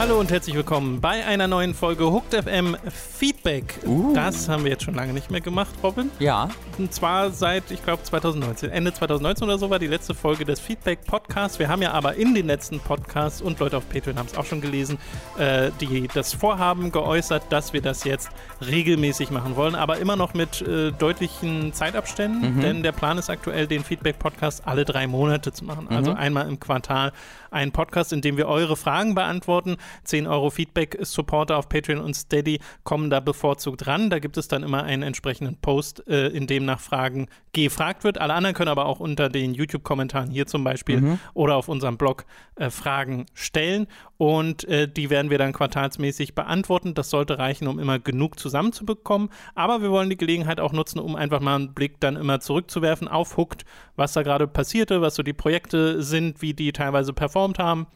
Hallo und herzlich willkommen bei einer neuen Folge Hooked FM Feedback. Uh. Das haben wir jetzt schon lange nicht mehr gemacht, Robin. Ja. Und zwar seit, ich glaube, 2019. Ende 2019 oder so war die letzte Folge des Feedback Podcasts. Wir haben ja aber in den letzten Podcasts und Leute auf Patreon haben es auch schon gelesen, äh, die das Vorhaben geäußert, dass wir das jetzt regelmäßig machen wollen, aber immer noch mit äh, deutlichen Zeitabständen, Mhm. denn der Plan ist aktuell, den Feedback Podcast alle drei Monate zu machen. Also Mhm. einmal im Quartal ein Podcast, in dem wir eure Fragen beantworten. 10 Euro Feedback-Supporter auf Patreon und Steady kommen da bevorzugt ran. Da gibt es dann immer einen entsprechenden Post, äh, in dem nach Fragen gefragt wird. Alle anderen können aber auch unter den YouTube-Kommentaren hier zum Beispiel Mhm. oder auf unserem Blog äh, Fragen stellen. Und äh, die werden wir dann quartalsmäßig beantworten. Das sollte reichen, um immer genug zusammenzubekommen. Aber wir wollen die Gelegenheit auch nutzen, um einfach mal einen Blick dann immer zurückzuwerfen auf Hooked, was da gerade passierte, was so die Projekte sind, wie die teilweise performt haben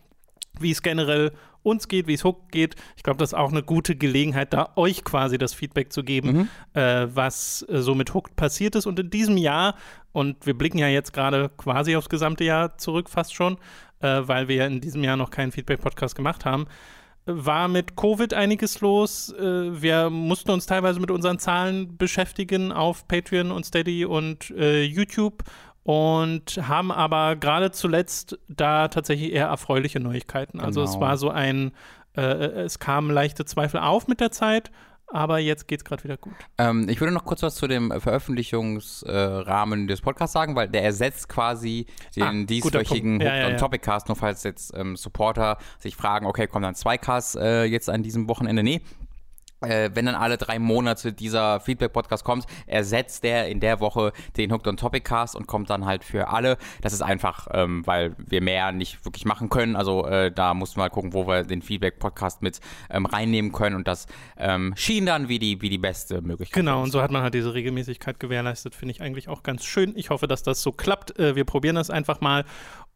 wie es generell uns geht, wie es Hook geht. Ich glaube, das ist auch eine gute Gelegenheit, da euch quasi das Feedback zu geben, äh, was äh, so mit Hook passiert ist. Und in diesem Jahr, und wir blicken ja jetzt gerade quasi aufs gesamte Jahr zurück, fast schon, äh, weil wir ja in diesem Jahr noch keinen Feedback-Podcast gemacht haben, war mit Covid einiges los. Äh, Wir mussten uns teilweise mit unseren Zahlen beschäftigen auf Patreon und Steady und äh, YouTube und haben aber gerade zuletzt da tatsächlich eher erfreuliche Neuigkeiten. Also es Genau. war so ein, äh, es kamen leichte Zweifel auf mit der Zeit, aber jetzt geht es gerade wieder gut. Ähm, ich würde noch kurz was zu dem äh, Veröffentlichungsrahmen des Podcasts sagen, weil der ersetzt quasi den Ah, dieswöchigen. Ja, ja, ja. Topic Cast, nur falls jetzt ähm, Supporter sich fragen, okay, kommen dann zwei Casts äh, jetzt an diesem Wochenende? Nee. Äh, wenn dann alle drei Monate dieser Feedback-Podcast kommt, ersetzt der in der Woche den Hooked on Topic Cast und kommt dann halt für alle. Das ist einfach, ähm, weil wir mehr nicht wirklich machen können. Also äh, da mussten wir halt gucken, wo wir den Feedback-Podcast mit ähm, reinnehmen können und das ähm, schien dann wie die, wie die beste Möglichkeit. Genau, und so hat man halt diese Regelmäßigkeit gewährleistet, finde ich eigentlich auch ganz schön. Ich hoffe, dass das so klappt. Äh, wir probieren das einfach mal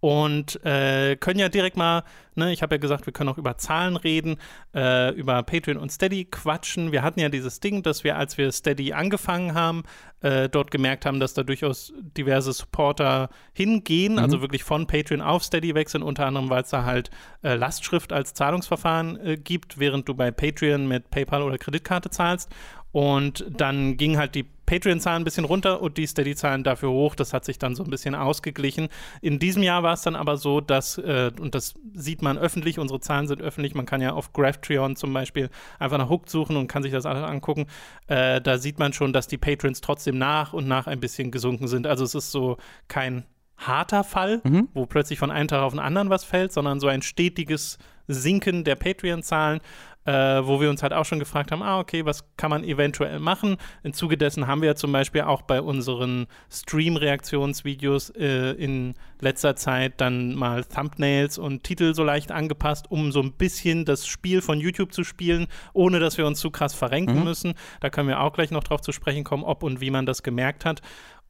und äh, können ja direkt mal, ne, ich habe ja gesagt, wir können auch über Zahlen reden, äh, über Patreon und Steady quatschen. Wir hatten ja dieses Ding, dass wir, als wir Steady angefangen haben, äh, dort gemerkt haben, dass da durchaus diverse Supporter hingehen, also wirklich von Patreon auf Steady wechseln, unter anderem, weil es da halt äh, Lastschrift als Zahlungsverfahren äh, gibt, während du bei Patreon mit PayPal oder Kreditkarte zahlst. Und dann gingen halt die Patreon-Zahlen ein bisschen runter und die Steady-Zahlen dafür hoch. Das hat sich dann so ein bisschen ausgeglichen. In diesem Jahr war es dann aber so, dass, äh, und das sieht man öffentlich, unsere Zahlen sind öffentlich, man kann ja auf Graphtreon zum Beispiel einfach nach Hooked suchen und kann sich das alles angucken. Äh, da sieht man schon, dass die Patrons trotzdem nach und nach ein bisschen gesunken sind. Also es ist so kein harter Fall, wo plötzlich von einem Tag auf den anderen was fällt, sondern so ein stetiges Sinken der Patreon-Zahlen, äh, wo wir uns halt auch schon gefragt haben, ah, okay, was kann man eventuell machen? Im Zuge dessen haben wir ja zum Beispiel auch bei unseren Stream-Reaktionsvideos äh, in letzter Zeit dann mal Thumbnails und Titel so leicht angepasst, um so ein bisschen das Spiel von YouTube zu spielen, ohne dass wir uns zu krass verrenken müssen. Da können wir auch gleich noch drauf zu sprechen kommen, ob und wie man das gemerkt hat,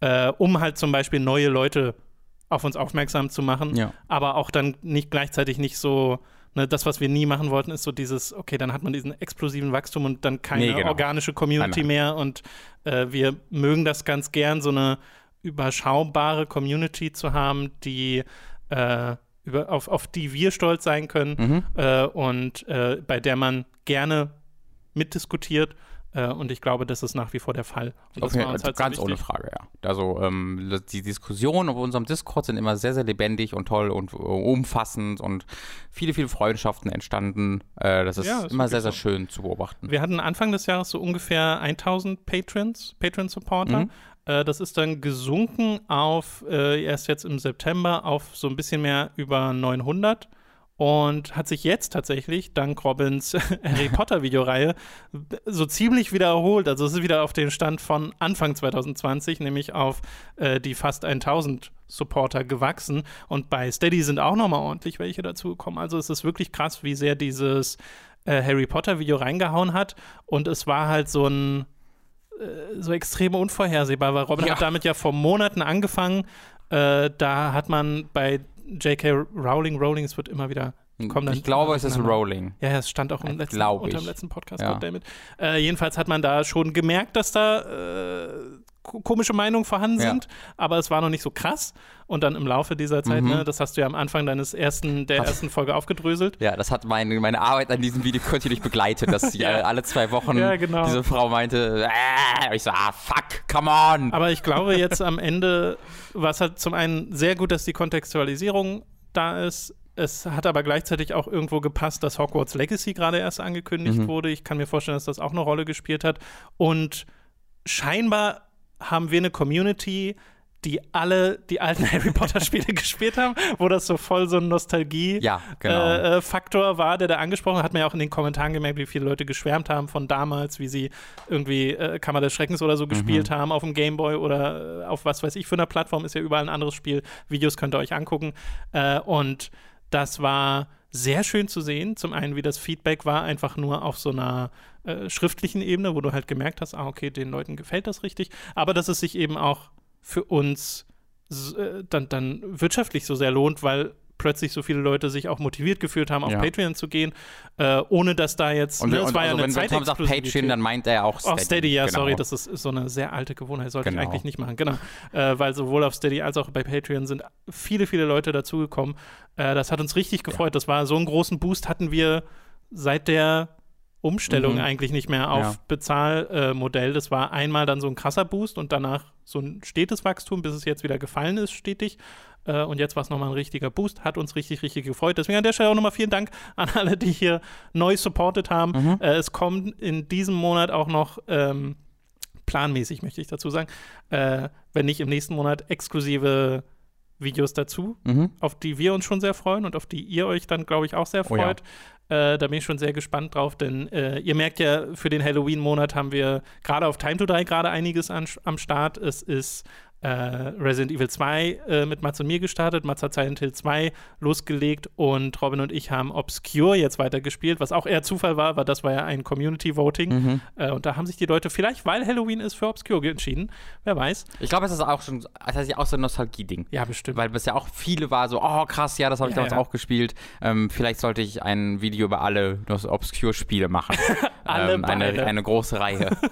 äh, um halt zum Beispiel neue Leute auf uns aufmerksam zu machen, Ja. aber auch dann nicht gleichzeitig nicht so, ne, das, was wir nie machen wollten, ist so dieses, okay, dann hat man diesen explosiven Wachstum und dann keine Nee, genau. organische Community nein. mehr und äh, wir mögen das ganz gern, so eine überschaubare Community zu haben, die äh, über, auf, auf die wir stolz sein können Mhm. äh, und äh, bei der man gerne mitdiskutiert. Äh, und ich glaube, das ist nach wie vor der Fall. Und das Okay, uns also halt so ganz ohne wichtig. Frage, ja. Also ähm, die Diskussionen auf unserem Discord sind immer sehr, sehr lebendig und toll und äh, umfassend und viele, viele Freundschaften entstanden. Äh, das ist Ja, ist immer sehr, wirklich sehr so. schön zu beobachten. Wir hatten Anfang des Jahres so ungefähr 1000 Patrons, Patron-Supporter. Mhm. Äh, das ist dann gesunken auf, erst jetzt im September, auf so ein bisschen mehr über 900 und hat sich jetzt tatsächlich dank Robins Harry Potter Videoreihe so ziemlich wiederholt. Also es ist wieder auf den Stand von Anfang 2020, nämlich auf äh, die fast 1000 Supporter gewachsen und bei Steady sind auch nochmal ordentlich welche dazugekommen. Also es ist wirklich krass, wie sehr dieses äh, Harry Potter Video reingehauen hat und es war halt so ein äh, so extrem unvorhersehbar, weil Robin Ja. hat damit ja vor Monaten angefangen. Äh, da hat man bei J.K. Rowling, Rowling, es wird immer wieder kommen ich glaube, es ist. Rolling. Ja, ja, es stand auch im Ja, letzten, unter dem letzten Podcast, Ja. Äh, jedenfalls hat man da schon gemerkt, dass da äh, komische Meinungen vorhanden Ja. sind, aber es war noch nicht so krass. Und dann im Laufe dieser Zeit, Mhm. ne, das hast du ja am Anfang deines ersten, der ersten Folge aufgedröselt. Ja, das hat meine, meine Arbeit an diesem Video kontinuierlich begleitet, dass sie Ja. alle zwei Wochen Ja, genau. diese Frau meinte, äh, ich so, ah, fuck, come on. Aber ich glaube jetzt am Ende war es halt zum einen sehr gut, dass die Kontextualisierung da ist. Es hat aber gleichzeitig auch irgendwo gepasst, dass Hogwarts Legacy gerade erst angekündigt Mhm. wurde. Ich kann mir vorstellen, dass das auch eine Rolle gespielt hat. Und scheinbar haben wir eine Community, die alle die alten Harry Potter-Spiele gespielt haben, wo das so voll so ein Nostalgie Ja, genau. äh, äh, Faktor war, der da angesprochen hat. Hat man ja auch in den Kommentaren gemerkt, wie viele Leute geschwärmt haben von damals, wie sie irgendwie äh, Kammer des Schreckens oder so Mhm. gespielt haben auf dem Gameboy oder äh, auf was weiß ich für einer Plattform, ist ja überall ein anderes Spiel. Videos könnt ihr euch angucken. Äh, und das war sehr schön zu sehen. Zum einen, wie das Feedback war, einfach nur auf so einer äh, schriftlichen Ebene, wo du halt gemerkt hast, ah, okay, den Leuten gefällt das richtig. Aber dass es sich eben auch für uns äh, dann, dann wirtschaftlich so sehr lohnt, weil plötzlich so viele Leute sich auch motiviert gefühlt haben, auf Ja. Patreon zu gehen, äh, ohne dass da jetzt, Und, ne, und es war ja also, eine wenn, Tom sagt. Patreon, dann meint er auch Steady. Auf Steady, ja, genau. sorry, das ist, ist so eine sehr alte Gewohnheit, sollte Genau. ich eigentlich nicht machen, genau. Äh, weil sowohl auf Steady als auch bei Patreon sind viele, viele Leute dazugekommen. Äh, das hat uns richtig gefreut. Das war so einen großen Boost hatten wir seit der Umstellung Mhm. eigentlich nicht mehr auf Ja. Bezahlmodell. das war einmal dann so ein krasser Boost und danach so ein stetes Wachstum, bis es jetzt wieder gefallen ist, stetig. Äh, und jetzt war es nochmal ein richtiger Boost, hat uns richtig, richtig gefreut. Deswegen an der Stelle auch nochmal vielen Dank an alle, die hier neu supportet haben. Mhm. Äh, es kommt in diesem Monat auch noch ähm, planmäßig, möchte ich dazu sagen, äh, wenn nicht im nächsten Monat exklusive Videos dazu, Mhm. auf die wir uns schon sehr freuen und auf die ihr euch dann, glaube ich, auch sehr Oh ja. freut. Äh, da bin ich schon sehr gespannt drauf, denn äh, ihr merkt ja, für den Halloween-Monat haben wir gerade auf Time to Die gerade einiges an, am Start. Es ist äh, Resident Evil 2 äh, mit Mats und mir gestartet, Mats hat Silent Hill 2 losgelegt und Robin und ich haben Obscure jetzt weitergespielt, was auch eher Zufall war, weil das war ja ein Community-Voting Mhm. äh, und da haben sich die Leute vielleicht, weil Halloween ist, für Obscure entschieden. Wer weiß. Ich glaube, es ist auch schon, das heißt ja auch so ein Nostalgie-Ding. Ja, bestimmt. Weil bisher auch viele war so, oh krass, ja, das habe ich Ja, damals ja. auch gespielt. Ähm, vielleicht sollte ich ein Video über alle Obscure-Spiele machen. Alle ähm, eine, eine große Reihe.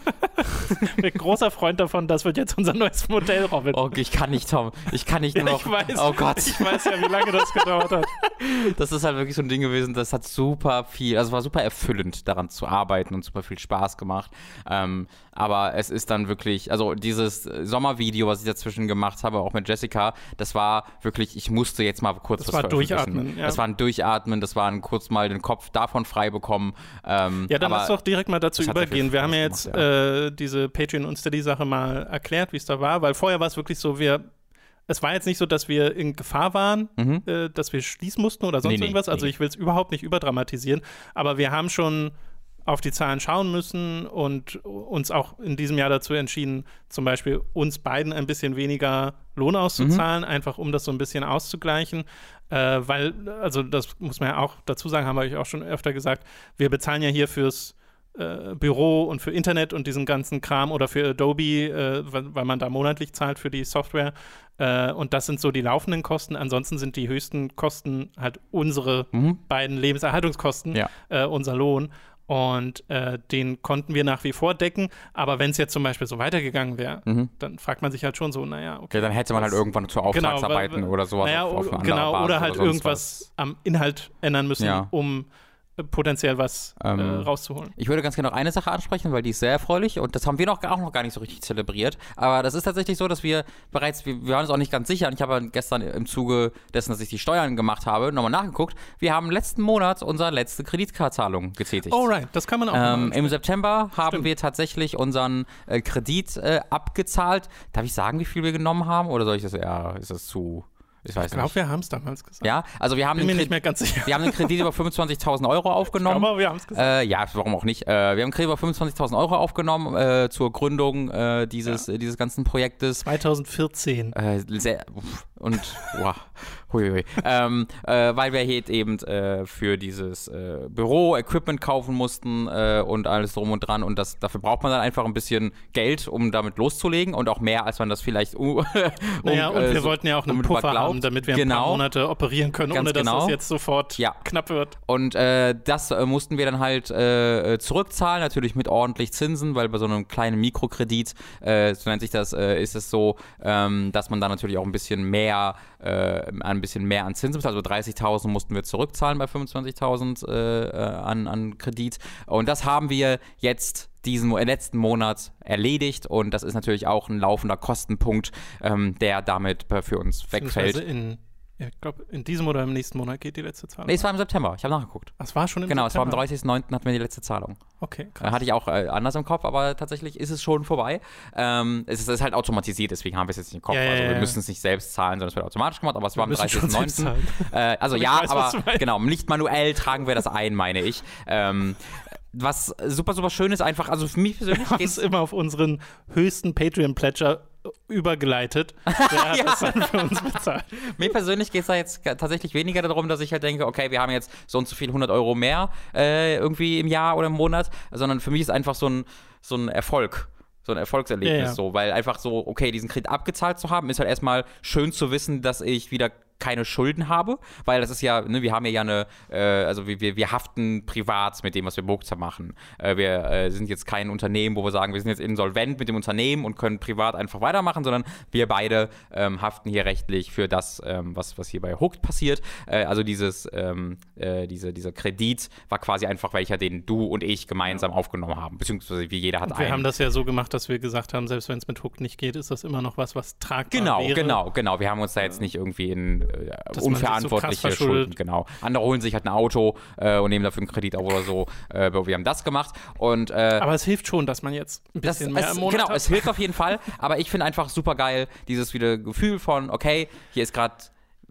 Ich bin großer Freund davon, das wird jetzt unser neues Modell, Robin. Oh, ich kann nicht, Tom. Ich kann nicht nur noch. ich weiß. Oh Gott. Ich weiß ja, wie lange das gedauert hat. Das ist halt wirklich so ein Ding gewesen, das hat super viel, also war super erfüllend, daran zu arbeiten und super viel Spaß gemacht. Ähm, aber es ist dann wirklich, also dieses Sommervideo, was ich dazwischen gemacht habe, auch mit Jessica, das war wirklich, ich musste jetzt mal kurz Das was war. Durchatmen, ja. Das war ein Durchatmen, das war ein kurz mal den Kopf davon frei bekommen. Ähm, Ja, dann lass doch direkt mal dazu übergehen. Wir haben ja jetzt gemacht, äh, diese Patreon- und Steady-Sache mal erklärt, wie es da war, weil vorher war es wirklich so, wir es war jetzt nicht so, dass wir in Gefahr waren, Mhm. äh, dass wir schließen mussten oder sonst Nee, nee, irgendwas. Also nee. ich will es überhaupt nicht überdramatisieren, aber wir haben schon auf die Zahlen schauen müssen und uns auch in diesem Jahr dazu entschieden, zum Beispiel uns beiden ein bisschen weniger Lohn auszuzahlen, Mhm. einfach um das so ein bisschen auszugleichen. Äh, weil, also das muss man ja auch dazu sagen, haben wir euch auch schon öfter gesagt, wir bezahlen ja hier fürs äh, Büro und für Internet und diesen ganzen Kram oder für Adobe, äh, weil, weil man da monatlich zahlt für die Software. Äh, und das sind so die laufenden Kosten. Ansonsten sind die höchsten Kosten halt unsere Mhm. beiden Lebenserhaltungskosten, Ja. äh, unser Lohn. Und äh, den konnten wir nach wie vor decken. Aber wenn es jetzt zum Beispiel so weitergegangen wäre, Mhm. dann fragt man sich halt schon so, naja, okay. Okay, dann hätte man halt was- irgendwann zu Genau, weil- Auftragsarbeiten oder sowas Naja, auf, auf genau, oder halt sonst irgendwas am Inhalt ändern müssen, Ja. um potenziell was Ähm, äh, rauszuholen. Ich würde ganz gerne noch eine Sache ansprechen, weil die ist sehr erfreulich und das haben wir noch, auch noch gar nicht so richtig zelebriert. Aber das ist tatsächlich so, dass wir bereits, wir, wir waren uns auch nicht ganz sicher und ich habe gestern im Zuge dessen, dass ich die Steuern gemacht habe, nochmal nachgeguckt. Wir haben letzten Monat unsere letzte Kreditkartzahlung getätigt. Alright, das kann man auch Ähm. Im September haben Stimmt. wir tatsächlich unseren äh, Kredit äh, abgezahlt. Darf ich sagen, wie viel wir genommen haben oder soll ich das eher, ist das zu, ich weiß Ich glaube, nicht. wir haben es damals gesagt. Ja, also wir haben, Bin mir nicht Kredit, mehr ganz sicher. wir haben den Kredit über 25.000 Euro aufgenommen. Aber wir haben es gesagt. Äh, ja, warum auch nicht. Äh, wir haben einen Kredit über 25.000 Euro aufgenommen äh, zur Gründung äh, dieses, äh, dieses ganzen Projektes. 2014. Äh, sehr. Und, wow, huiui. ähm, äh, weil wir hier eben äh, für dieses Büro Equipment kaufen mussten und alles drum und dran. Und das, dafür braucht man dann einfach ein bisschen Geld, um damit loszulegen und auch mehr, als man das vielleicht. Uh, um, naja, und wir so wollten ja auch einen unmittelbar Puffer haben, glaubt. damit wir ein paar Genau. Monate operieren können, Ganz ohne dass genau. es jetzt sofort Ja. knapp wird. Und äh, das äh, mussten wir dann halt äh, äh, zurückzahlen, natürlich mit ordentlich Zinsen, weil bei so einem kleinen Mikrokredit, äh, so nennt sich das, äh, ist es so, ähm, dass man dann natürlich auch ein bisschen mehr, ein bisschen mehr an Zinsen bezahlt. Also 30.000 mussten wir zurückzahlen bei 25.000 äh, äh, an, an Kredit. Und das haben wir jetzt diesen letzten Monat erledigt und das ist natürlich auch ein laufender Kostenpunkt, ähm, der damit für uns wegfällt. in, ja, ich glaube, in diesem oder im nächsten Monat geht die letzte Zahlung. Nee, es war im September, ich habe nachgeguckt. Ach, es war schon im Genau, es war am September. 30.09. hatten wir die letzte Zahlung. Okay, Äh, krass. Hatte ich auch äh, anders im Kopf, aber tatsächlich ist es schon vorbei. Ähm, es, ist, es ist halt automatisiert, deswegen haben wir es jetzt nicht im Kopf. Ja, ja, also wir ja. müssen es nicht selbst zahlen, sondern es wird automatisch gemacht, aber es war am müssen schon selbst 30.09. zahlen. Äh, also ja, weiß, aber genau, nicht manuell tragen wir das ein, meine ich. Ähm, was super, super schön ist einfach, also für mich persönlich Wir haben geht's es immer auf unseren höchsten Patreon-Pledger übergeleitet. Der hat Ja. das dann für uns bezahlt. Mir persönlich geht es da jetzt tatsächlich weniger darum, dass ich halt denke, okay, wir haben jetzt so und so viel 100 Euro mehr äh, irgendwie im Jahr oder im Monat, sondern für mich ist einfach so ein, so ein Erfolg. So ein Erfolgserlebnis, Ja, ja. so, weil einfach so, okay, diesen Kredit abgezahlt zu haben, ist halt erstmal schön zu wissen, dass ich wieder keine Schulden habe, weil das ist ja, ne, wir haben ja eine, äh, also wir, wir, wir haften privat mit dem, was wir Burgzer machen. Äh, wir äh, sind jetzt kein Unternehmen, wo wir sagen, wir sind jetzt insolvent mit dem Unternehmen und können privat einfach weitermachen, sondern wir beide ähm, haften hier rechtlich für das, ähm, was, was hier bei Hooked passiert. Äh, also dieses, ähm, äh, diese, dieser Kredit war quasi einfach welcher, den du und ich gemeinsam aufgenommen haben, beziehungsweise wie jeder hat Und wir einen. haben das ja so gemacht, dass wir gesagt haben, selbst wenn es mit Hook nicht geht, ist das immer noch was, was tragbar Genau, wäre. genau, genau. Wir haben uns da jetzt nicht irgendwie in äh, sich so. Schulden, genau. Andere holen sich halt ein Auto äh, und nehmen dafür einen Kredit auf oder so. Äh, wir haben das gemacht und äh, Aber es hilft schon, dass man jetzt ein das, bisschen mehr es, im Monat genau, hat. es hilft auf jeden Fall, aber ich finde einfach super geil, dieses wieder Gefühl von, okay, hier ist gerade,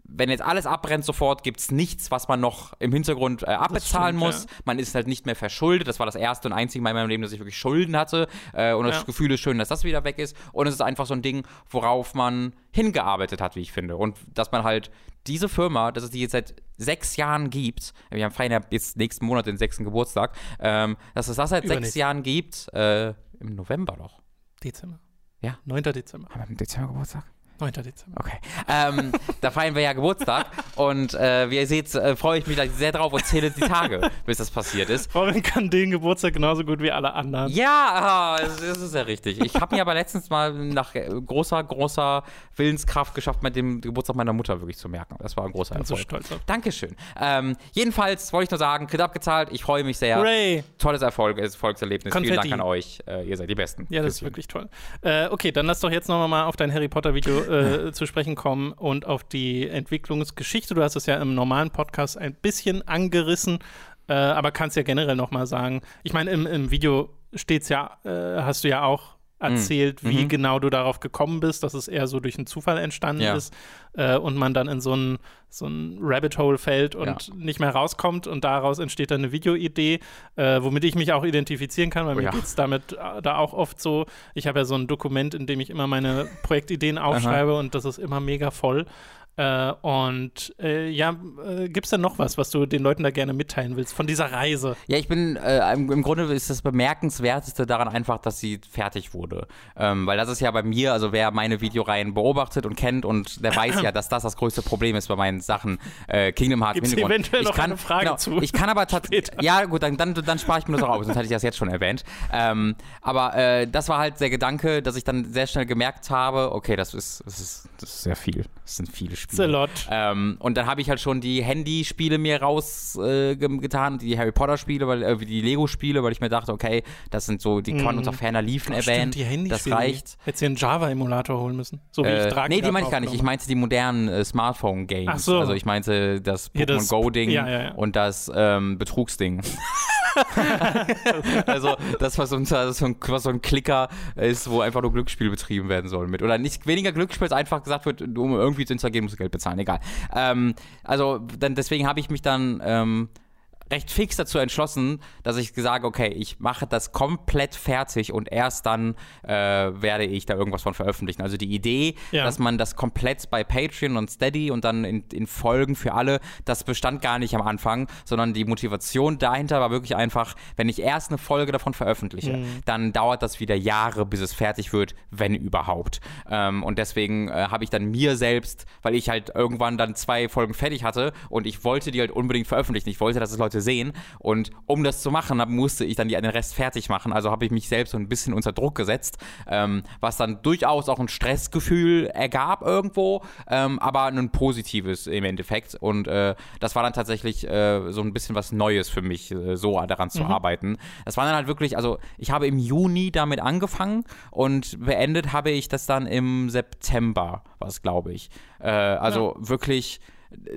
wenn jetzt alles abbrennt sofort, gibt es nichts, was man noch im Hintergrund äh, abbezahlen stimmt, muss. ja. Man ist halt nicht mehr verschuldet. Das war das erste und einzige Mal in meinem Leben, dass ich wirklich Schulden hatte. Äh, und das Ja. Gefühl ist schön, dass das wieder weg ist. Und es ist einfach so ein Ding, worauf man hingearbeitet hat, wie ich finde. Und dass man halt diese Firma, dass es die jetzt seit sechs Jahren gibt, wir haben feiern ja jetzt nächsten Monat den sechsten Geburtstag, ähm, dass es das seit sechs Übernächsten. Jahren gibt, äh, im November doch. Dezember. Ja. 9. Dezember. Haben wir im Dezember Geburtstag? 9. Dezember. Okay. Ähm, da feiern wir ja Geburtstag und äh, wie ihr seht, äh, freue ich mich sehr drauf und zähle die Tage, bis das passiert ist. Robin kann den Geburtstag genauso gut wie alle anderen. Ja, ah, das ist ja richtig. Ich habe mir aber letztens mal nach äh, großer, großer Willenskraft geschafft, mit dem Geburtstag meiner Mutter wirklich zu merken. Das war ein großer bin so Erfolg. stolz auf. Dankeschön. Ähm, jedenfalls wollte ich nur sagen, Kredit abgezahlt. Ich freue mich sehr. Hooray! Tolles Erfolg, Erfolgserlebnis. Vielen Konfetti. Dank an euch. Äh, ihr seid die Besten. Ja, das ist Küsschen. wirklich toll. Äh, okay, dann lass doch jetzt noch mal auf dein Harry Potter-Video äh, zu sprechen kommen und auf die Entwicklungsgeschichte. Du hast es ja im normalen Podcast ein bisschen angerissen, äh, aber kannst ja generell noch mal sagen. Ich meine, im, im Video steht's ja, äh, hast du ja auch erzählt, wie Mhm. genau du darauf gekommen bist, dass es eher so durch einen Zufall entstanden Ja. ist äh, und man dann in so ein, so ein Rabbit Hole fällt und Ja. nicht mehr rauskommt und daraus entsteht dann eine Videoidee, äh, womit ich mich auch identifizieren kann, weil Oh mir ja. geht's damit äh, da auch oft so. Ich habe ja so ein Dokument, in dem ich immer meine Projektideen aufschreibe und das ist immer mega voll. Äh, und äh, ja, äh, gibt es denn noch was, was du den Leuten da gerne mitteilen willst von dieser Reise? Ja, ich bin, äh, im, im Grunde ist das Bemerkenswerteste daran einfach, dass sie fertig wurde. Ähm, weil das ist ja bei mir, also wer meine Videoreihen beobachtet und kennt und der weiß ja, dass das das größte Problem ist bei meinen Sachen. Äh, Kingdom Hearts Gibt's Hintergrund. eventuell ich noch kann, eine Frage genau, zu? Ich kann aber tatsächlich, ja gut, dann, dann, dann spare ich mir das auch auf, sonst hätte ich das jetzt schon erwähnt. Ähm, aber äh, das war halt der Gedanke, dass ich dann sehr schnell gemerkt habe, okay, das ist, das ist, das ist sehr viel. Das sind viele Spiele. Lot. Ähm, und dann habe ich halt schon die Handyspiele mir rausgetan, äh, die Harry Potter Spiele, weil äh, die Lego Spiele, weil ich mir dachte, okay, das sind so, die kann man unter ferner Liefen Ach, erwähnen. Stimmt, die das reicht. Hättest du einen Java-Emulator holen müssen. So wie Äh, ich Draken nee, die meine ich gar nicht. Ich meinte die modernen äh, Smartphone-Games. Ach so. Also ich meinte das Pokémon Go-Ding ja, ja, ja. und das ähm, Betrugsding. also das, was so, ein, was so ein Klicker ist, wo einfach nur Glücksspiel betrieben werden soll mit. Oder nicht weniger Glücksspiel, als einfach gesagt wird, um irgendwie zu installieren, musst du Geld bezahlen. Egal. Ähm, also dann, deswegen habe ich mich dann ähm, recht fix dazu entschlossen, dass ich sage, okay, ich mache das komplett fertig und erst dann äh, werde ich da irgendwas von veröffentlichen. Also die Idee, Ja. dass man das komplett bei Patreon und Steady und dann in, in Folgen für alle, das bestand gar nicht am Anfang, sondern die Motivation dahinter war wirklich einfach, wenn ich erst eine Folge davon veröffentliche, dann dauert das wieder Jahre, bis es fertig wird, wenn überhaupt. Ähm, und deswegen äh, habe ich dann mir selbst, weil ich halt irgendwann dann zwei Folgen fertig hatte und ich wollte die halt unbedingt veröffentlichen. Ich wollte, dass es Leute sehen. Und um das zu machen, musste ich dann die, den Rest fertig machen. Also habe ich mich selbst so ein bisschen unter Druck gesetzt, ähm, was dann durchaus auch ein Stressgefühl ergab irgendwo, ähm, aber ein positives im Endeffekt. Und äh, das war dann tatsächlich äh, so ein bisschen was Neues für mich, äh, so daran zu arbeiten. Das war dann halt wirklich, also ich habe im Juni damit angefangen und beendet habe ich das dann im September, was glaube ich. Äh, also wirklich.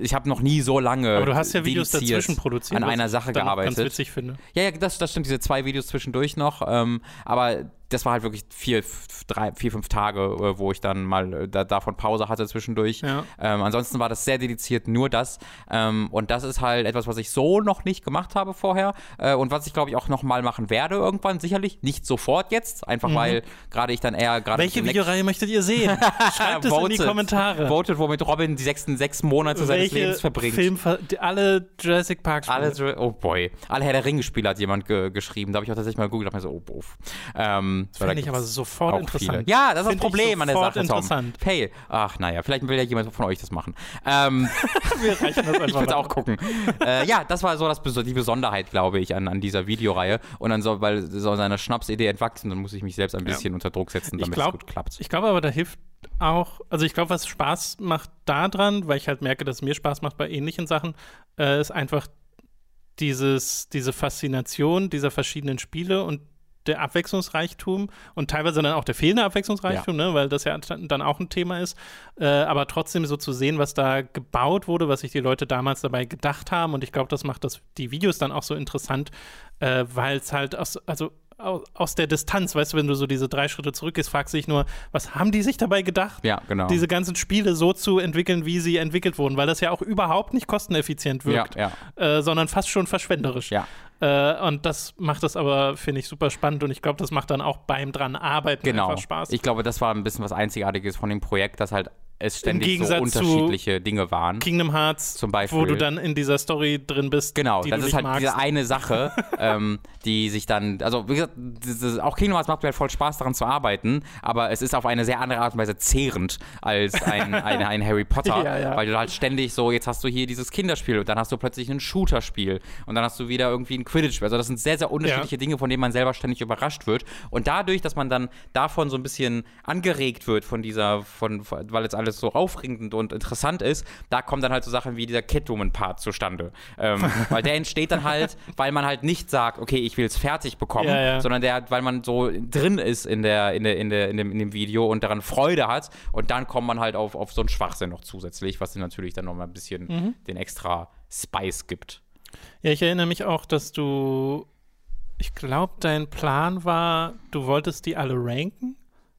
Ich habe noch nie so lange Aber du hast ja Videos dazwischen produziert. an einer Sache gearbeitet. ganz witzig finde. Ja, ja, das, das stimmt, diese zwei Videos zwischendurch noch. Ähm, aber das war halt wirklich vier, drei, vier fünf Tage, äh, wo ich dann mal äh, da, davon Pause hatte zwischendurch. Ja. Ähm, ansonsten war das sehr dediziert nur das. Ähm, und das ist halt etwas, was ich so noch nicht gemacht habe vorher. Äh, und was ich, glaube ich, auch noch mal machen werde irgendwann, sicherlich. Nicht sofort jetzt, einfach weil gerade ich dann eher gerade. Mhm. Welche Videoreihe möchtet ihr sehen? Schreibt es in die. Kommentare. Votet, womit Robin die sechsten sechs Monate seines Welche Lebens verbringt. Film, alle Jurassic Park Alle, Dr- oh boy. Alle Herr der Ringe-Spiele hat jemand ge geschrieben. Da habe ich auch tatsächlich mal gegoogelt hab mir so, oh, buff. Ähm, Das finde ich aber sofort interessant. viele. Ja, das ist das Find ich Problem an der sofort Sache, Tom. interessant. Fail. Ach, naja, vielleicht will ja jemand von euch das machen. Ähm, Wir reichen das ich einfach würde mal. auch gucken. äh, ja, das war so das, die Besonderheit, glaube ich, an, an dieser Videoreihe. Und dann soll, weil soll seine Schnapsidee entwachsen, dann muss ich mich selbst ein bisschen unter Druck setzen, Ich damit glaub- es gut klappt. Ich glaube aber, da hilft auch, also ich glaube, was Spaß macht daran, weil ich halt merke, dass es mir Spaß macht bei ähnlichen Sachen, äh, ist einfach dieses, diese Faszination dieser verschiedenen Spiele und der Abwechslungsreichtum und teilweise dann auch der fehlende Abwechslungsreichtum, ne, weil das ja dann auch ein Thema ist. Äh, aber trotzdem so zu sehen, was da gebaut wurde, was sich die Leute damals dabei gedacht haben. Und ich glaube, das macht das, die Videos dann auch so interessant, äh, weil es halt aus, also aus der Distanz, weißt du, wenn du so diese drei Schritte zurückgehst, fragst du dich nur, was haben die sich dabei gedacht? Ja, genau. Diese ganzen Spiele so zu entwickeln, wie sie entwickelt wurden, weil das ja auch überhaupt nicht kosteneffizient wirkt, Ja, Äh, sondern fast schon verschwenderisch. Ja. Äh, und das macht das aber, finde ich, super spannend und ich glaube, das macht dann auch beim dran arbeiten Genau. einfach Spaß. Ich glaube, das war ein bisschen was Einzigartiges von dem Projekt, dass halt es ständig so unterschiedliche Dinge waren. Kingdom Hearts, Zum Beispiel. wo du dann in dieser Story drin bist, Genau, das ist halt magst. diese eine Sache, ähm, die sich dann, also wie gesagt, dieses, auch Kingdom Hearts macht mir halt voll Spaß daran zu arbeiten, aber es ist auf eine sehr andere Art und Weise zehrend als ein, ein, ein Harry Potter, Ja, ja. weil du halt ständig so, jetzt hast du hier dieses Kinderspiel und dann hast du plötzlich ein Shooter-Spiel und dann hast du wieder irgendwie ein Quidditch-Spiel. Also das sind sehr, sehr unterschiedliche Dinge, von denen man selber ständig überrascht wird und dadurch, dass man dann davon so ein bisschen angeregt wird von dieser, von, von weil jetzt alles so aufregend und interessant ist, da kommen dann halt so Sachen wie dieser Catwoman-Part zustande. Ähm, weil der entsteht dann halt, weil man halt nicht sagt, okay, ich will es fertig bekommen, Ja, ja. sondern der, weil man so drin ist in der, in der, in der, in dem, in dem Video und daran Freude hat und dann kommt man halt auf, auf so einen Schwachsinn noch zusätzlich, was dann natürlich dann nochmal ein bisschen Mhm. den extra Spice gibt. Ja, ich erinnere mich auch, dass du, ich glaube, dein Plan war, du wolltest die alle ranken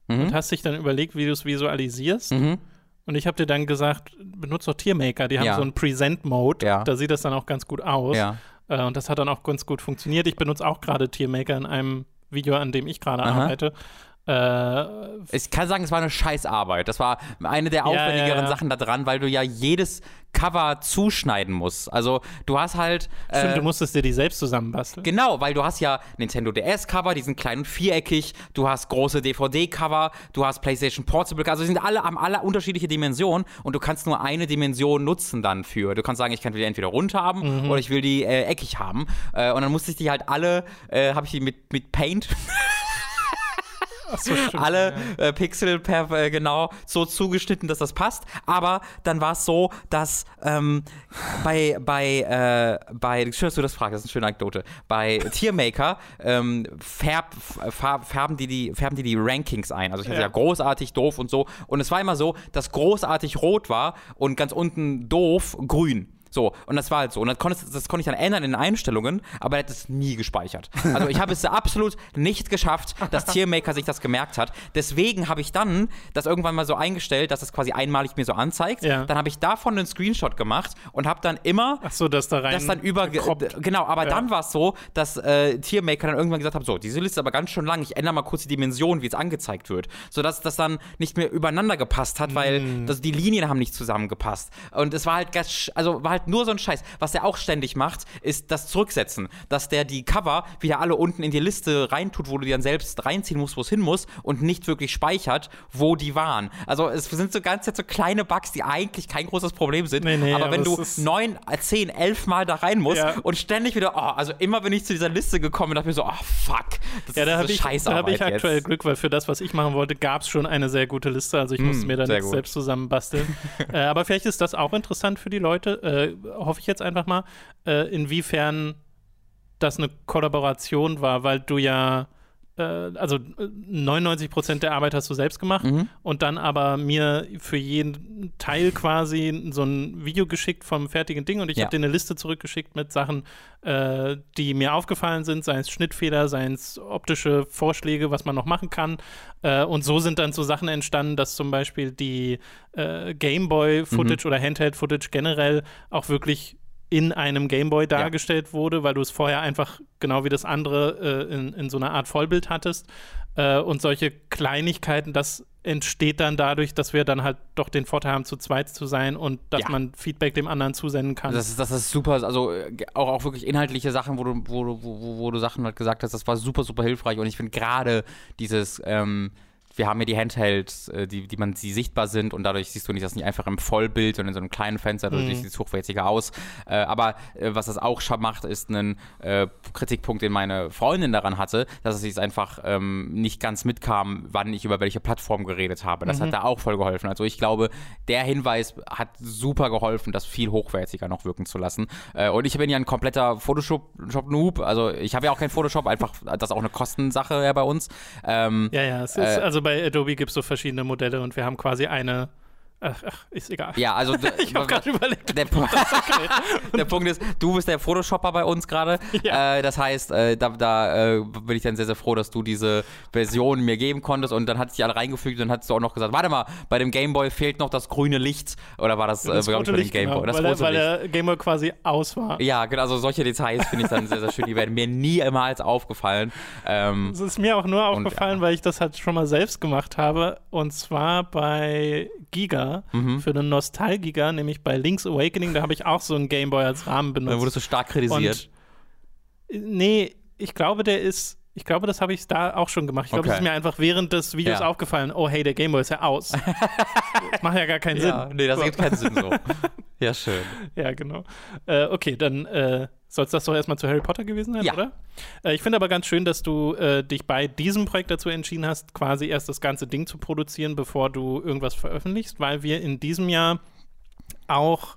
und hast dich dann überlegt, wie du es visualisierst. Mhm. Und ich habe dir dann gesagt, benutze doch Tiermaker, die haben Ja. so einen Present-Mode, Ja. da sieht das dann auch ganz gut aus. Ja. Äh, und das hat dann auch ganz gut funktioniert. Ich benutze auch gerade Tiermaker in einem Video, an dem ich gerade arbeite. Äh, Ich kann sagen, es war eine Scheißarbeit. Das war eine der Ja, aufwendigeren ja, ja. Sachen da dran, weil du ja jedes Cover zuschneiden musst. Also du hast halt. stimmt, äh, du musstest dir die selbst zusammenbasteln. Genau, weil du hast ja Nintendo DS-Cover, die sind klein und viereckig, du hast große DVD-Cover, du hast PlayStation Portable, also die sind alle, haben alle unterschiedliche Dimensionen und du kannst nur eine Dimension nutzen dann für. Du kannst sagen, ich kann die entweder rund haben Mhm. oder ich will die äh, eckig haben. Äh, und dann musste ich die halt alle, äh, habe ich die mit, mit Paint so, alle äh, Pixel per, äh, genau so zugeschnitten, dass das passt. Aber dann war es so, dass ähm, bei, bei, äh, bei, schön, dass du das fragst, das ist eine schöne Anekdote. Bei Tiermaker ähm, färb, färb, färben, die die, färben die die Rankings ein. Also ich hatte Ja. ja großartig, doof und so. Und es war immer so, dass großartig rot war und ganz unten doof grün. So, und das war halt so. Und das konnte, das konnte ich dann ändern in den Einstellungen, aber er hat es nie gespeichert. Also ich habe es absolut nicht geschafft, dass Tiermaker sich das gemerkt hat. Deswegen habe ich dann das irgendwann mal so eingestellt, dass es quasi einmalig mir so anzeigt. Ja. Dann habe ich davon einen Screenshot gemacht und habe dann immer Ach so, dass da rein. das dann über genau, aber Ja. dann war es so, dass äh, Tiermaker dann irgendwann gesagt haben, so, diese Liste ist aber ganz schön lang, ich ändere mal kurz die Dimension, wie es angezeigt wird, sodass das dann nicht mehr übereinander gepasst hat, weil Mm. das, die Linien haben nicht zusammengepasst und es war halt ganz, also war halt nur so ein Scheiß. Was er auch ständig macht, ist das Zurücksetzen, dass der die Cover wieder alle unten in die Liste reintut, wo du die dann selbst reinziehen musst, wo es hin muss und nicht wirklich speichert, wo die waren. Also es sind so ganz jetzt so kleine Bugs, die eigentlich kein großes Problem sind, Nee, nee, aber aber wenn du neun, zehn, elf Mal da rein musst Ja. und ständig wieder, oh, also immer bin ich zu dieser Liste gekommen und dachte mir so, oh fuck, das Ja, da ist habe so ich, da hab Scheißarbeit ich aktuell jetzt. Glück, weil für das, was ich machen wollte, gab es schon eine sehr gute Liste. Also ich musste mir da Mm, sehr nichts gut. selbst zusammenbasteln. äh, aber vielleicht ist das auch interessant für die Leute. Äh, hoffe ich jetzt einfach mal, äh, inwiefern das eine Kollaboration war, weil du ja also äh, 99 Prozent der Arbeit hast du selbst gemacht Mhm. und dann aber mir für jeden Teil quasi so ein Video geschickt vom fertigen Ding und ich Ja. habe dir eine Liste zurückgeschickt mit Sachen, äh, die mir aufgefallen sind, seien es Schnittfehler, seien es optische Vorschläge, was man noch machen kann. Äh, und so sind dann so Sachen entstanden, dass zum Beispiel die äh, Gameboy-Footage oder Handheld-Footage generell auch wirklich in einem Gameboy dargestellt wurde, weil du es vorher einfach genau wie das andere äh, in, in so einer Art Vollbild hattest. Äh, und solche Kleinigkeiten, das entsteht dann dadurch, dass wir dann halt doch den Vorteil haben, zu zweit zu sein und dass Ja. man Feedback dem anderen zusenden kann. Das ist, das ist super, also äh, auch, auch wirklich inhaltliche Sachen, wo du, wo, du- wo, wo, wo du Sachen halt gesagt hast, das war super, super hilfreich und ich finde gerade dieses, ähm, wir haben hier die Handhelds, äh, die, die man die sichtbar sind und dadurch siehst du nicht das nicht einfach im Vollbild und in so einem kleinen Fenster, dadurch Mhm. sieht es hochwertiger aus. Äh, aber äh, was das auch schon macht, ist ein äh, Kritikpunkt, den meine Freundin daran hatte, dass es einfach ähm, nicht ganz mitkam, wann ich über welche Plattform geredet habe. Das hat da auch voll geholfen. Also ich glaube, der Hinweis hat super geholfen, das viel hochwertiger noch wirken zu lassen. Äh, und ich bin ja ein kompletter Photoshop-Noob. Also ich habe ja auch kein Photoshop, einfach das ist auch eine Kostensache ja bei uns. Ähm, ja, ja, es ist, Äh, also bei Adobe gibt es so verschiedene Modelle und wir haben quasi eine. Ach, ach ist egal. ja, also Ich habe gerade überlegt. der, der Punkt ist, du bist der Photoshopper bei uns gerade. Ja. Äh, das heißt, äh, da, da äh, bin ich dann sehr, sehr froh, dass du diese Version mir geben konntest und dann hat sich alle reingefügt und dann hast du auch noch gesagt, warte mal, bei dem Gameboy fehlt noch das grüne Licht. Oder war das, Das äh, rote ich, Licht, Gameboy? genau, das weil, rote weil Licht. der Gameboy quasi aus war. Ja, genau, also solche Details finde ich dann sehr, sehr schön. Die werden mir niemals aufgefallen. Ähm, Es ist mir auch nur Und, aufgefallen, ja. weil ich das halt schon mal selbst gemacht habe. Und zwar bei Giga, Mhm. für den Nostalgiga, nämlich bei Link's Awakening. Da habe ich auch so einen Gameboy als Rahmen benutzt. wurdest du stark kritisiert. Und, äh, nee, ich glaube, der ist. Ich glaube, das habe ich da auch schon gemacht. Ich glaube, es Okay. ist mir einfach während des Videos Ja. aufgefallen. Oh, hey, der Gameboy ist ja aus. das macht ja gar keinen ja, Sinn. nee, das ergibt keinen Sinn so. Ja, schön. Ja, genau. Äh, okay, dann äh, soll es das doch erstmal zu Harry Potter gewesen sein, Ja. oder? Äh, ich finde aber ganz schön, dass du äh, dich bei diesem Projekt dazu entschieden hast, quasi erst das ganze Ding zu produzieren, bevor du irgendwas veröffentlichst, weil wir in diesem Jahr auch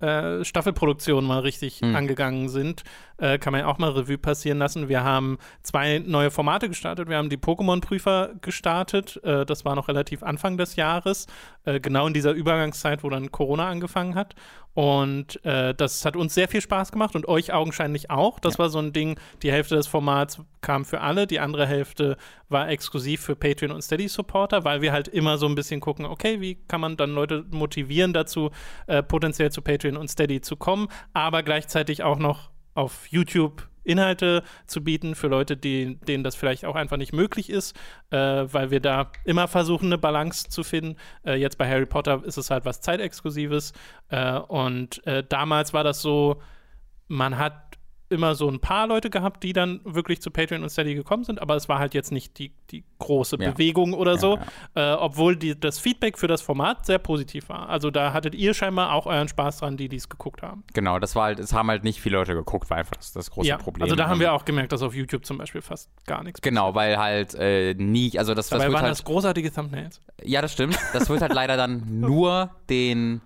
äh, Staffelproduktionen mal richtig Mhm. angegangen sind. Äh, kann man ja auch mal Revue passieren lassen. Wir haben zwei neue Formate gestartet. Wir haben die Pokémon-Prüfer gestartet. Äh, das war noch relativ Anfang des Jahres, äh, genau in dieser Übergangszeit, wo dann Corona angefangen hat. Und äh, das hat uns sehr viel Spaß gemacht und euch augenscheinlich auch. Das war so ein Ding, die Hälfte des Formats kam für alle, die andere Hälfte war exklusiv für Patreon und Steady-Supporter, weil wir halt immer so ein bisschen gucken, okay, wie kann man dann Leute motivieren dazu, äh, potenziell zu Patreon und Steady zu kommen, aber gleichzeitig auch noch auf YouTube Inhalte zu bieten für Leute, die, denen das vielleicht auch einfach nicht möglich ist, äh, weil wir da immer versuchen, eine Balance zu finden. Äh, jetzt bei Harry Potter ist es halt was Zeitexklusives äh, und äh, damals war das so, man hat immer so ein paar Leute gehabt, die dann wirklich zu Patreon und Steady gekommen sind, aber es war halt jetzt nicht die, die große Ja. Bewegung oder so, ja. Äh, obwohl die, das Feedback für das Format sehr positiv war. Also da hattet ihr scheinbar auch euren Spaß dran, die dies geguckt haben. Genau, das war halt, es haben halt nicht viele Leute geguckt, war einfach das, das große ja, Problem. also da haben wir auch gemerkt, dass auf YouTube zum Beispiel fast gar nichts Genau, weil halt äh, nie, also das, das Dabei wird waren halt, das großartige Thumbnails. ja, das stimmt, das wird halt leider dann nur den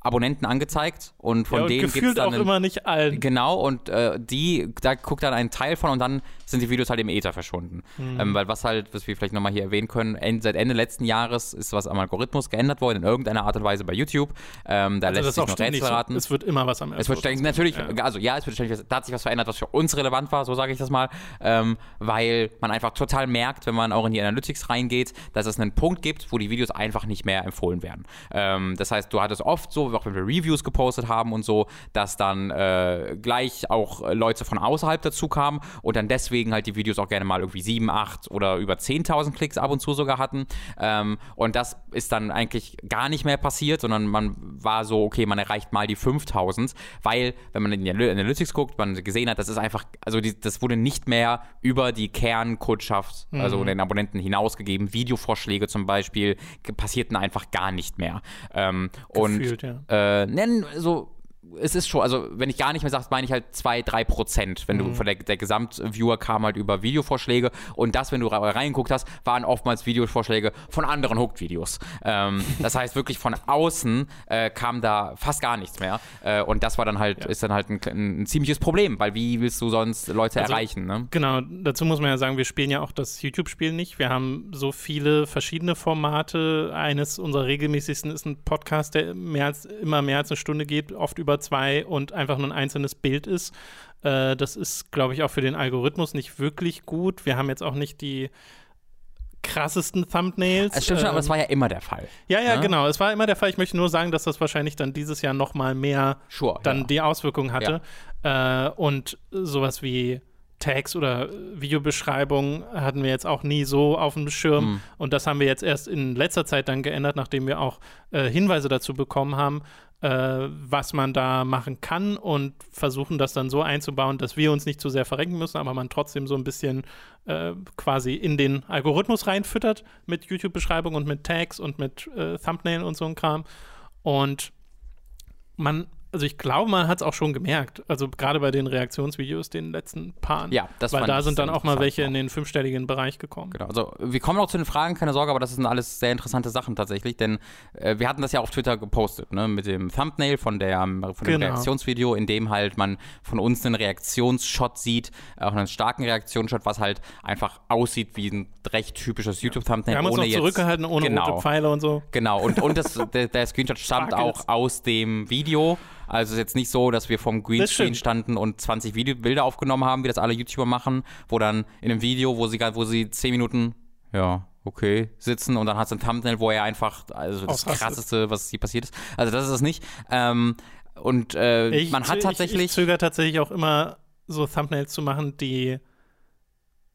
Abonnenten angezeigt und von ja, und denen gibt es gefühlt dann auch einen, immer nicht allen. Genau, und äh, die, da guckt dann ein Teil von und dann sind die Videos halt im Äther verschwunden. Mhm. Ähm, weil was halt, was wir vielleicht nochmal hier erwähnen können, end, seit Ende letzten Jahres ist was am Algorithmus geändert worden, in irgendeiner Art und Weise bei YouTube. Ähm, da Also lässt sich auch noch Rätsel so. raten. Es wird immer was am Es wird ständig, natürlich, Ja. also ja, es wird ständig, da hat sich was verändert, was für uns relevant war, so sage ich das mal, ähm, weil man einfach total merkt, wenn man auch in die Analytics reingeht, dass es einen Punkt gibt, wo die Videos einfach nicht mehr empfohlen werden. Ähm, das heißt, du hattest oft so, auch wenn wir Reviews gepostet haben und so, dass dann äh, gleich auch äh, Leute von außerhalb dazu kamen und dann deswegen halt die Videos auch gerne mal irgendwie 7, 8 oder über 10.000 Klicks ab und zu sogar hatten. Ähm, und das ist dann eigentlich gar nicht mehr passiert, sondern man war so, okay, man erreicht mal die 5000, weil, wenn man in die Analy- Analytics guckt, man gesehen hat, das ist einfach, also die, das wurde nicht mehr über die Kernkundschaft, also den Abonnenten hinausgegeben. Videovorschläge zum Beispiel passierten einfach gar nicht mehr. Ähm, Gefühlt, und ja. äh, nennen so es ist schon, also wenn ich gar nicht mehr sage, meine ich halt 2, 3 Prozent. Wenn du von der, der Gesamtviewer kam halt über Videovorschläge und das, wenn du reingeguckt hast, waren oftmals Videovorschläge von anderen Hooked-Videos. Ähm, das heißt wirklich von außen äh, kam da fast gar nichts mehr. Äh, und das war dann halt, ist dann halt ein, ein, ziemliches Problem, weil wie willst du sonst Leute Also, erreichen, ne? Genau, dazu muss man ja sagen, wir spielen ja auch das YouTube-Spiel nicht. Wir haben so viele verschiedene Formate. Eines unserer regelmäßigsten ist ein Podcast, der mehr als, immer mehr als eine Stunde geht, oft über zwei und einfach nur ein einzelnes Bild ist. Äh, das ist, glaube ich, auch für den Algorithmus nicht wirklich gut. Wir haben jetzt auch nicht die krassesten Thumbnails. Es stimmt schon, aber Ähm, das war ja immer der Fall. ja, ja, ne? genau. Es war immer der Fall. Ich möchte nur sagen, dass das wahrscheinlich dann dieses Jahr noch mal mehr Sure. dann ja. die Auswirkungen hatte. Äh, und sowas wie Tags oder Videobeschreibungen hatten wir jetzt auch nie so auf dem Schirm. Mhm. Und das haben wir jetzt erst in letzter Zeit dann geändert, nachdem wir auch äh, Hinweise dazu bekommen haben, äh, was man da machen kann und versuchen das dann so einzubauen, dass wir uns nicht zu sehr verrenken müssen, aber man trotzdem so ein bisschen äh, quasi in den Algorithmus reinfüttert mit YouTube-Beschreibung und mit Tags und mit äh, Thumbnail und so ein Kram. Und man, also ich glaube, man hat es auch schon gemerkt. Also gerade bei den Reaktionsvideos, den letzten Paaren. Ja, das Weil da sind dann auch mal welche auch. in den fünfstelligen Bereich gekommen. Genau, also wir kommen auch zu den Fragen, keine Sorge, aber das sind alles sehr interessante Sachen tatsächlich, denn äh, wir hatten das ja auf Twitter gepostet, ne, mit dem Thumbnail von, der, von dem Genau. Reaktionsvideo, in dem halt man von uns einen Reaktionsshot sieht, auch einen starken Reaktionsshot, was halt einfach aussieht wie ein recht typisches YouTube-Thumbnail. Wir haben uns ohne jetzt- zurückgehalten, ohne genau. rote Pfeile und so. Genau, und, und das, der, der Screenshot stammt auch aus dem Video. Also es ist jetzt nicht so, dass wir vom Greenscreen standen und 20 Video Bilder aufgenommen haben, wie das alle YouTuber machen, wo dann in einem Video, wo sie, wo sie 10 Minuten, ja, okay, sitzen und dann hat es ein Thumbnail, wo er einfach, also das Ausrastet. krasseste, was hier passiert ist. Also das ist es nicht. Ähm, und äh, Ich, man hat ich, tatsächlich. ich zögere tatsächlich auch immer, so Thumbnails zu machen, die.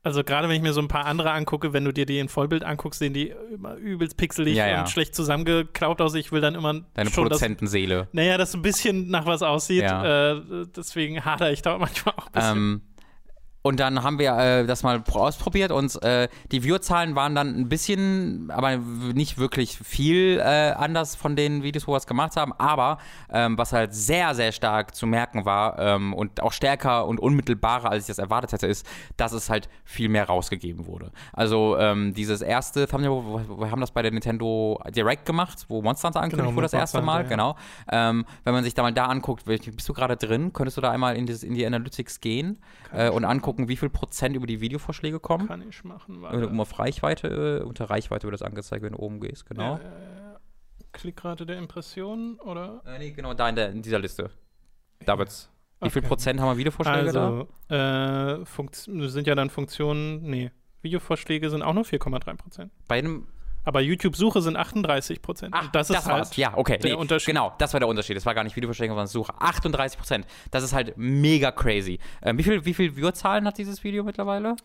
Also gerade wenn ich mir so ein paar andere angucke, wenn du dir die in Vollbild anguckst, sehen die immer übelst pixelig Ja, ja. und schlecht zusammengeklaut aus. Ich will dann immer Deine schon Produzentenseele. Naja, das ein bisschen nach was aussieht. Ja. Äh, deswegen hadere ich da manchmal auch ein bisschen. Ähm, und dann haben wir äh, das mal pro- ausprobiert und äh, die Viewerzahlen waren dann ein bisschen, aber nicht wirklich viel äh, anders von den Videos, wo wir es gemacht haben. Aber ähm, was halt sehr, sehr stark zu merken war ähm, und auch stärker und unmittelbarer, als ich das erwartet hätte, ist, dass es halt viel mehr rausgegeben wurde. Also ähm, dieses erste Thumbnail, wir haben das bei der Nintendo Direct gemacht, wo Monster Hunter angekündigt Genau, wurde das erste Mal, Hunter, genau. Ähm, wenn man sich da mal da anguckt, bist du gerade drin? Könntest du da einmal in, dieses, in die Analytics gehen äh, und angucken, wie viel Prozent über die Videovorschläge kommen? Kann ich machen. Warte. um auf Reichweite, äh, unter Reichweite wird das angezeigt, wenn du oben gehst, genau. Äh, Klickrate der Impressionen oder? Äh, nee, genau da in, der, in dieser Liste. Da wird's. Wie viel Okay. Prozent haben wir Videovorschläge da? Also, äh, Funkt- sind ja dann Funktionen, nee, Videovorschläge sind auch nur 4,3 Prozent. Bei einem. Aber YouTube-Suche sind 38 Prozent. Ach, das ist halt war's. Ja, okay. der nee, Unterschied. Genau, das war der Unterschied. Das war gar nicht Videovorschläge, sondern Suche. 38 Prozent. Das ist halt mega crazy. Ähm, wie viel, wie viel Viewerzahlen hat dieses Video mittlerweile?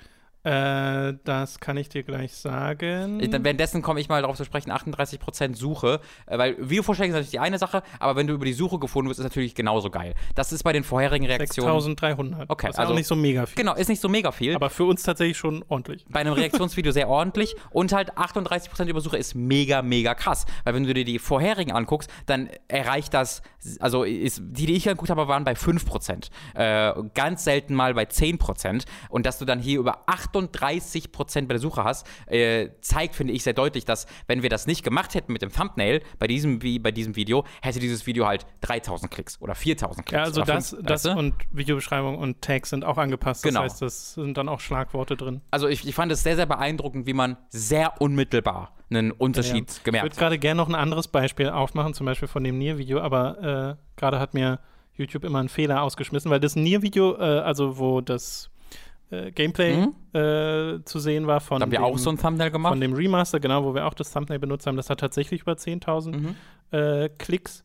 Äh, das kann ich dir gleich sagen. Dann währenddessen komme ich mal darauf zu sprechen, 38% Suche, äh, weil Videovorschläge sind natürlich die eine Sache, aber wenn du über die Suche gefunden wirst, ist natürlich genauso geil. Das ist bei den vorherigen Reaktionen. 6300. Okay, also- nicht so mega viel. Genau, ist nicht so mega viel. Aber für uns tatsächlich schon ordentlich. bei einem Reaktionsvideo sehr ordentlich und halt 38% Übersuche ist mega, mega krass. Weil wenn du dir die vorherigen anguckst, dann erreicht das, also ist, die, die ich angeguckt habe, waren bei 5%. Äh, ganz selten mal bei 10%. Und dass du dann hier über 38 Prozent bei der Suche hast, äh, zeigt, finde ich, sehr deutlich, dass wenn wir das nicht gemacht hätten mit dem Thumbnail bei diesem, wie bei diesem Video, hätte dieses Video halt 3000 Klicks oder 4000 Klicks. Ja, also das, fünf, das weißt du? und Videobeschreibung und Tags sind auch angepasst. Das Genau. heißt, das sind dann auch Schlagworte drin. Also ich, ich fand es sehr, sehr beeindruckend, wie man sehr unmittelbar einen Unterschied Ich gemerkt würde hat. gerade gerne noch ein anderes Beispiel aufmachen, zum Beispiel von dem Nier-Video, aber äh, gerade hat mir YouTube immer einen Fehler ausgeschmissen, weil das Nier-Video, äh, also wo das äh, Gameplay Mhm. äh, zu sehen war von Da haben wir dem, auch so ein Thumbnail gemacht. von dem Remaster, genau, wo wir auch das Thumbnail benutzt haben, das hat tatsächlich über 10.000 Mhm. äh, Klicks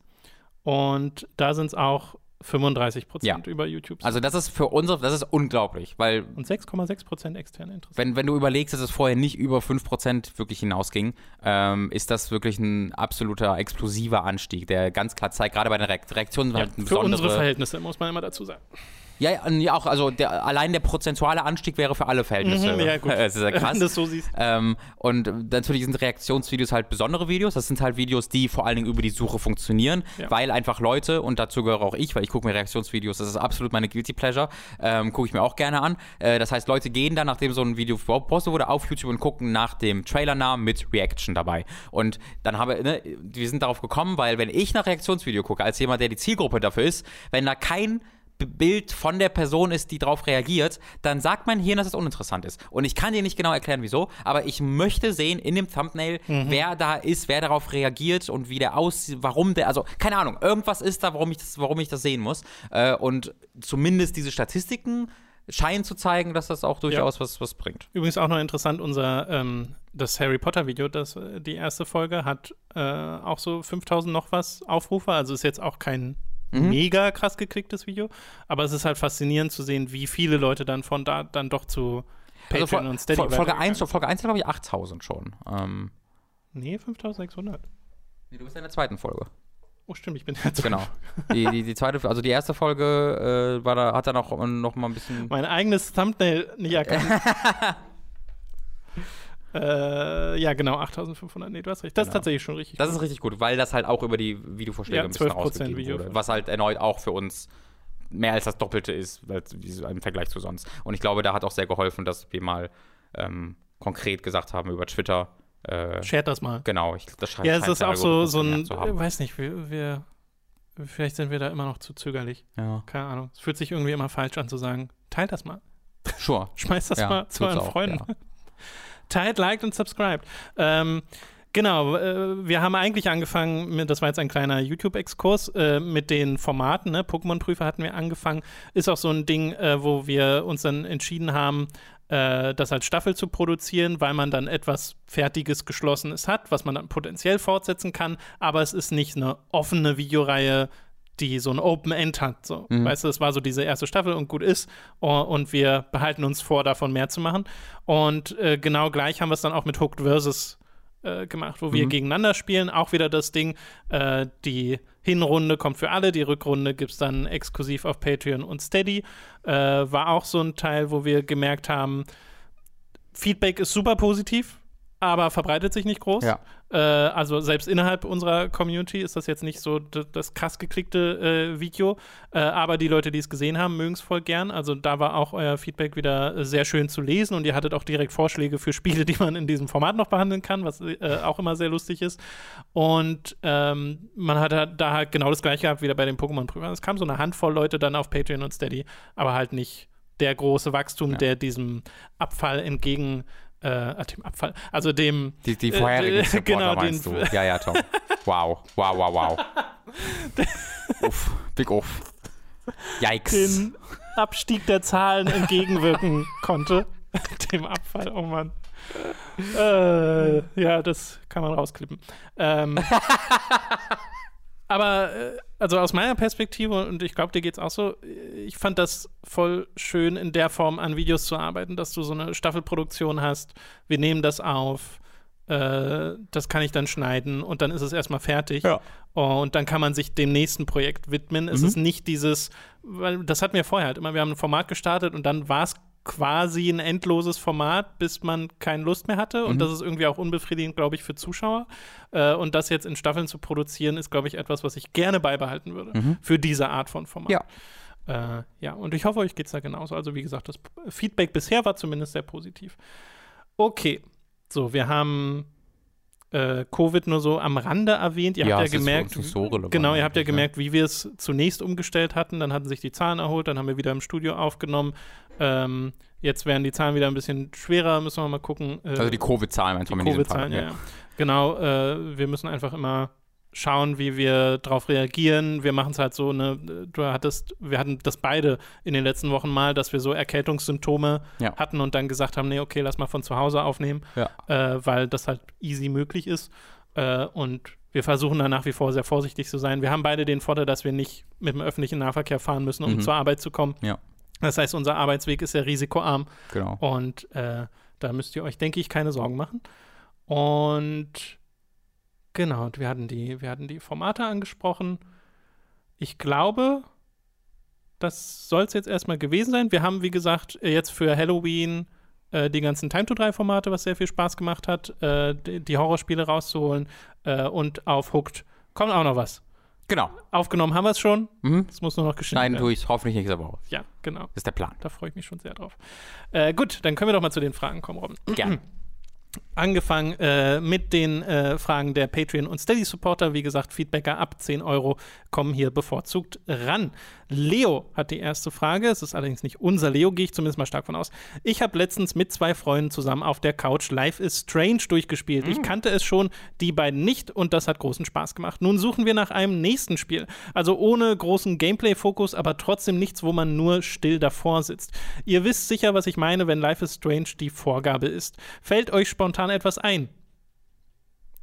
und da sind es auch 35 Prozent über YouTube. Also das ist für unsere, das ist unglaublich, weil und 6,6 Prozent externe Interesse. wenn, wenn du überlegst, dass es vorher nicht über 5% wirklich hinausging, ähm, ist das wirklich ein absoluter explosiver Anstieg, der ganz klar zeigt, gerade bei den Reakt Reaktionen Ja, halt für unsere. Verhältnisse, muss man immer dazu sagen. Ja, ja, auch, also der, allein der prozentuale Anstieg wäre für alle Verhältnisse. Mhm, ja, gut. Das ist ja krass. Wenn du so siehst. Ähm, und natürlich sind Reaktionsvideos halt besondere Videos. Das sind halt Videos, die vor allen Dingen über die Suche funktionieren, Ja. weil einfach Leute, und dazu gehöre auch ich, weil ich gucke mir Reaktionsvideos, das ist absolut meine Guilty Pleasure, ähm, gucke ich mir auch gerne an. Äh, das heißt, Leute gehen dann, nachdem so ein Video gepostet wurde, auf YouTube und gucken nach dem Trailernamen mit Reaction dabei. Und dann habe ne, wir sind darauf gekommen, weil wenn ich nach Reaktionsvideo gucke, als jemand, der die Zielgruppe dafür ist, wenn da kein Bild von der Person ist, die darauf reagiert, dann sagt mein Hirn, dass es uninteressant ist. Und ich kann dir nicht genau erklären, wieso, aber ich möchte sehen in dem Thumbnail, wer da ist, wer darauf reagiert und wie der aussieht, warum der, also keine Ahnung, irgendwas ist da, warum ich das, warum ich das sehen muss. Äh, und zumindest diese Statistiken scheinen zu zeigen, dass das auch durchaus was, was bringt. Übrigens auch noch interessant, unser ähm, das Harry Potter Video, das äh, die erste Folge hat äh, auch so 5000 noch was Aufrufe, also ist jetzt auch kein Mhm. mega krass geklicktes Video, aber es ist halt faszinierend zu sehen, wie viele Leute dann von da dann doch zu Patreon Also und Steady Fol- Folge weitergegangen 1, Folge 1 glaube ich 8000 schon. Ähm, Nee, 5600. nee, du bist in der zweiten Folge. Oh, stimmt, ich bin jetzt Genau. Die, die, die zweite, also die erste Folge äh, war da, hat da noch, noch mal ein bisschen. mein eigenes Thumbnail nicht erkannt. äh, ja, genau, 8500. Nee, du hast recht. Das ist Genau. tatsächlich schon richtig. Das ist richtig gut, weil das halt auch über die Videovorschläge Ja, ein bisschen 12% rausgegeben Video- wurde. Was halt erneut auch für uns mehr als das Doppelte ist, im Vergleich zu sonst. Und ich glaube, da hat auch sehr geholfen, dass wir mal ähm, konkret gesagt haben über Twitter. Äh, Shared das mal. genau, ich, das scheint Ja, es ist auch so, so ein, ich weiß nicht, wir, wir, vielleicht sind wir da immer noch zu zögerlich. Ja. Keine Ahnung. Es fühlt sich irgendwie immer falsch an zu sagen, teilt das mal. Sure. Schmeißt das Ja, mal zu euren Freunden. ja. Teilt, liked und subscribed. Ähm, genau, äh, wir haben eigentlich angefangen, mit, das war jetzt ein kleiner YouTube-Exkurs, äh, mit den Formaten. Ne? Pokémon-Prüfer hatten wir angefangen. Ist auch so ein Ding, äh, wo wir uns dann entschieden haben, das als Staffel zu produzieren, weil man dann etwas Fertiges, Geschlossenes hat, was man dann potenziell fortsetzen kann. Aber es ist nicht eine offene Videoreihe, die so ein Open End hat. So. Mhm. Weißt du, es war so diese erste Staffel und gut ist. Und wir behalten uns vor, davon mehr zu machen. Und äh, genau gleich haben wir es dann auch mit Hooked Versus äh, gemacht, wo wir Mhm. gegeneinander spielen. Auch wieder das Ding, äh, die Hinrunde kommt für alle, die Rückrunde gibt es dann exklusiv auf Patreon und Steady. Äh, war auch so ein Teil, wo wir gemerkt haben, Feedback ist super positiv, aber verbreitet sich nicht groß. Ja. Äh, also selbst innerhalb unserer Community ist das jetzt nicht so das krass geklickte äh, Video, äh, aber die Leute, die es gesehen haben, mögen es voll gern. Also da war auch euer Feedback wieder sehr schön zu lesen und ihr hattet auch direkt Vorschläge für Spiele, die man in diesem Format noch behandeln kann, was äh, auch immer sehr lustig ist. Und ähm, man hat halt da halt genau das gleiche gehabt wie bei den Pokémon-Prüfern. Es kam so eine Handvoll Leute dann auf Patreon und Steady, aber halt nicht der große Wachstum, Ja. der diesem Abfall entgegen äh, dem Abfall, also dem Die, die Äh, vorherigen äh, Supporter genau, meinst den- du? Ja, ja, Tom. Wow, wow, wow, wow. uff, big uff. Yikes. den Abstieg der Zahlen entgegenwirken konnte. Dem Abfall, oh Mann. Äh, ja, das kann man rausklippen. Ähm, aber, äh, also aus meiner Perspektive, und ich glaube, dir geht's auch so, ich fand das voll schön, in der Form an Videos zu arbeiten, dass du so eine Staffelproduktion hast. Wir nehmen das auf. äh, Das kann ich dann schneiden und dann ist es erstmal fertig. Ja. Und dann kann man sich dem nächsten Projekt widmen. Es Mhm. ist nicht dieses, weil das hatten wir vorher halt immer. Wir haben ein Format gestartet und dann war es quasi ein endloses Format, bis man keine Lust mehr hatte. Und Mhm. das ist irgendwie auch unbefriedigend, glaube ich, für Zuschauer. Äh, und das jetzt in Staffeln zu produzieren, ist, glaube ich, etwas, was ich gerne beibehalten würde Mhm. für diese Art von Format. Ja. Äh, ja, und ich hoffe, euch geht es da genauso. Also, wie gesagt, das Feedback bisher war zumindest sehr positiv. Okay, so, wir haben äh, Covid nur so am Rande erwähnt. Ihr Ja, habt ja gemerkt, so genau, ihr habt ja ne? gemerkt, wie wir es zunächst umgestellt hatten. Dann hatten sich die Zahlen erholt, dann haben wir wieder im Studio aufgenommen. Ähm, jetzt werden die Zahlen wieder ein bisschen schwerer, müssen wir mal gucken. Äh, Also die Covid-Zahlen, meinst die du Fall? Covid-Zahlen, ja. ja. Genau, äh, wir müssen einfach immer schauen, wie wir darauf reagieren. Wir machen es halt so, ne, du hattest, wir hatten das beide in den letzten Wochen mal, dass wir so Erkältungssymptome Ja. hatten und dann gesagt haben, nee, okay, lass mal von zu Hause aufnehmen, Ja. äh, weil das halt easy möglich ist. Äh, und wir versuchen da nach wie vor sehr vorsichtig zu sein. Wir haben beide den Vorteil, dass wir nicht mit dem öffentlichen Nahverkehr fahren müssen, um Mhm. zur Arbeit zu kommen. Ja. Das heißt, unser Arbeitsweg ist sehr risikoarm. Genau. Und äh, da müsst ihr euch, denke ich, keine Sorgen machen. Und genau, wir hatten die, wir hatten die Formate angesprochen. Ich glaube, das soll es jetzt erstmal gewesen sein. Wir haben, wie gesagt, jetzt für Halloween äh, die ganzen Time to 3 Formate, was sehr viel Spaß gemacht hat, äh, die, die Horrorspiele rauszuholen äh, und auf Hooked kommt auch noch was. Genau. Aufgenommen haben wir es schon. Mhm. Es muss nur noch geschnitten werden. tue ich hoffentlich nächste Woche. Ja, genau. Das ist der Plan. Da freue ich mich schon sehr drauf. Äh, gut, dann können wir doch mal zu den Fragen kommen, Robin. Gerne. Angefangen äh, mit den äh, Fragen der Patreon- und Steady-Supporter. Wie gesagt, Feedbacker ab 10 Euro kommen hier bevorzugt ran. Leo hat die erste Frage. Es ist allerdings nicht unser Leo, gehe ich zumindest mal stark von aus. Ich habe letztens mit zwei Freunden zusammen auf der Couch Life is Strange durchgespielt. Ich kannte es schon, die beiden nicht und das hat großen Spaß gemacht. Nun suchen wir nach einem nächsten Spiel. Also ohne großen Gameplay-Fokus, aber trotzdem nichts, wo man nur still davor sitzt. Ihr wisst sicher, was ich meine, wenn Life is Strange die Vorgabe ist. Fällt euch spontan etwas ein?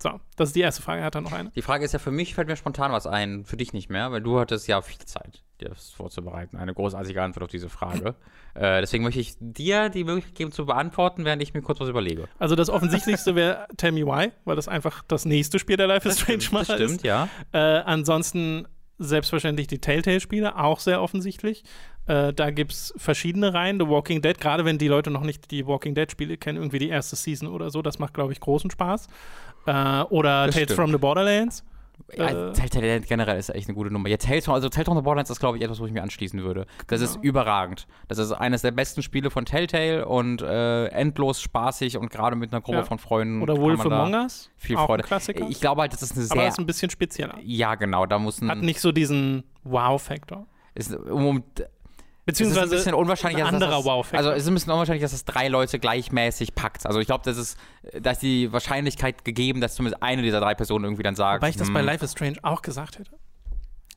So, das ist die erste Frage. Hat er noch eine? Die Frage ist ja, für mich fällt mir spontan was ein, für dich nicht mehr, weil du hattest ja viel Zeit, dir das vorzubereiten. Eine großartige Antwort auf diese Frage. äh, deswegen möchte ich dir die Möglichkeit geben zu beantworten, während ich mir kurz was überlege. Also das offensichtlichste wäre Tell Me Why, weil das einfach das nächste Spiel der Life is Strange das Macher stimmt, ist. ja. Äh, ansonsten selbstverständlich die Telltale-Spiele, auch sehr offensichtlich. Äh, da gibt es verschiedene Reihen. The Walking Dead, gerade wenn die Leute noch nicht die Walking Dead-Spiele kennen, irgendwie die erste Season oder so, das macht, glaube ich, großen Spaß. Äh, oder Das Tales stimmt. from the Borderlands. Ja, Äh, Telltale generell ist echt eine gute Nummer. Ja, Telltale, also Telltale the Borderlands ist, glaube ich, etwas, wo ich mir anschließen würde. Das ist Genau. überragend. Das ist eines der besten Spiele von Telltale und äh, endlos spaßig und gerade mit einer Gruppe Ja. von Freunden Oder Wolf Among Us. viel auch Freude. ein Klassiker. Ich glaube halt, das ist eine aber sehr ist ein bisschen spezieller. Ja, genau, da muss ein Hat nicht so diesen Wow-Faktor. ist, um, um, es ist Beziehungsweise ein bisschen unwahrscheinlich, ein dass anderer das, Wow-Faktor. Also es ist ein bisschen unwahrscheinlich, dass das drei Leute gleichmäßig packt. Also ich glaube, das ist, da ist die Wahrscheinlichkeit gegeben, dass zumindest eine dieser drei Personen irgendwie dann sagt. Wobei ich das bei hm, Life is Strange auch gesagt hätte.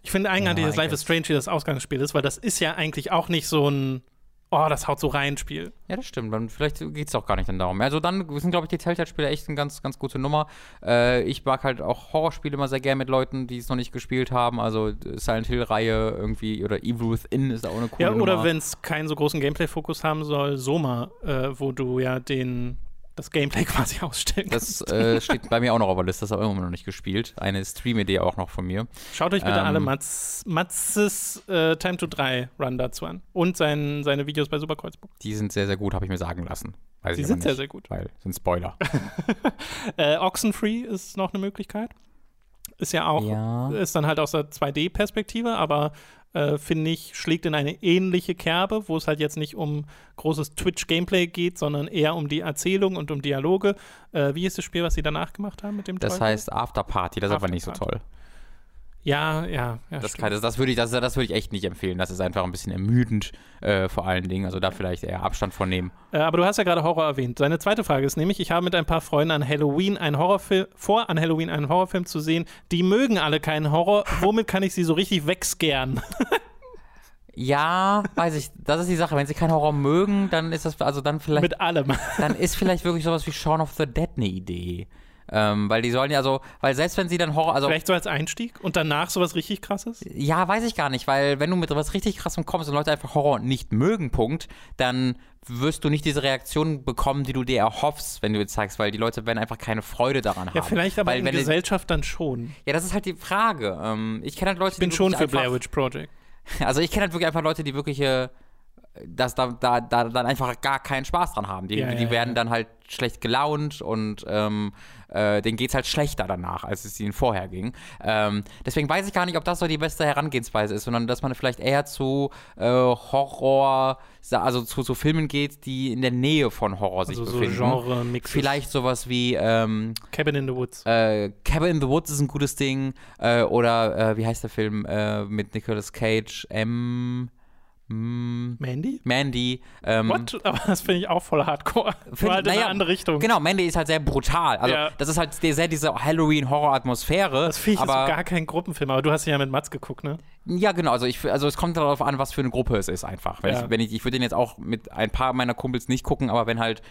Ich finde eigenartig, Ja, dass Life is Strange hier das Ausgangsspiel ist, weil das ist ja eigentlich auch nicht so ein, oh, das haut so rein Spiel. Ja, das stimmt. Dann vielleicht geht es auch gar nicht dann darum. Also dann sind, glaube ich, die Telltale-Spiele echt eine ganz, ganz gute Nummer. Äh, ich mag halt auch Horrorspiele immer sehr gerne mit Leuten, die es noch nicht gespielt haben. Also äh, Silent Hill-Reihe irgendwie oder Evil Within ist auch eine coole Ja, oder wenn es keinen so großen Gameplay-Fokus haben soll, Soma, äh, wo du ja den, das Gameplay quasi ausstellen Das äh, steht bei mir auch noch auf der Liste, das habe ich immer noch nicht gespielt. Eine Stream-Idee auch noch von mir. Schaut euch bitte ähm, alle Mats, Matzes äh, Time to 3 Run dazu an. Und sein, seine Videos bei Super Kreuzburg. Die sind sehr, sehr gut, habe ich mir sagen lassen. Weiß Die sind nicht, sehr, sehr gut. Weil sind Spoiler. Äh, Oxenfree ist noch eine Möglichkeit. Ist ja auch, Ja. ist dann halt aus der 2D-Perspektive, aber äh, finde ich, schlägt in eine ähnliche Kerbe, wo es halt jetzt nicht um großes Twitch-Gameplay geht, sondern eher um die Erzählung und um Dialoge. Äh, wie ist das Spiel, was sie danach gemacht haben mit dem Das Teufel? heißt Afterparty, das ist aber nicht so toll. Ja, ja, ja. Das, kann, das, das würde ich, das, das würde ich echt nicht empfehlen. Das ist einfach ein bisschen ermüdend, äh, vor allen Dingen. Also da vielleicht eher Abstand von nehmen. Äh, aber du hast ja gerade Horror erwähnt. Seine zweite Frage ist nämlich, ich habe mit ein paar Freunden an Halloween einen Horrorfilm vor, an Halloween einen Horrorfilm zu sehen. Die mögen alle keinen Horror. Womit kann ich sie so richtig wegscaren? Ja, weiß ich. Das ist die Sache. Wenn sie keinen Horror mögen, dann ist das, also dann vielleicht, mit allem. dann ist vielleicht wirklich sowas wie Shaun of the Dead eine Idee. Ähm, weil die sollen ja so, weil selbst wenn sie dann Horror, also Vielleicht so als Einstieg und danach sowas richtig krasses? Ja, weiß ich gar nicht, weil wenn du mit was richtig krassem kommst und Leute einfach Horror nicht mögen, Punkt, dann wirst du nicht diese Reaktion bekommen, die du dir erhoffst, wenn du jetzt sagst, weil die Leute werden einfach keine Freude daran haben. Ja, vielleicht aber weil, in die- Gesellschaft dann schon. Ja, das ist halt die Frage. Ähm, ich kenne halt Leute, Ich bin die schon für einfach, Blair Witch Project. Also ich kenne halt wirklich einfach Leute, die wirkliche dass da, da, da dann einfach gar keinen Spaß dran haben. Die, Ja, die ja, werden ja. dann halt schlecht gelaunt und ähm, äh, denen geht's halt schlechter danach, als es ihnen vorher ging. Ähm, deswegen weiß ich gar nicht, ob das so die beste Herangehensweise ist, sondern dass man vielleicht eher zu äh, Horror, also zu so Filmen geht, die in der Nähe von Horror sich Also so befinden. Genre-Mix. Vielleicht sowas wie ähm, Cabin in the Woods. äh, Cabin in the Woods ist ein gutes Ding. Äh, oder äh, wie heißt der Film äh, mit Nicolas Cage? M. M Mandy? Mandy. Ähm, What? Aber das finde ich auch voll hardcore. Find- halt in naja, eine andere Richtung. Genau, Mandy ist halt sehr brutal. Also Ja. das ist halt sehr diese Halloween-Horror-Atmosphäre. Das finde ich aber gar kein Gruppenfilm, aber du hast ja mit Mats geguckt, ne? Ja, genau. Also, ich, also es kommt darauf an, was für eine Gruppe es ist einfach. Wenn Ja. ich, wenn ich, ich würde den jetzt auch mit ein paar meiner Kumpels nicht gucken, aber wenn halt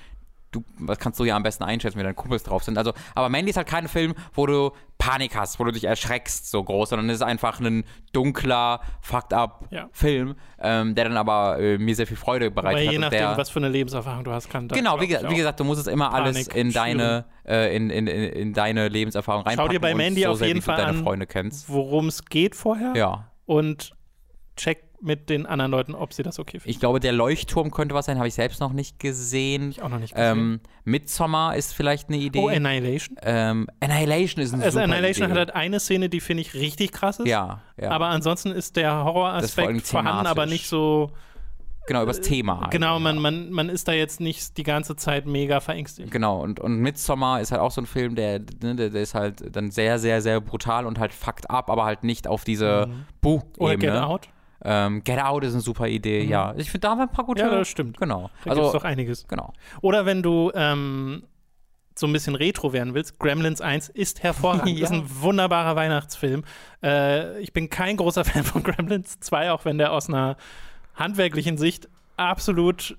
du, was kannst du ja am besten einschätzen, wenn deine Kumpels drauf sind. Also, aber Mandy ist halt kein Film, wo du Panik hast, wo du dich erschreckst so groß, sondern es ist einfach ein dunkler, fucked up Ja. Film, ähm, der dann aber äh, mir sehr viel Freude bereitet Weil hat. je nachdem, der, was für eine Lebenserfahrung du hast, kann das, Genau, wie, wie gesagt, du musst es immer alles Panik in deine, äh, in, in, in, in deine Lebenserfahrung reinpacken. dir bei Mandy so auf jeden Fall an, Freunde kennst. worum es geht vorher Ja. und check mit den anderen Leuten, ob sie das okay finden. Ich glaube, der Leuchtturm könnte was sein, habe ich selbst noch nicht gesehen. Ich auch noch nicht gesehen. Ähm, Midsommar ist vielleicht eine Idee. oh, Annihilation. ähm, Annihilation ist eine Also super Annihilation Idee. hat halt eine Szene, die finde ich richtig krass ist. ja, ja. Aber ansonsten ist der Das Horroraspekt vorhanden, aber nicht so. genau, übers Thema. halt, Genau, man, man, man ist da jetzt nicht die ganze Zeit mega verängstigt. Genau, und, und Midsommar ist halt auch so ein Film, der, ne, der, der ist halt dann sehr, sehr, sehr brutal und halt fucked up, aber halt nicht auf diese Mhm. Buh-Ebene. Oder Get Out. Ähm, Get Out ist eine super Idee, ja. Ich finde, da haben wir ein paar gute. Ja, das stimmt. Genau. Da gibt es Also, doch einiges. genau. Oder wenn du ähm, so ein bisschen retro werden willst, Gremlins 1 ist hervorragend. Ja. Ist ein wunderbarer Weihnachtsfilm. Äh, ich bin kein großer Fan von Gremlins 2, auch wenn der aus einer handwerklichen Sicht absolut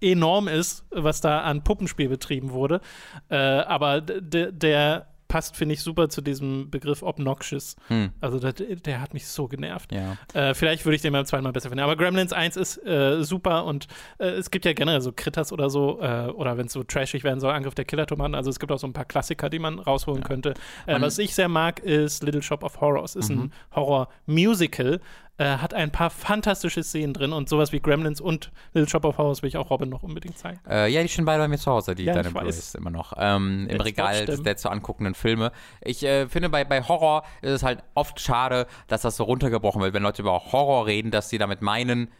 enorm ist, was da an Puppenspiel betrieben wurde. Äh, aber der passt, finde ich, super zu diesem Begriff obnoxious. Hm. Also der, der hat mich so genervt. Ja. Äh, vielleicht würde ich den beim zweiten Mal besser finden. Aber Gremlins 1 ist äh, super und äh, es gibt ja generell so Critters oder so, äh, oder wenn es so trashig werden soll, Angriff der Killer-Tomaten. Also es gibt auch so ein paar Klassiker, die man rausholen könnte. Äh, was ich sehr mag, ist Little Shop of Horrors. Ist Mhm. ein Horror-Musical. Äh, hat ein paar fantastische Szenen drin und sowas wie Gremlins und Little Shop of Horrors will ich auch Robin noch unbedingt zeigen. Äh, ja, die stehen beide bei mir zu Hause, die Ja, deine. Blu-rays immer noch. Ähm, Im Regal der zu anguckenden Filme. Ich äh, finde, bei, bei Horror ist es halt oft schade, dass das so runtergebrochen wird, wenn Leute über Horror reden, dass sie damit meinen,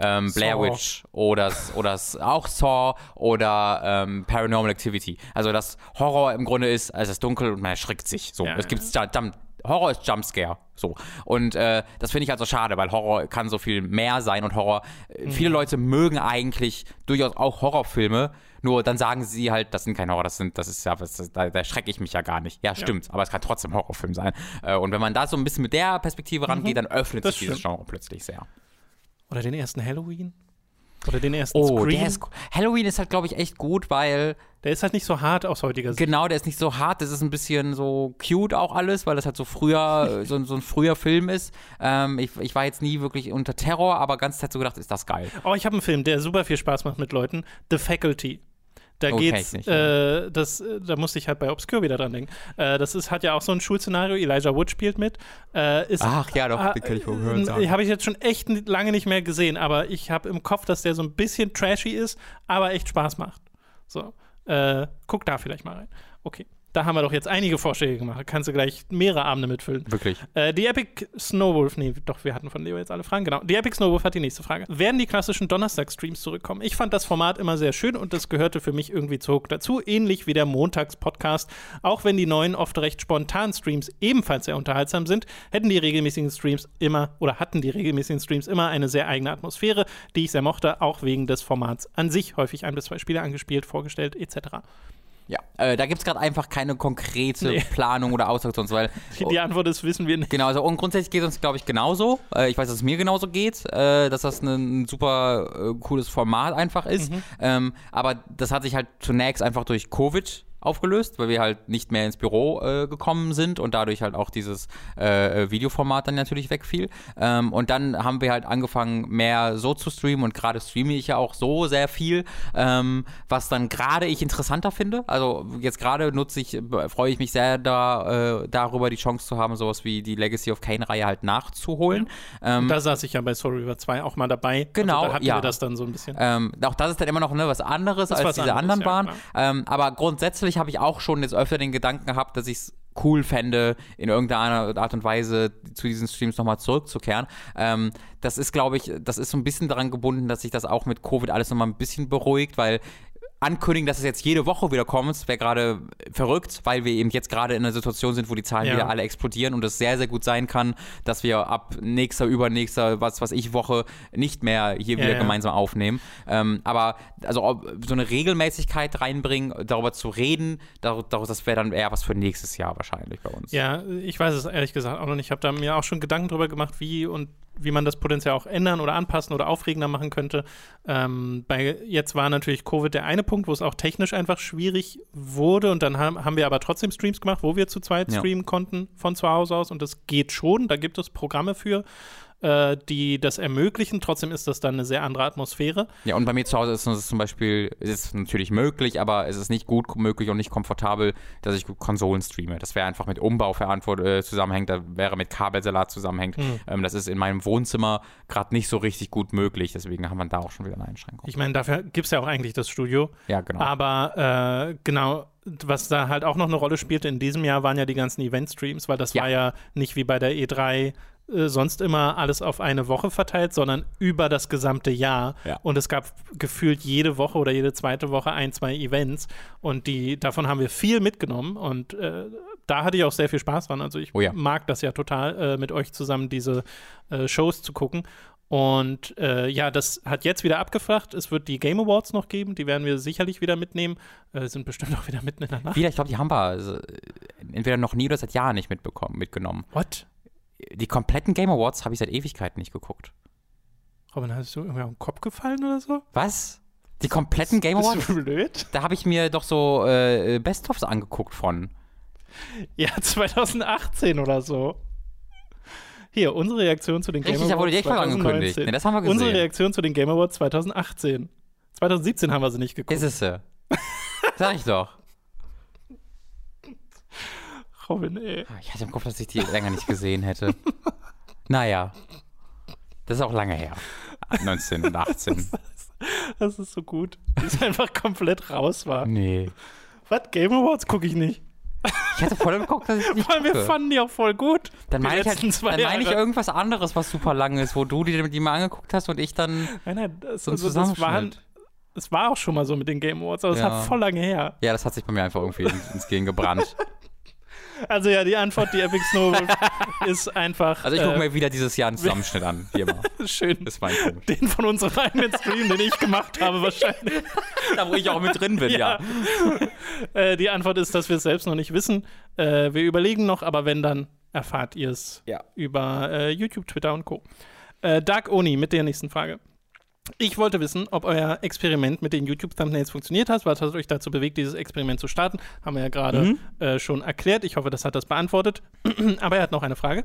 ähm, Blair. Witch oder, oder auch Saw oder ähm, Paranormal Activity. Also, dass Horror im Grunde ist, es ist dunkel und man erschrickt sich. So, Ja, es gibt Jump, Horror ist Jumpscare. So. Und äh, das finde ich halt so schade, weil Horror kann so viel mehr sein und Horror. äh, Mhm. Viele Leute mögen eigentlich durchaus auch Horrorfilme, nur dann sagen sie halt, das sind keine Horror, das sind, das ist ja, das, das, da, da schrecke ich mich ja gar nicht. Ja, stimmt, aber es kann trotzdem Horrorfilm sein. Äh, und wenn man da so ein bisschen mit der Perspektive rangeht, dann öffnet Mhm. Das sich dieses stimmt. Genre plötzlich sehr. Oder den ersten Halloween. Oder den ersten Oh, Scream. der ist, Halloween ist halt, glaube ich, echt gut, weil Der ist halt nicht so hart aus heutiger Sicht. Genau, der ist nicht so hart, das ist ein bisschen so cute auch alles, weil das halt so früher, so, so ein früher Film ist. Ähm, ich, ich war jetzt nie wirklich unter Terror, aber ganz Zeit so gedacht, ist das geil. Oh, ich habe einen Film, der super viel Spaß macht mit Leuten. The Faculty. Da Oh, kenn geht's, ich nicht, äh, das, äh, da musste ich halt bei Obscure wieder dran denken. Äh, das ist, hat ja auch so ein Schulszenario. Elijah Wood spielt mit. Äh, ist, Ach ja, doch, Ah, den kenn ich vom äh, Hören sagen. Habe ich jetzt schon echt lange nicht mehr gesehen, aber ich habe im Kopf, dass der so ein bisschen trashy ist, aber echt Spaß macht. So, äh, guck da vielleicht mal rein. Okay, da haben wir doch jetzt einige Vorschläge gemacht. Da kannst du gleich mehrere Abende mitfüllen. Wirklich. Äh, die Epic Snowwolf, nee, doch, wir hatten von Leo jetzt alle Fragen, genau. Die Epic Snowwolf hat die nächste Frage. Werden die klassischen Donnerstag-Streams zurückkommen? Ich fand das Format immer sehr schön und das gehörte für mich irgendwie zu Hook dazu, ähnlich wie der Montags-Podcast. Auch wenn die neuen, oft recht spontanen Streams ebenfalls sehr unterhaltsam sind, hätten die regelmäßigen Streams immer oder hatten die regelmäßigen Streams immer eine sehr eigene Atmosphäre, die ich sehr mochte, auch wegen des Formats an sich. Häufig ein bis zwei Spiele angespielt, vorgestellt, etc. Ja, äh, da gibt es gerade einfach keine konkrete Nee. Planung oder Aussage sonst, weil Die, Antwort ist, wissen wir nicht. Genau, also und grundsätzlich geht es uns, glaube ich, genauso. Äh, ich weiß, dass es mir genauso geht, äh, dass das ein, ein super äh, cooles Format einfach ist. Mhm. Ähm, aber das hat sich halt zunächst einfach durch Covid aufgelöst, weil wir halt nicht mehr ins Büro äh, gekommen sind und dadurch halt auch dieses äh, Videoformat dann natürlich wegfiel. Ähm, und dann haben wir halt angefangen, mehr so zu streamen und gerade streame ich ja auch so sehr viel, ähm, was dann gerade ich interessanter finde. Also jetzt gerade nutze ich, freue ich mich sehr da, äh, darüber, die Chance zu haben, sowas wie die Legacy of Kane-Reihe halt nachzuholen. Ja. Ähm, da saß ich ja bei Soul River 2 auch mal dabei. Also genau, also da hatten ja. wir das dann so ein bisschen. Ähm, auch das ist dann immer noch ne, was anderes als was diese anderes, anderen ja, waren. Ähm, aber grundsätzlich habe ich auch schon jetzt öfter den Gedanken gehabt, dass ich es cool fände, in irgendeiner Art und Weise zu diesen Streams nochmal zurückzukehren. Ähm, das ist, glaube ich, das ist so ein bisschen daran gebunden, dass sich das auch mit Covid alles nochmal ein bisschen beruhigt, weil ankündigen, dass es jetzt jede Woche wieder kommt, wäre gerade verrückt, weil wir eben jetzt gerade in einer Situation sind, wo die Zahlen Ja. wieder alle explodieren und es sehr, sehr gut sein kann, dass wir ab nächster, übernächster, was was ich Woche nicht mehr hier Ja, wieder ja. gemeinsam aufnehmen. Ähm, aber also so eine Regelmäßigkeit reinbringen, darüber zu reden, dar, das wäre dann eher was für nächstes Jahr wahrscheinlich bei uns. Ja, ich weiß es ehrlich gesagt auch noch nicht. Ich habe da mir auch schon Gedanken drüber gemacht, wie und wie man das potenziell auch ändern oder anpassen oder aufregender machen könnte. Ähm, bei, jetzt war natürlich Covid der eine Punkt, wo es auch technisch einfach schwierig wurde und dann haben, haben wir aber trotzdem Streams gemacht, wo wir zu zweit Ja. streamen konnten von zu Hause aus und das geht schon. Da gibt es Programme für, äh, die das ermöglichen. Trotzdem ist das dann eine sehr andere Atmosphäre. Ja, und bei mir zu Hause ist es zum Beispiel, ist es natürlich möglich, aber es ist nicht gut möglich und nicht komfortabel, dass ich Konsolen streame. Das wäre einfach mit Umbau äh, zusammenhängt, da wäre mit Kabelsalat zusammenhängt. Hm. Ähm, das ist in meinem Wohnzimmer gerade nicht so richtig gut möglich, deswegen haben wir da auch schon wieder eine Einschränkung. Ich meine, dafür gibt es ja auch eigentlich das Studio. ja, genau. Aber äh, genau, was da halt auch noch eine Rolle spielte in diesem Jahr, waren ja die ganzen Event-Streams, weil das Ja. war ja nicht wie bei der E3 äh, sonst immer alles auf eine Woche verteilt, sondern über das gesamte Jahr. Ja. Und es gab gefühlt jede Woche oder jede zweite Woche ein, zwei Events. Und die, davon haben wir viel mitgenommen. Und äh, da hatte ich auch sehr viel Spaß dran. Also ich Oh ja. mag das ja total, äh, mit euch zusammen diese äh, Shows zu gucken. Und äh, ja, das hat jetzt wieder abgeflacht. Es wird die Game Awards noch geben, die werden wir sicherlich wieder mitnehmen. Äh, sind bestimmt auch wieder mitten in der Nacht. Wieder, ich glaube, die haben wir also, entweder noch nie oder seit Jahren nicht mitbekommen, mitgenommen. What? Die kompletten Game Awards habe ich seit Ewigkeiten nicht geguckt. Robin, hast du irgendwie auf den Kopf gefallen oder so? Was? Die kompletten Game Bist Awards? du blöd? Da habe ich mir doch so äh, Best-ofs angeguckt von. Ja, 2018 oder so. Hier, unsere Reaktion zu den Game Richtig, da Awards. wurde direkt mal angekündigt. 2019. Nee, das haben wir gesehen. Unsere Reaktion zu den Game Awards 2018. 2017 haben wir sie nicht geguckt. Ist es so. Sag ich doch. Robin, ey. Ich hatte im Kopf, dass ich die länger nicht gesehen hätte. Naja. Das ist auch lange her. 19 und 18. Das ist so gut. Dass es einfach komplett raus war. Nee. Was? Game Awards gucke ich nicht. Ich hatte voll im Kopf, dass ich nicht Weil wir gucke. fanden die auch voll gut. Dann die meine ich, halt, dann meine ich irgendwas anderes, was super lang ist, wo du dir die mal angeguckt hast und ich dann. Nein, nein, das, So also, das, waren, Zusammenschnitt. das war auch schon mal so mit den Game Awards, aber es Ja. hat voll lange her. Ja, das hat sich bei mir einfach irgendwie ins, ins Gehirn gebrannt. Also ja, die Antwort, die Epic Snowball ist einfach Also ich gucke äh, mir wieder dieses Jahr einen Zusammenschnitt an. Hier mal. schön. Das ist mein Punkt. Den von unserem eigenen Stream, den ich gemacht habe, wahrscheinlich. Da, wo ich auch mit drin bin, ja. Äh, die Antwort ist, dass wir es selbst noch nicht wissen. Äh, wir überlegen noch, aber wenn, dann erfahrt ihr es Ja. über äh, YouTube, Twitter und Co. Äh, Dark Oni mit der nächsten Frage. Ich wollte wissen, ob euer Experiment mit den YouTube-Thumbnails funktioniert hat. Was hat euch dazu bewegt, dieses Experiment zu starten? Haben wir ja gerade Mhm. äh, schon erklärt. Ich hoffe, das hat das beantwortet. Aber er hat noch eine Frage.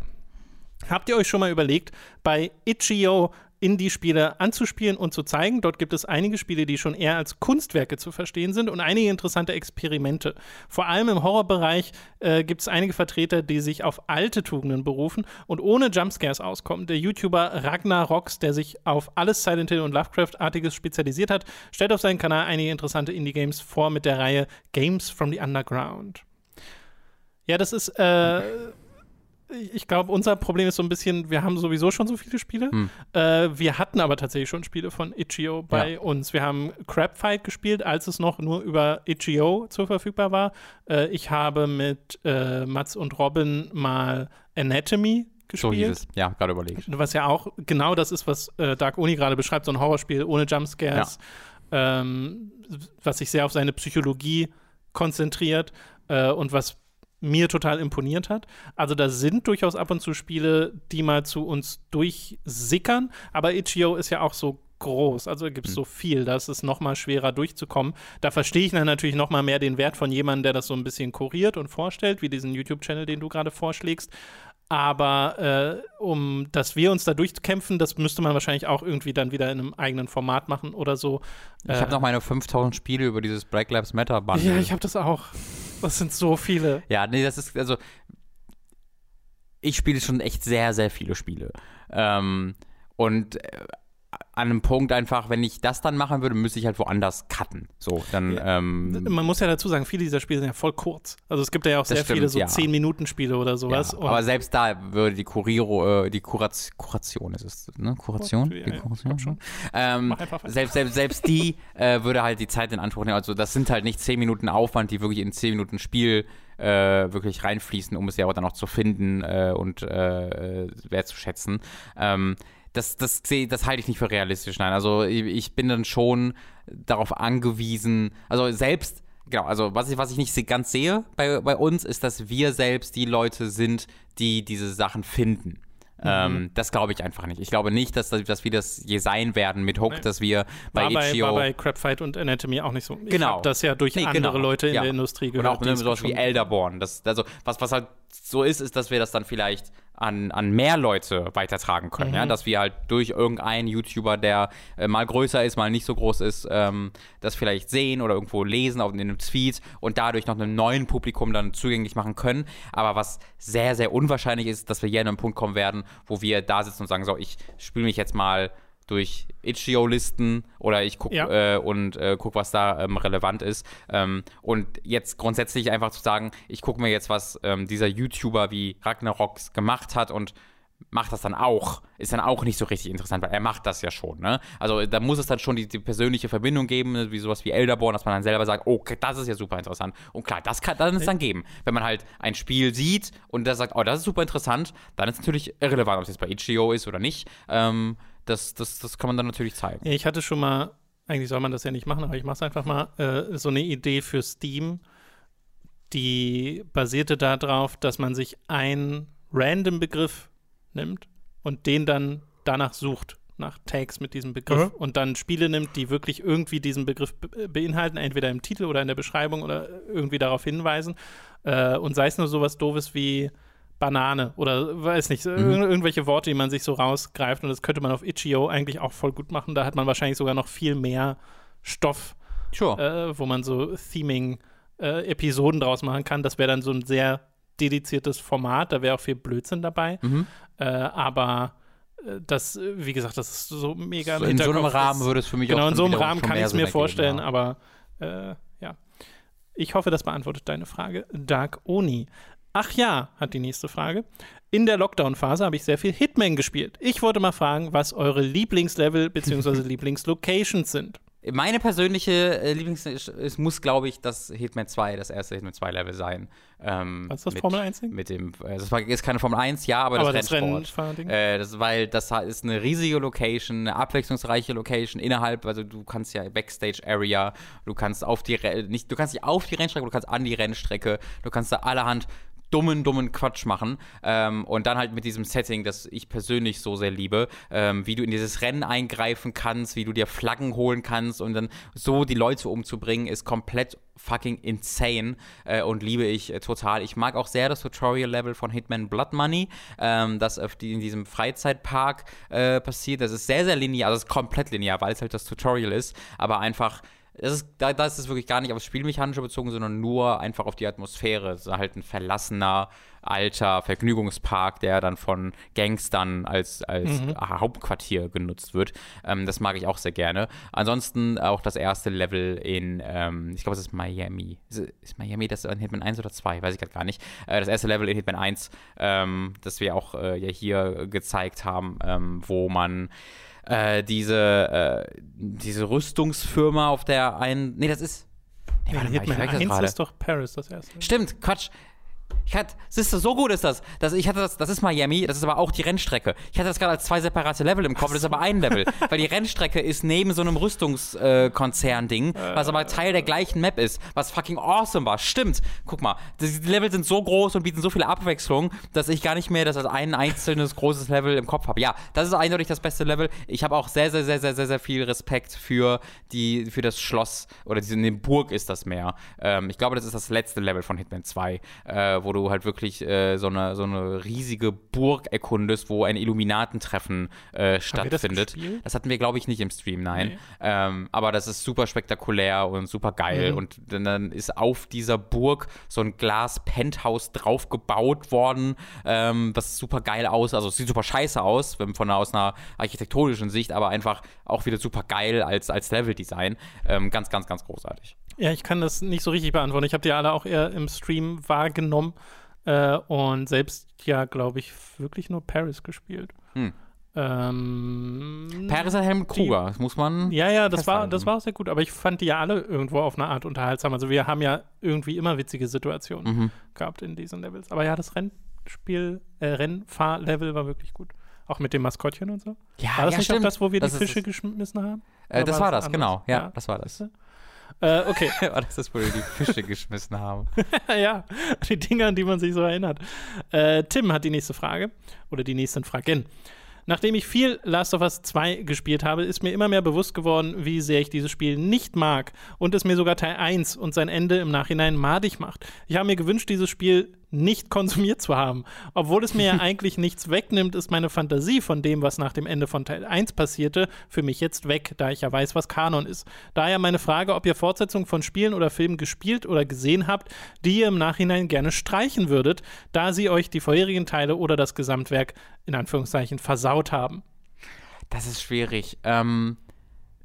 Habt ihr euch schon mal überlegt, bei Itch.io Indie-Spiele anzuspielen und zu zeigen? Dort gibt es einige Spiele, die schon eher als Kunstwerke zu verstehen sind und einige interessante Experimente. Vor allem im Horrorbereich äh, gibt es einige Vertreter, die sich auf alte Tugenden berufen und ohne Jumpscares auskommen. Der YouTuber Ragnar Rox, der sich auf alles Silent Hill und Lovecraft-artiges spezialisiert hat, stellt auf seinem Kanal einige interessante Indie-Games vor mit der Reihe Games from the Underground. Ja, das ist, äh, ich glaube, unser Problem ist so ein bisschen, wir haben sowieso schon so viele Spiele. Hm. Äh, wir hatten aber tatsächlich schon Spiele von Itch.io bei Ja. uns. Wir haben Crabfight gespielt, als es noch nur über Itch.io zur verfügbar war. Äh, ich habe mit äh, Mats und Robin mal Anatomy So hieß gespielt. es. Ja, gerade überlegt. Was ja auch genau das ist, was äh, Dark Oni gerade beschreibt, so ein Horrorspiel ohne Jumpscares, ähm, was sich sehr auf seine Psychologie konzentriert äh, und was mir total imponiert hat. Also da sind durchaus ab und zu Spiele, die mal zu uns durchsickern, aber Itch.io ist ja auch so groß. Also gibt es Hm. so viel, da ist es noch mal schwerer durchzukommen. Da verstehe ich dann natürlich noch mal mehr den Wert von jemandem, der das so ein bisschen kuriert und vorstellt, wie diesen YouTube-Channel, den du gerade vorschlägst. Aber äh, um, dass wir uns da durchkämpfen, das müsste man wahrscheinlich auch irgendwie dann wieder in einem eigenen Format machen oder so. Ich habe noch meine 5000 Spiele über dieses Black Lives Matter Bundle. Ja, ich habe das auch. Das sind so viele. Ja, nee, das ist, also, ich spiele schon echt sehr, sehr viele Spiele. Ähm, und äh, an einem Punkt einfach, wenn ich das dann machen würde, müsste ich halt woanders cutten. So, dann, ähm, Man muss ja dazu sagen, viele dieser Spiele sind ja voll kurz. Also es gibt ja auch sehr viele stimmt, so ja. 10-Minuten-Spiele oder sowas. ja, aber selbst da würde die Kuriro, äh, die Kuraz Kuration ist es, ne? Kuration? Ja, die ja, Kuration? schon. Ähm, selbst, selbst, selbst die äh, würde halt die Zeit in Anspruch nehmen. Also das sind halt nicht 10 Minuten Aufwand, die wirklich in 10 Minuten Spiel äh, wirklich reinfließen, um es ja auch dann noch zu finden äh, und äh, äh, wertzuschätzen. Ähm, das, das, seh- das halte ich nicht für realistisch, nein. Also ich, ich bin dann schon darauf angewiesen, also selbst, genau, also was ich, was ich nicht se- ganz sehe bei, bei uns, ist, dass wir selbst die Leute sind, die diese Sachen finden. Mhm. Ähm, das glaube ich einfach nicht. Ich glaube nicht, dass, dass wir das je sein werden mit Hook, Nee. dass wir bei war, bei, Itch.io war bei Crapfight und Anatomy auch nicht so. Ich Genau. das ja durch Nee, andere genau. Leute in Ja. der Industrie und gehört. auch die ne, es sowas wie Elderborn. Das, also was, was halt so ist, ist, dass wir das dann vielleicht an, an mehr Leute weitertragen können. Mhm. Ja? Dass wir halt durch irgendeinen YouTuber, der äh, mal größer ist, mal nicht so groß ist, ähm, das vielleicht sehen oder irgendwo lesen auf, in einem Tweet und dadurch noch einem neuen Publikum dann zugänglich machen können. Aber was sehr, sehr unwahrscheinlich ist, dass wir hier an einen Punkt kommen werden, wo wir da sitzen und sagen, so, ich spiele mich jetzt mal durch Itch.io-Listen oder ich gucke Ja. äh, und äh, guck, was da ähm, relevant ist. Ähm, und jetzt grundsätzlich einfach zu sagen, ich gucke mir jetzt, was ähm, dieser YouTuber wie Ragnarox gemacht hat und macht das dann auch, ist dann auch nicht so richtig interessant, weil er macht das ja schon, ne? Also da muss es dann schon die, die persönliche Verbindung geben, ne, wie sowas wie Elderborn, dass man dann selber sagt, okay, das ist ja super interessant. Und klar, das kann dann es dann geben. Wenn man halt ein Spiel sieht und der sagt, oh, das ist super interessant, dann ist es natürlich irrelevant, ob es jetzt bei Itch.io ist oder nicht. Ähm, das, das, das kann man dann natürlich zeigen. Ich hatte schon mal, eigentlich soll man das ja nicht machen, aber ich mache es einfach mal, äh, so eine Idee für Steam, die basierte darauf, dass man sich einen random Begriff nimmt und den dann danach sucht, nach Tags mit diesem Begriff Mhm. und dann Spiele nimmt, die wirklich irgendwie diesen Begriff be beinhalten, entweder im Titel oder in der Beschreibung oder irgendwie darauf hinweisen. Äh, und sei es nur sowas Doofes wie Banane oder weiß nicht, ir irgendwelche Worte, die man sich so rausgreift. Und das könnte man auf Itch.io eigentlich auch voll gut machen. Da hat man wahrscheinlich sogar noch viel mehr Stoff, Sure. äh, wo man so Theming-Episoden draus machen kann. Das wäre dann so ein sehr dediziertes Format. Da wäre auch viel Blödsinn dabei. Mhm. Äh, aber äh, das, äh, wie gesagt, das ist so mega im in so einem. Rahmen würde es für mich Genau, auch in schon so einem Rahmen kann ich es mir vorstellen, ja. aber äh, ja. Ich hoffe, das beantwortet deine Frage. Dark Oni. Ach ja, hat die nächste Frage. In der Lockdown-Phase habe ich sehr viel Hitman gespielt. Ich wollte mal fragen, was eure Lieblingslevel bzw. Lieblingslocations sind. Meine persönliche äh, Lieblings... Es muss, glaube ich, das Hitman 2, das erste Hitman 2 Level sein. Ähm, Was ist das, mit, Formel 1 Ding? Mit dem, äh, das war, ist keine Formel 1, ja, aber, Aber das, das Rennsport. Äh, das, weil das ist eine riesige Location, eine abwechslungsreiche Location innerhalb, also du kannst ja Backstage Area, du kannst auf die Re- nicht, du kannst nicht auf die Rennstrecke, du kannst an die Rennstrecke, du kannst da allerhand dummen, dummen Quatsch machen. Ähm, und dann halt mit diesem Setting, das ich persönlich so sehr liebe, ähm, wie du in dieses Rennen eingreifen kannst, wie du dir Flaggen holen kannst und dann so die Leute umzubringen, ist komplett fucking insane äh, und liebe ich äh, total. Ich mag auch sehr das Tutorial-Level von Hitman Blood Money, ähm, das in diesem Freizeitpark äh, passiert. Das ist sehr, sehr linear, also es ist komplett linear, weil es halt das Tutorial ist, aber einfach das ist, da, da ist es wirklich gar nicht aufs Spielmechanische bezogen, sondern nur einfach auf die Atmosphäre. Es ist halt ein verlassener, alter Vergnügungspark, der dann von Gangstern als, als Hauptquartier genutzt wird. Ähm, das mag ich auch sehr gerne. Ansonsten auch das erste Level in, ähm, ich glaube, es ist Miami. Ist, ist Miami das in Hitman 1 oder 2? Weiß ich gerade gar nicht. Äh, das erste Level in Hitman 1, ähm, das wir auch äh, ja hier gezeigt haben, ähm, wo man äh, diese, äh, diese Rüstungsfirma auf der einen. Nee, das ist. Nee, warte mal, ich 1 gerade. ist doch Paris, das erste. Stimmt, Quatsch. Ich hatte, siehst du, so gut ist das. das. Ich hatte das, das ist Miami, das ist aber auch die Rennstrecke. Ich hatte das gerade als zwei separate Level im Kopf, das ist aber ein Level. weil die Rennstrecke ist neben so einem Rüstungskonzern-Ding, äh, was aber Teil der gleichen Map ist, was fucking awesome war. Stimmt. Guck mal, die Level sind so groß und bieten so viele Abwechslung, dass ich gar nicht mehr das als ein einzelnes großes Level im Kopf habe. Ja, das ist eindeutig das beste Level. Ich habe auch sehr, sehr, sehr, sehr, sehr, sehr viel Respekt für die, für das Schloss oder diese eine Burg ist das mehr. Ähm, ich glaube, das ist das letzte Level von Hitman 2, äh, wo du halt wirklich äh, so, eine, so eine riesige Burg erkundest, wo ein Illuminatentreffen äh, stattfindet. Das, das, hatten wir, glaube ich, nicht im Stream, nein. Nee. Ähm, aber das ist super spektakulär und super geil. Mhm. Und dann ist auf dieser Burg so ein Glas-Penthouse draufgebaut worden, ähm, was super geil aus, also es sieht super scheiße aus, von aus einer architektonischen Sicht, aber einfach auch wieder super geil als, als Level-Design. Ähm, ganz, ganz, ganz großartig. Ja, ich kann das nicht so richtig beantworten. Ich habe die alle auch eher im Stream wahrgenommen äh, und selbst ja, glaube ich, wirklich nur Paris gespielt. Hm. Ähm, Paris hat Helmut Kruger, das muss man. Ja, ja, das war, das war auch sehr gut, aber ich fand die ja alle irgendwo auf eine Art unterhaltsam. Also wir haben ja irgendwie immer witzige Situationen mhm. gehabt in diesen Levels. Aber ja, das Rennspiel, äh, Rennfahrlevel war wirklich gut. Auch mit dem Maskottchen und so. Ja, war das ja, nicht stimmt. auch das, wo wir das die Fische geschmissen haben? Äh, das war das, anders? genau. Ja, ja, das war das. Äh, okay. war das das, wo wir die Fische geschmissen haben? ja, die Dinge, an die man sich so erinnert. Äh, Tim hat die nächste Frage oder die nächsten Fragen. Nachdem ich viel Last of Us 2 gespielt habe, ist mir immer mehr bewusst geworden, wie sehr ich dieses Spiel nicht mag und es mir sogar Teil 1 und sein Ende im Nachhinein madig macht. Ich habe mir gewünscht, dieses Spiel nicht konsumiert zu haben. Obwohl es mir ja eigentlich nichts wegnimmt, ist meine Fantasie von dem, was nach dem Ende von Teil 1 passierte, für mich jetzt weg, da ich ja weiß, was Kanon ist. Daher meine Frage, ob ihr Fortsetzungen von Spielen oder Filmen gespielt oder gesehen habt, die ihr im Nachhinein gerne streichen würdet, da sie euch die vorherigen Teile oder das Gesamtwerk in Anführungszeichen versaut haben. Das ist schwierig. Ähm,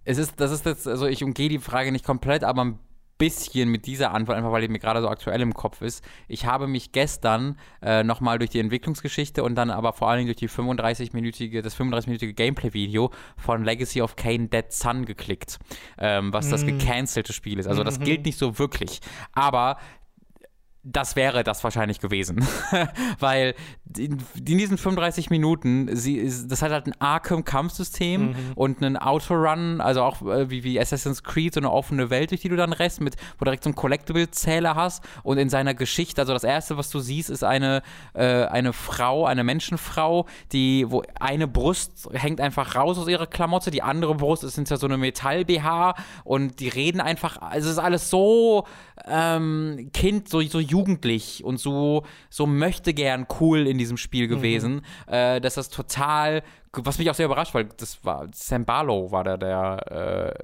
es ist, das ist jetzt, also ich umgehe die Frage nicht komplett, aber ein bisschen mit dieser Antwort, einfach weil die mir gerade so aktuell im Kopf ist. Ich habe mich gestern äh, nochmal durch die Entwicklungsgeschichte und dann aber vor allen Dingen durch die 35-minütige, das 35-minütige Gameplay-Video von Legacy of Kane Dead Sun geklickt, ähm, was mm. das gecancelte Spiel ist. Also das mm -hmm. gilt nicht so wirklich. Aber das wäre das wahrscheinlich gewesen. Weil in, in, diesen 35 Minuten, sie, das hat halt ein Arkham-Kampfsystem mhm. und einen Autorun, also auch äh, wie, wie Assassin's Creed, so eine offene Welt, durch die du dann rest, mit, wo du direkt so einen Collectible-Zähler hast. Und in seiner Geschichte, also das erste, was du siehst, ist eine, äh, eine Frau, eine Menschenfrau, die, wo eine Brust hängt einfach raus aus ihrer Klamotte, die andere Brust ist hinter so eine Metall-BH und die reden einfach, also es ist alles so ähm, Kind, so, so jugendlich und so, so möchte gern cool in diesem Spiel gewesen, mhm. äh, dass das total was mich auch sehr überrascht, weil das war Sam Barlow war da der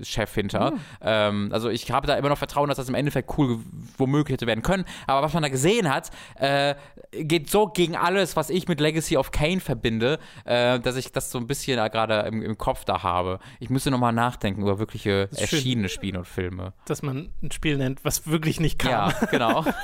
äh, Chef hinter. Mhm. Ähm, also ich habe da immer noch Vertrauen, dass das im Endeffekt cool womöglich hätte werden können. Aber was man da gesehen hat, äh, geht so gegen alles, was ich mit Legacy of Kane verbinde, äh, dass ich das so ein bisschen gerade im, im, Kopf da habe. Ich müsste nochmal nachdenken über wirkliche erschienene Spiele und Filme. Dass man ein Spiel nennt, was wirklich nicht kam. Ja, genau.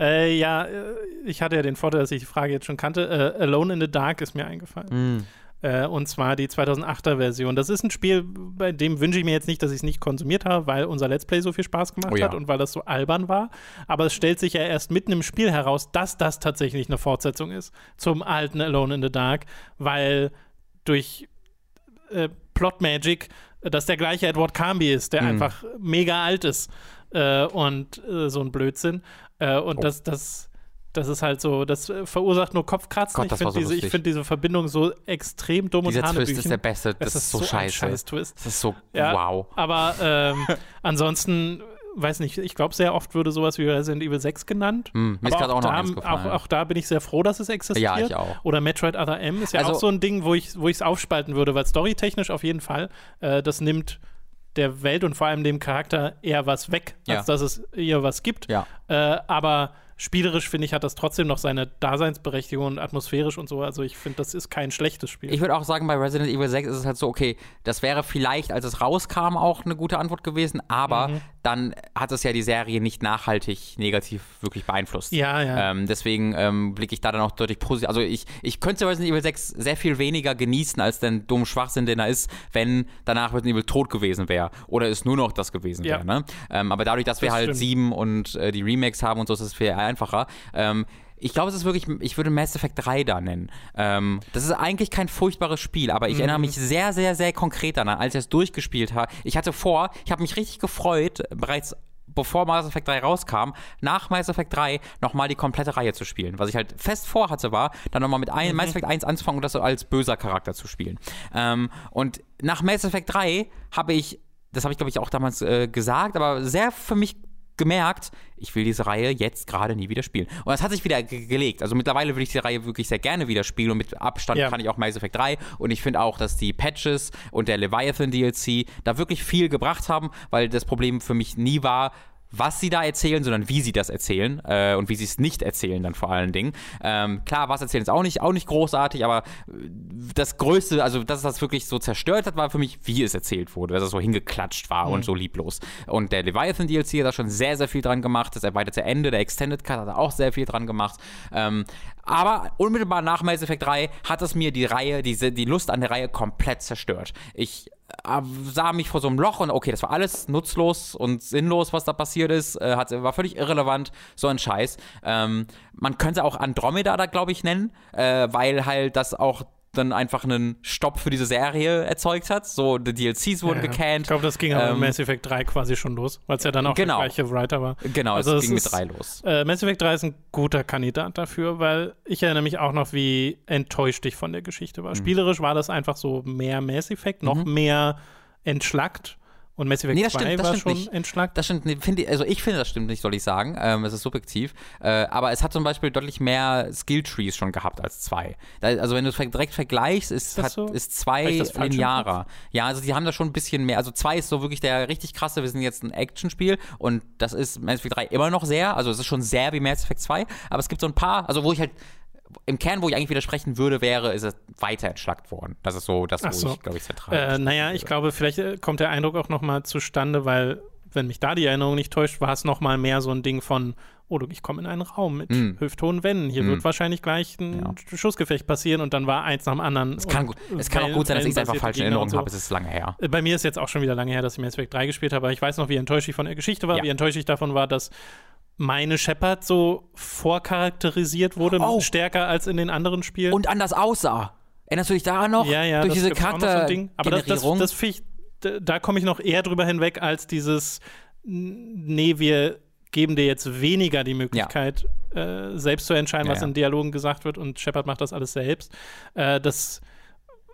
Äh, ja, äh, ich hatte ja den Vorteil, dass ich die Frage jetzt schon kannte. Äh, Alone in the Dark ist mir eingefallen gefallen. Mm. Äh, und zwar die 2008er Version. Das ist ein Spiel, bei dem wünsche ich mir jetzt nicht, dass ich es nicht konsumiert habe, weil unser Let's Play so viel Spaß gemacht oh ja. hat und weil das so albern war. Aber es stellt sich ja erst mitten im Spiel heraus, dass das tatsächlich eine Fortsetzung ist zum alten Alone in the Dark, weil durch äh, Plot Magic dass der gleiche Edward Carnby ist, der mm. einfach mega alt ist äh, und äh, so ein Blödsinn. Äh, und oh. das, das das ist halt so, das äh, verursacht nur Kopfkratzen. Gott, ich finde so diese, find diese Verbindung so extrem dumm Dieser und Hanebüchen. Twist ist der beste, das, das ist, so, so scheiße. Scheiß Twist. Das ist so, ja, wow. Aber ähm, ansonsten, weiß nicht, ich glaube, sehr oft würde sowas wie Resident Evil 6 genannt. Mm, mir ist gerade auch noch eins auch, auch, da bin ich sehr froh, dass es existiert. Ja, ich auch. Oder Metroid Other M ist ja also, auch so ein Ding, wo ich es wo aufspalten würde, weil storytechnisch auf jeden Fall, äh, das nimmt der Welt und vor allem dem Charakter eher was weg, als ja. dass es ihr was gibt. Ja. Äh, aber spielerisch finde ich, hat das trotzdem noch seine Daseinsberechtigung und atmosphärisch und so. Also ich finde, das ist kein schlechtes Spiel. Ich würde auch sagen, bei Resident Evil 6 ist es halt so, okay, das wäre vielleicht, als es rauskam, auch eine gute Antwort gewesen, aber mhm. dann hat es ja die Serie nicht nachhaltig negativ wirklich beeinflusst. Ja, ja. Ähm, deswegen ähm, blicke ich da dann auch deutlich positiv. Also ich, ich könnte Resident Evil 6 sehr viel weniger genießen, als den dummen Schwachsinn, den er ist, wenn danach Resident Evil tot gewesen wäre oder es nur noch das gewesen wäre. Ne? Ähm, aber dadurch, dass das wir halt stimmt. 7 und äh, die Remake Remakes haben und so ist es viel einfacher. Ähm, ich glaube, es ist wirklich, ich würde Mass Effect 3 da nennen. Ähm, das ist eigentlich kein furchtbares Spiel, aber ich mhm. erinnere mich sehr, sehr, sehr konkret daran, als ich es durchgespielt habe. Ich hatte vor, ich habe mich richtig gefreut, bereits bevor Mass Effect 3 rauskam, nach Mass Effect 3 nochmal die komplette Reihe zu spielen. Was ich halt fest vorhatte, war, dann nochmal mit ein, mhm. Mass Effect 1 anzufangen und das so als böser Charakter zu spielen. Ähm, und nach Mass Effect 3 habe ich, das habe ich glaube ich auch damals äh, gesagt, aber sehr für mich gemerkt, ich will diese Reihe jetzt gerade nie wieder spielen. Und das hat sich wieder gelegt. Also mittlerweile würde ich die Reihe wirklich sehr gerne wieder spielen und mit Abstand ja. kann ich auch Mass Effect 3 und ich finde auch, dass die Patches und der Leviathan DLC da wirklich viel gebracht haben, weil das Problem für mich nie war, was sie da erzählen, sondern wie sie das erzählen äh, und wie sie es nicht erzählen dann vor allen Dingen. Ähm, klar, was erzählen ist auch nicht, auch nicht großartig, aber das Größte, also dass das wirklich so zerstört hat, war für mich, wie es erzählt wurde, dass es so hingeklatscht war mhm. und so lieblos. Und der Leviathan DLC hat da schon sehr, sehr viel dran gemacht. Das erweiterte Ende, der Extended Cut hat da auch sehr viel dran gemacht. Ähm, aber unmittelbar nach Mass Effect 3 hat es mir die Reihe, diese, die Lust an der Reihe komplett zerstört. Ich äh, sah mich vor so einem Loch und okay, das war alles nutzlos und sinnlos, was da passiert ist. Äh, hat, war völlig irrelevant, so ein Scheiß. Ähm, man könnte auch Andromeda da, glaube ich, nennen, äh, weil halt das auch dann einfach einen Stopp für diese Serie erzeugt hat. So, die DLCs wurden ja, gecannt. Ich glaube, das ging aber ähm, mit Mass Effect 3 quasi schon los, weil es ja dann auch genau. der gleiche Writer war. Genau, also es ging ist, mit 3 los. Äh, Mass Effect 3 ist ein guter Kandidat dafür, weil ich erinnere mich auch noch, wie enttäuscht ich von der Geschichte war. Mhm. Spielerisch war das einfach so mehr Mass Effect, noch mhm. mehr entschlackt. Und Mass Effect nee, das 2 stimmt, das war schon nicht. entschlackt. Das stimmt, finde ich, also ich finde, das stimmt nicht, soll ich sagen. Ähm, es ist subjektiv. Äh, aber es hat zum Beispiel deutlich mehr Skill-Trees schon gehabt als 2. Also wenn du es direkt vergleichst, ist, ist, hat, so? ist 2 linearer. Ja, also die haben da schon ein bisschen mehr. Also 2 ist so wirklich der richtig krasse, wir sind jetzt ein Actionspiel und das ist Mass Effect 3 immer noch sehr. Also es ist schon sehr wie Mass Effect 2. Aber es gibt so ein paar, also wo ich halt im Kern, wo ich eigentlich widersprechen würde, wäre, ist es weiter entschlackt worden. Das ist so das, wo so. ich, glaube ich, zentral äh, Naja, ich glaube, vielleicht äh, kommt der Eindruck auch nochmal zustande, weil, wenn mich da die Erinnerung nicht täuscht, war es nochmal mehr so ein Ding von, oh, ich komme in einen Raum mit mm. hüfthohen Wänden. Hier mm. wird wahrscheinlich gleich ein ja. Schussgefecht passieren und dann war eins nach dem anderen. Es kann, gut, es kann auch gut sein, dass ich es einfach falsch in Erinnerung so. habe. Es ist lange her. Äh, bei mir ist jetzt auch schon wieder lange her, dass ich Mass Effect 3 gespielt habe, aber ich weiß noch, wie enttäuscht ich von der Geschichte war, ja. wie enttäuscht ich davon war, dass meine Shepard so vorcharakterisiert wurde, oh. stärker als in den anderen Spielen. Und anders aussah. Erinnerst du dich daran noch? Ja, ja. Durch diese Charakter. So Aber das, das, das ich, da komme ich noch eher drüber hinweg als dieses, nee, wir geben dir jetzt weniger die Möglichkeit, ja. äh, selbst zu entscheiden, ja, was in Dialogen gesagt wird und Shepard macht das alles selbst. Äh, das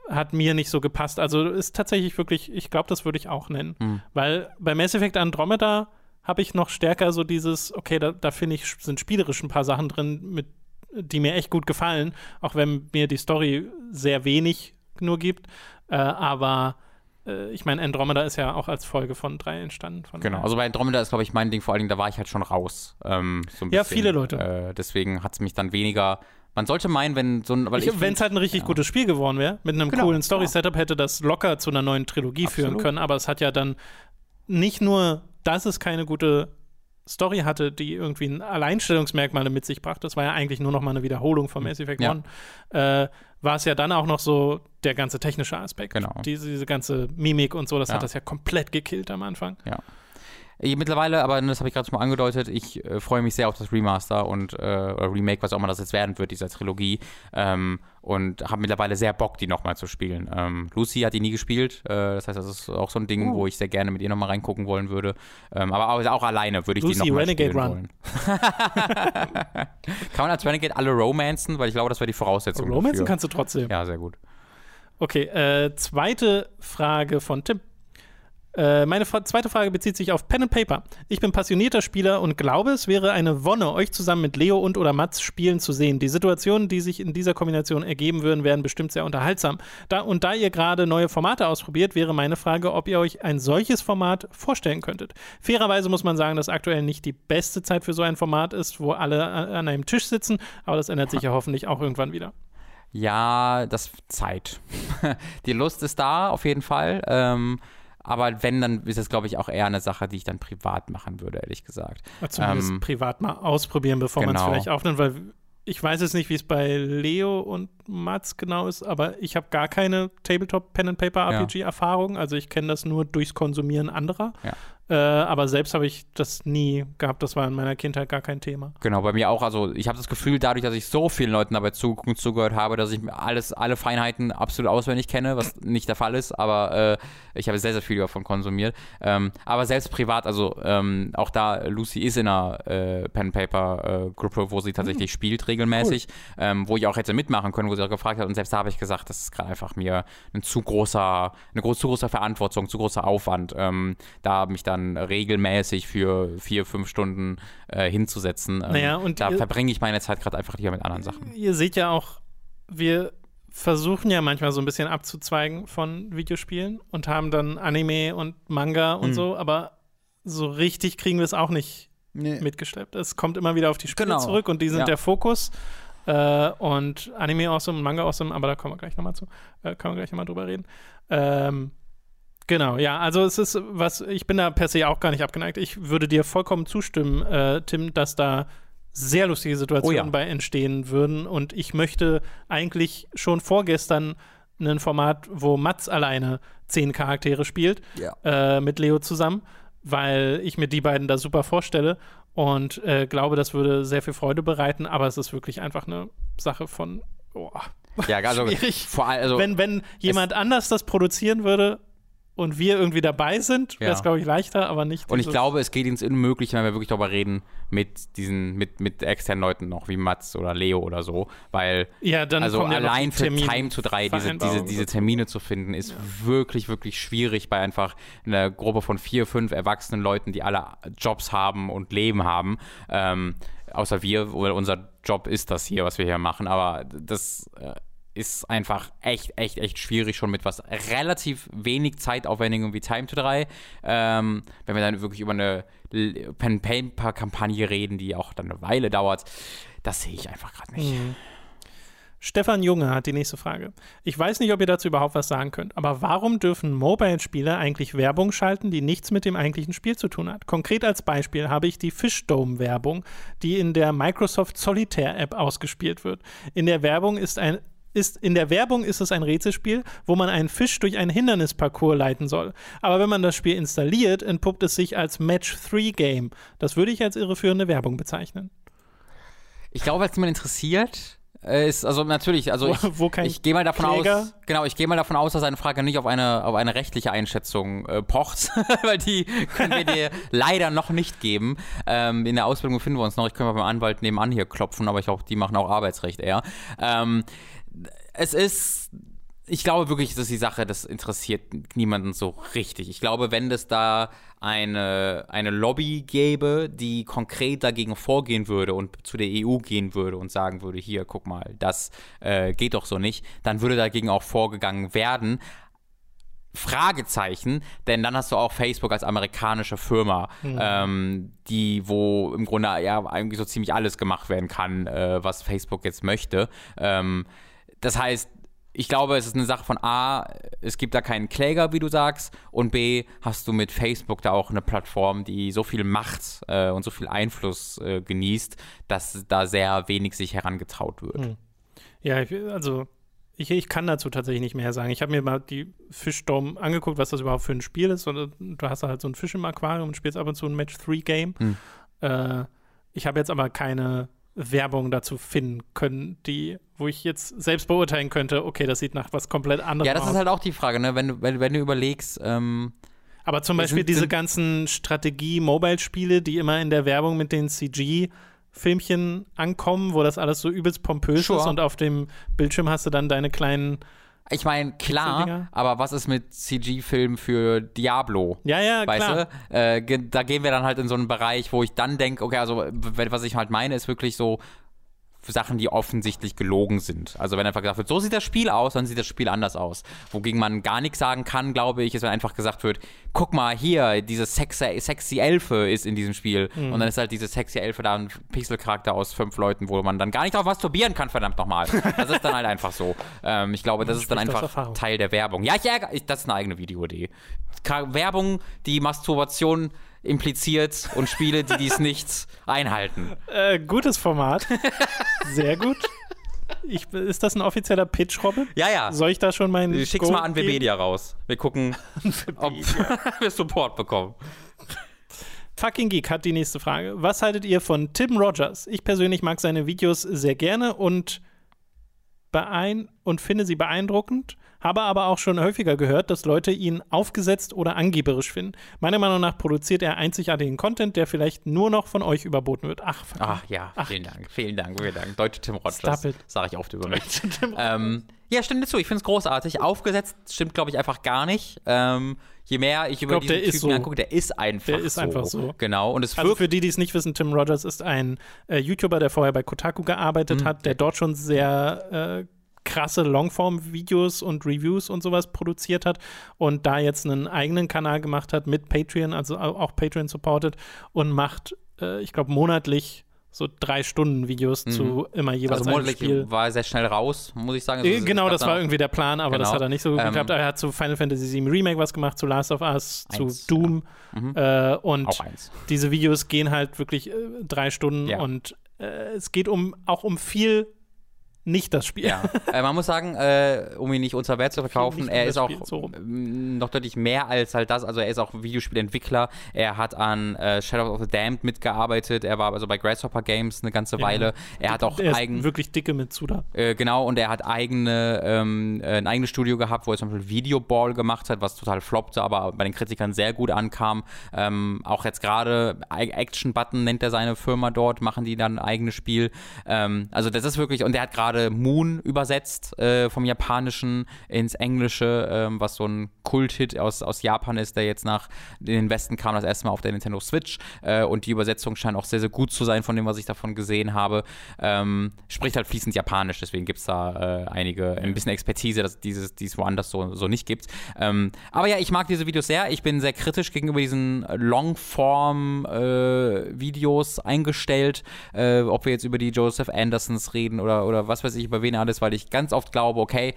hat mir nicht so gepasst. Also ist tatsächlich wirklich, ich glaube, das würde ich auch nennen. Mhm. Weil bei Mass Effect Andromeda habe ich noch stärker so dieses, okay, da, da finde ich, sind spielerisch ein paar Sachen drin, mit, die mir echt gut gefallen, auch wenn mir die Story sehr wenig nur gibt. Äh, aber äh, ich meine, Andromeda ist ja auch als Folge von drei entstanden. Von genau, also bei Andromeda ist, glaube ich, mein Ding vor allen Dingen, da war ich halt schon raus. Ähm, so ja, viele Leute. Äh, deswegen hat es mich dann weniger man sollte meinen, wenn so ein. Wenn es halt ein richtig ja. gutes Spiel geworden wäre, mit einem genau, coolen Story-Setup, hätte das locker zu einer neuen Trilogie Absolut. führen können. Aber es hat ja dann nicht nur dass es keine gute Story hatte, die irgendwie ein Alleinstellungsmerkmal mit sich brachte, das war ja eigentlich nur noch mal eine Wiederholung von Mass Effect ja. 1, äh, war es ja dann auch noch so der ganze technische Aspekt. Genau. Diese, diese ganze Mimik und so, das ja. hat das ja komplett gekillt am Anfang. Ja. Mittlerweile, aber das habe ich gerade schon mal angedeutet, ich äh, freue mich sehr auf das Remaster und äh, Remake, was auch immer das jetzt werden wird, dieser Trilogie. Ähm, und habe mittlerweile sehr Bock, die nochmal zu spielen. Ähm, Lucy hat die nie gespielt, äh, das heißt, das ist auch so ein Ding, oh. wo ich sehr gerne mit ihr nochmal reingucken wollen würde. Ähm, aber auch, auch, alleine würde ich Lucy, die nochmal spielen Run. wollen. Kann man als Renegade alle romanzen? Weil ich glaube, das wäre die Voraussetzung. Romanzen dafür. kannst du trotzdem. Ja, sehr gut. Okay, äh, zweite Frage von Tim. Äh, meine zweite Frage bezieht sich auf Pen and Paper. Ich bin passionierter Spieler und glaube, es wäre eine Wonne, euch zusammen mit Leo und oder Mats spielen zu sehen. Die Situationen, die sich in dieser Kombination ergeben würden, wären bestimmt sehr unterhaltsam. Da, und da ihr gerade neue Formate ausprobiert, wäre meine Frage, ob ihr euch ein solches Format vorstellen könntet. Fairerweise muss man sagen, dass aktuell nicht die beste Zeit für so ein Format ist, wo alle an einem Tisch sitzen, aber das ändert sich ja hoffentlich auch irgendwann wieder. Ja, das Zeit. die Lust ist da, auf jeden Fall. Ähm, aber wenn, dann ist das, glaube ich, auch eher eine Sache, die ich dann privat machen würde, ehrlich gesagt. zumindest ähm, privat mal ausprobieren, bevor genau. man es vielleicht aufnimmt, weil ich weiß jetzt nicht, wie es bei Leo und Mats genau ist, aber ich habe gar keine Tabletop Pen and Paper RPG Erfahrung. Also ich kenne das nur durchs Konsumieren anderer. Ja. Äh, aber selbst habe ich das nie gehabt. Das war in meiner Kindheit gar kein Thema. Genau, bei mir auch. Also ich habe das Gefühl, dadurch, dass ich so vielen Leuten dabei zugeguckt und zugehört habe, dass ich alles, alle Feinheiten absolut auswendig kenne, was nicht der Fall ist, aber äh, ich habe sehr, sehr viel davon konsumiert. Ähm, aber selbst privat, also ähm, auch da, Lucy ist in einer äh, Pen-Paper-Gruppe, wo sie tatsächlich mhm. spielt regelmäßig, cool. ähm, wo ich auch hätte mitmachen können, wo sie auch gefragt hat. Und selbst da habe ich gesagt, das ist gerade einfach mir ein zu großer, eine groß, zu große Verantwortung, zu großer Aufwand, ähm, da mich dann dann regelmäßig für vier, fünf Stunden äh, hinzusetzen. Ähm, naja, und da verbringe ich meine Zeit gerade einfach lieber mit anderen Sachen. Ihr seht ja auch, wir versuchen ja manchmal so ein bisschen abzuzweigen von Videospielen und haben dann Anime und Manga und mhm. so, aber so richtig kriegen wir es auch nicht nee. mitgeschleppt. Es kommt immer wieder auf die Spiele genau. zurück und die sind ja. der Fokus. Äh, und Anime awesome, Manga awesome, aber da kommen wir gleich nochmal zu. Äh, können wir gleich nochmal drüber reden. Ähm, Genau, ja, also es ist was, ich bin da per se auch gar nicht abgeneigt. Ich würde dir vollkommen zustimmen, äh, Tim, dass da sehr lustige Situationen oh ja. bei entstehen würden. Und ich möchte eigentlich schon vorgestern ein Format, wo Mats alleine zehn Charaktere spielt, ja. äh, mit Leo zusammen, weil ich mir die beiden da super vorstelle und äh, glaube, das würde sehr viel Freude bereiten, aber es ist wirklich einfach eine Sache von oh, ja, also, schwierig. Vor allem, also, wenn, wenn jemand anders das produzieren würde, und wir irgendwie dabei sind, wäre es, ja. glaube ich, leichter, aber nicht. Und ich glaube, es geht ins Unmögliche, wenn wir wirklich darüber reden, mit diesen, mit, mit externen Leuten noch, wie Mats oder Leo oder so, weil ja, dann also allein für Time to 3 diese, diese, diese Termine zu finden, ist ja. wirklich, wirklich schwierig bei einfach einer Gruppe von vier, fünf erwachsenen Leuten, die alle Jobs haben und Leben haben. Ähm, außer wir, unser Job ist das hier, was wir hier machen, aber das äh, ist einfach echt, echt, echt schwierig, schon mit was relativ wenig Zeitaufwendigem wie Time to 3. Ähm, wenn wir dann wirklich über eine Pen-Paper-Kampagne reden, die auch dann eine Weile dauert, das sehe ich einfach gerade nicht. Mhm. Stefan Junge hat die nächste Frage. Ich weiß nicht, ob ihr dazu überhaupt was sagen könnt, aber warum dürfen Mobile-Spiele eigentlich Werbung schalten, die nichts mit dem eigentlichen Spiel zu tun hat? Konkret als Beispiel habe ich die Fishdome-Werbung, die in der Microsoft Solitaire-App ausgespielt wird. In der Werbung ist ein ist, in der Werbung ist es ein Rätselspiel, wo man einen Fisch durch einen Hindernisparcours leiten soll. Aber wenn man das Spiel installiert, entpuppt es sich als Match-3-Game. Das würde ich als irreführende Werbung bezeichnen. Ich glaube, was jemand interessiert, äh, ist, also natürlich, also ich, ich gehe mal davon Kläger? aus, genau, ich gehe mal davon aus, dass eine Frage nicht auf eine, auf eine rechtliche Einschätzung äh, pocht, weil die können wir dir leider noch nicht geben. Ähm, in der Ausbildung befinden wir uns noch. Ich könnte mal beim Anwalt nebenan hier klopfen, aber ich glaube, die machen auch Arbeitsrecht eher. Ähm, es ist ich glaube wirklich, dass die Sache, das interessiert niemanden so richtig. Ich glaube, wenn es da eine, eine Lobby gäbe, die konkret dagegen vorgehen würde und zu der EU gehen würde und sagen würde, hier, guck mal, das äh, geht doch so nicht, dann würde dagegen auch vorgegangen werden. Fragezeichen, denn dann hast du auch Facebook als amerikanische Firma, mhm. ähm, die, wo im Grunde ja eigentlich so ziemlich alles gemacht werden kann, äh, was Facebook jetzt möchte. Ähm, das heißt, ich glaube, es ist eine Sache von A, es gibt da keinen Kläger, wie du sagst, und B, hast du mit Facebook da auch eine Plattform, die so viel Macht äh, und so viel Einfluss äh, genießt, dass da sehr wenig sich herangetraut wird. Hm. Ja, also ich, ich kann dazu tatsächlich nicht mehr sagen. Ich habe mir mal die Fischdom angeguckt, was das überhaupt für ein Spiel ist. Und du hast halt so ein Fisch im Aquarium und spielst ab und zu ein Match-3-Game. Hm. Äh, ich habe jetzt aber keine Werbung dazu finden können, die, wo ich jetzt selbst beurteilen könnte, okay, das sieht nach was komplett anderem aus. Ja, das aus. ist halt auch die Frage, ne? wenn, du, wenn, wenn du überlegst, ähm, aber zum Beispiel sind, diese ganzen Strategie-Mobile-Spiele, die immer in der Werbung mit den CG-Filmchen ankommen, wo das alles so übelst pompös sure. ist und auf dem Bildschirm hast du dann deine kleinen ich meine, klar, aber was ist mit CG-Filmen für Diablo? Ja, ja, weißt klar. Du? Äh, da gehen wir dann halt in so einen Bereich, wo ich dann denke, okay, also was ich halt meine, ist wirklich so, Sachen, die offensichtlich gelogen sind. Also wenn einfach gesagt wird, so sieht das Spiel aus, dann sieht das Spiel anders aus. Wogegen man gar nichts sagen kann, glaube ich, ist, wenn einfach gesagt wird, guck mal hier, diese sexy, sexy Elfe ist in diesem Spiel. Mhm. Und dann ist halt diese sexy Elfe da ein Pixelcharakter aus fünf Leuten, wo man dann gar nicht drauf masturbieren kann, verdammt nochmal. Das ist dann halt einfach so. Ähm, ich glaube, das ist dann einfach Teil der Werbung. Ja, ich ärgere, das ist eine eigene Videoidee. Werbung, die Masturbation impliziert und Spiele, die dies nicht einhalten. Äh, gutes Format. Sehr gut. Ich, ist das ein offizieller Pitch, Robin? Ja, ja. Soll ich da schon meinen. Schick's Go mal an Webedia raus. Wir gucken, ob wir Support bekommen. Fucking Geek hat die nächste Frage. Was haltet ihr von Tim Rogers? Ich persönlich mag seine Videos sehr gerne und, beein und finde sie beeindruckend, habe aber auch schon häufiger gehört, dass Leute ihn aufgesetzt oder angeberisch finden. Meiner Meinung nach produziert er einzigartigen Content, der vielleicht nur noch von euch überboten wird. Ach, fuck. Ach ja, Ach. vielen Dank, vielen Dank, vielen Dank. Deutsche Tim Rogers, sage ich oft über mich. Tim ähm, ja, stimmt dazu. Ich finde es großartig. Aufgesetzt stimmt, glaube ich, einfach gar nicht. Ähm, je mehr ich über glaub, diesen Typen so. angucke, der ist einfach Der ist so. einfach so. Genau. Und es Also für die, die es nicht wissen, Tim Rogers ist ein äh, YouTuber, der vorher bei Kotaku gearbeitet hat, der dort schon sehr äh, krasse Longform-Videos und Reviews und sowas produziert hat und da jetzt einen eigenen Kanal gemacht hat mit Patreon, also au- auch Patreon supported und macht, äh, ich glaube, monatlich so drei Stunden Videos zu immer jeweils also einem monatlich Spiel. war er sehr schnell raus, muss ich sagen. Äh, Also, Genau, ich das war irgendwie der Plan, aber das Genau. hat er nicht so gut Ähm, geklappt. Er hat zu Final Fantasy VII Remake was gemacht, zu Last of Us, zu Eins, Doom äh, und Auch eins. diese Videos gehen halt wirklich äh, drei Stunden Ja. und äh, es geht um auch um viel nicht das Spiel. Ja, äh, man muss sagen, äh, um ihn nicht unter Wert zu verkaufen, er ist auch so ähm, noch deutlich mehr als halt das. Also er ist auch Videospielentwickler. Er hat an äh, Shadow of the Damned mitgearbeitet. Er war also bei Grasshopper Games eine ganze Weile. Er hat auch Er eigen, wirklich dicke mit Suda. äh, genau, und er hat eigene, ähm, äh, ein eigenes Studio gehabt, wo er zum Beispiel Videoball gemacht hat, was total floppte, aber bei den Kritikern sehr gut ankam. Ähm, auch jetzt gerade Action Button nennt er seine Firma dort, machen die dann ein eigenes Spiel. Ähm, also das ist wirklich, und er hat gerade Moon übersetzt äh, vom Japanischen ins Englische, ähm, was so ein Kulthit aus, aus Japan ist, der jetzt nach in den Westen kam, das erste Mal auf der Nintendo Switch. Äh, und die Übersetzung scheint auch sehr, sehr gut zu sein, von dem, was ich davon gesehen habe. Ähm, spricht halt fließend Japanisch, deswegen gibt es da äh, einige, ein bisschen Expertise, dass dieses, die es woanders so, so nicht gibt. Ähm, aber ja, ich mag diese Videos sehr. Ich bin sehr kritisch gegenüber diesen Longform-Videos eingestellt. Äh, ob wir jetzt über die Joseph Andersons reden oder, oder was weiß ich, über wen alles, weil ich ganz oft glaube, okay,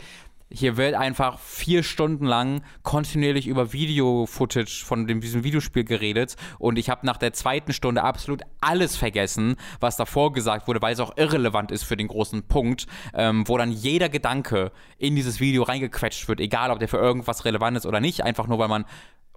hier wird einfach vier Stunden lang kontinuierlich über Video-Footage von dem, diesem Videospiel geredet. Und ich habe nach der zweiten Stunde absolut alles vergessen, was davor gesagt wurde, weil es auch irrelevant ist für den großen Punkt, ähm, wo dann jeder Gedanke in dieses Video reingequetscht wird, egal ob der für irgendwas relevant ist oder nicht, einfach nur weil man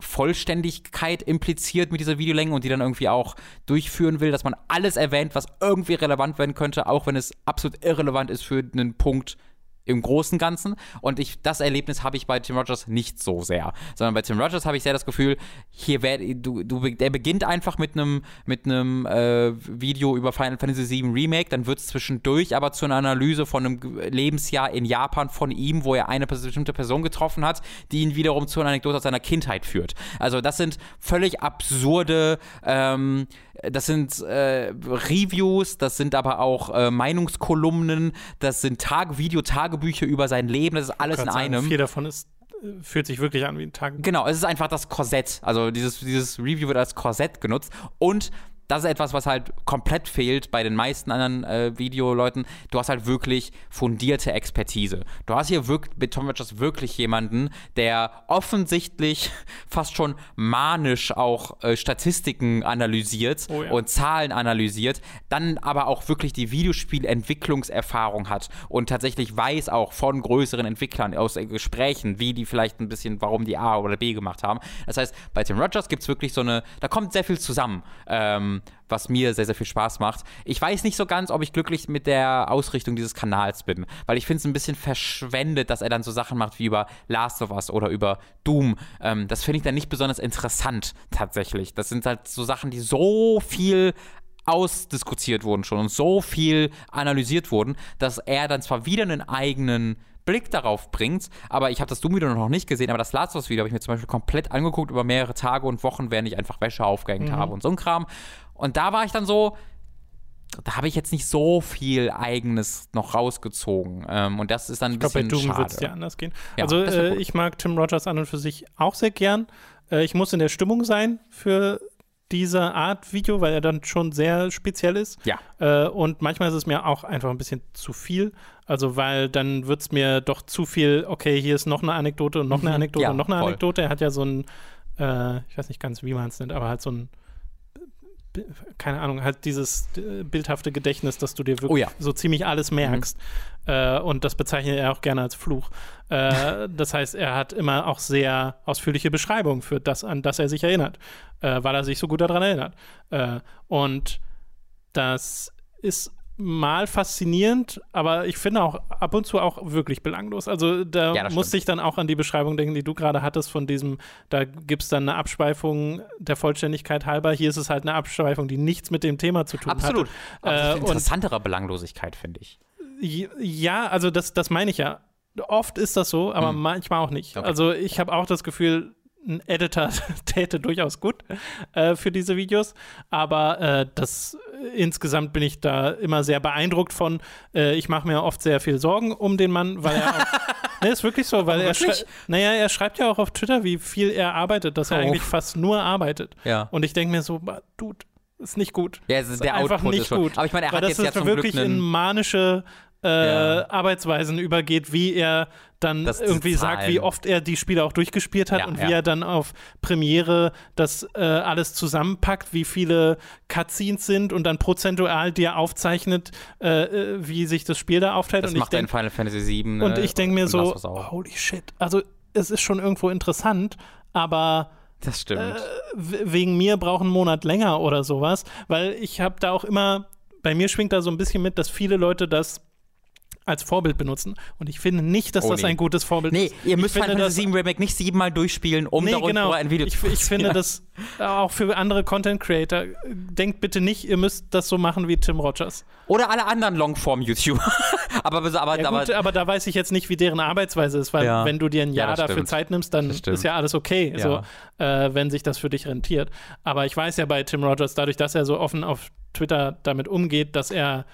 Vollständigkeit impliziert mit dieser Videolänge und die dann irgendwie auch durchführen will, dass man alles erwähnt, was irgendwie relevant werden könnte, auch wenn es absolut irrelevant ist für einen Punkt im großen Ganzen. Und ich, das Erlebnis habe ich bei Tim Rogers nicht so sehr. Sondern bei Tim Rogers habe ich sehr das Gefühl, hier wär, du, du, der beginnt einfach mit einem mit äh, Video über Final Fantasy VII Remake, dann wird es zwischendurch aber zu einer Analyse von einem Lebensjahr in Japan von ihm, wo er eine bestimmte Person getroffen hat, die ihn wiederum zu einer Anekdote aus seiner Kindheit führt. Also das sind völlig absurde, ähm, das sind äh, Reviews, das sind aber auch äh, Meinungskolumnen, das sind Tag Video-Tagebücher über sein Leben, das ist alles in Kann sagen, einem. Viel davon ist, äh, fühlt sich wirklich an wie ein Tag. Genau, es ist einfach das Korsett. Also dieses, dieses Review wird als Korsett genutzt. Und das ist etwas, was halt komplett fehlt bei den meisten anderen äh, Videoleuten. Du hast halt wirklich fundierte Expertise. Du hast hier wirklich, mit Tom Rogers wirklich jemanden, der offensichtlich fast schon manisch auch äh, Statistiken analysiert Oh ja. und Zahlen analysiert, dann aber auch wirklich die Videospielentwicklungserfahrung hat und tatsächlich weiß auch von größeren Entwicklern aus äh, Gesprächen, wie die vielleicht ein bisschen, warum die A oder B gemacht haben. Das heißt, bei Tim Rogers gibt es wirklich so eine, da kommt sehr viel zusammen, ähm, was mir sehr, sehr viel Spaß macht. Ich weiß nicht so ganz, ob ich glücklich mit der Ausrichtung dieses Kanals bin, weil ich finde es ein bisschen verschwendet, dass er dann so Sachen macht wie über Last of Us oder über Doom. Ähm, das finde ich dann nicht besonders interessant tatsächlich. Das sind halt so Sachen, die so viel ausdiskutiert wurden schon und so viel analysiert wurden, dass er dann zwar wieder einen eigenen Blick darauf bringt, aber ich habe das Doom-Video noch nicht gesehen, aber das Last of Us-Video habe ich mir zum Beispiel komplett angeguckt über mehrere Tage und Wochen, während ich einfach Wäsche aufgehängt habe und so ein Kram. Und da war ich dann so, da habe ich jetzt nicht so viel Eigenes noch rausgezogen. Ähm, und das ist dann ein Ich glaube, bei bisschen Doom wird es dir anders gehen. Ja, also, äh, ich mag Tim Rogers an und für sich auch sehr gern. Äh, ich muss in der Stimmung sein für diese Art Video, weil er dann schon sehr speziell ist. Ja. Äh, und manchmal ist es mir auch einfach ein bisschen zu viel. Also, weil dann wird es mir doch zu viel, okay, hier ist noch eine Anekdote und noch eine Anekdote Ja, und noch eine voll. Anekdote. Er hat ja so ein, äh, ich weiß nicht ganz, wie man es nennt, aber halt so ein keine Ahnung, halt dieses äh, bildhafte Gedächtnis, dass du dir wirklich Oh ja. so ziemlich alles merkst. Äh, und das bezeichnet er auch gerne als Fluch. Äh, das heißt, er hat immer auch sehr ausführliche Beschreibungen für das, an das er sich erinnert, äh, weil er sich so gut daran erinnert. Äh, und das ist mal faszinierend, aber ich finde auch ab und zu auch wirklich belanglos. Also da Ja, musste ich dann auch an die Beschreibung denken, die du gerade hattest von diesem, da gibt es dann eine Abschweifung der Vollständigkeit halber. Hier ist es halt eine Abschweifung, die nichts mit dem Thema zu tun Absolut. hat. Aber Äh, das ist und- interessantere Belanglosigkeit, finde ich. Ja, also das, das meine ich ja. Oft ist das so, aber Hm. manchmal auch nicht. Okay. Also ich habe auch das Gefühl, ein Editor täte durchaus gut äh, für diese Videos, aber äh, das äh, insgesamt bin ich da immer sehr beeindruckt von. Äh, ich mache mir oft sehr viel Sorgen um den Mann, weil er auch, ne, ist wirklich so, weil er Wirklich? schrei- naja, er schreibt ja auch auf Twitter, wie viel er arbeitet, dass er eigentlich fast nur arbeitet. Ja. Und ich denke mir so, Dude, ist nicht gut. Ja, es ist der einfach Output nicht ist schon. gut. Aber ich meine, er Weil hat das jetzt ja ist zum wirklich Glück in einen, manische äh, Ja. Arbeitsweisen übergeht, wie er dann Das- irgendwie sagt, wie oft er die Spiele auch durchgespielt hat Ja, und ja. wie er dann auf Premiere das äh, alles zusammenpackt, wie viele Cutscenes sind und dann prozentual dir aufzeichnet, äh, äh, wie sich das Spiel da aufteilt. das und ich macht in denk- Final Fantasy VII. Ne? und ich denke mir und so, holy shit. Also es ist schon irgendwo interessant, aber Das stimmt. äh, wegen mir braucht einen Monat länger oder sowas, weil ich habe da auch immer, bei mir schwingt da so ein bisschen mit, dass viele Leute das als Vorbild benutzen. Und ich finde nicht, dass Oh, das nee. ein gutes Vorbild nee, ist. ihr Ich müsst Final Fantasy VII Remake nicht siebenmal durchspielen, um Nee, darüber genau. ein Video ich, zu ich finde ja. das auch für andere Content Creator. Denkt bitte nicht, ihr müsst das so machen wie Tim Rogers. Oder alle anderen Longform-YouTuber. aber, aber, Ja, aber, gut, aber da weiß ich jetzt nicht, wie deren Arbeitsweise ist, weil Ja. wenn du dir ein Ja, Jahr das dafür stimmt. Zeit nimmst, dann ist ja alles okay, Ja. so, äh, wenn sich das für dich rentiert. Aber ich weiß ja bei Tim Rogers, dadurch, dass er so offen auf Twitter damit umgeht, dass er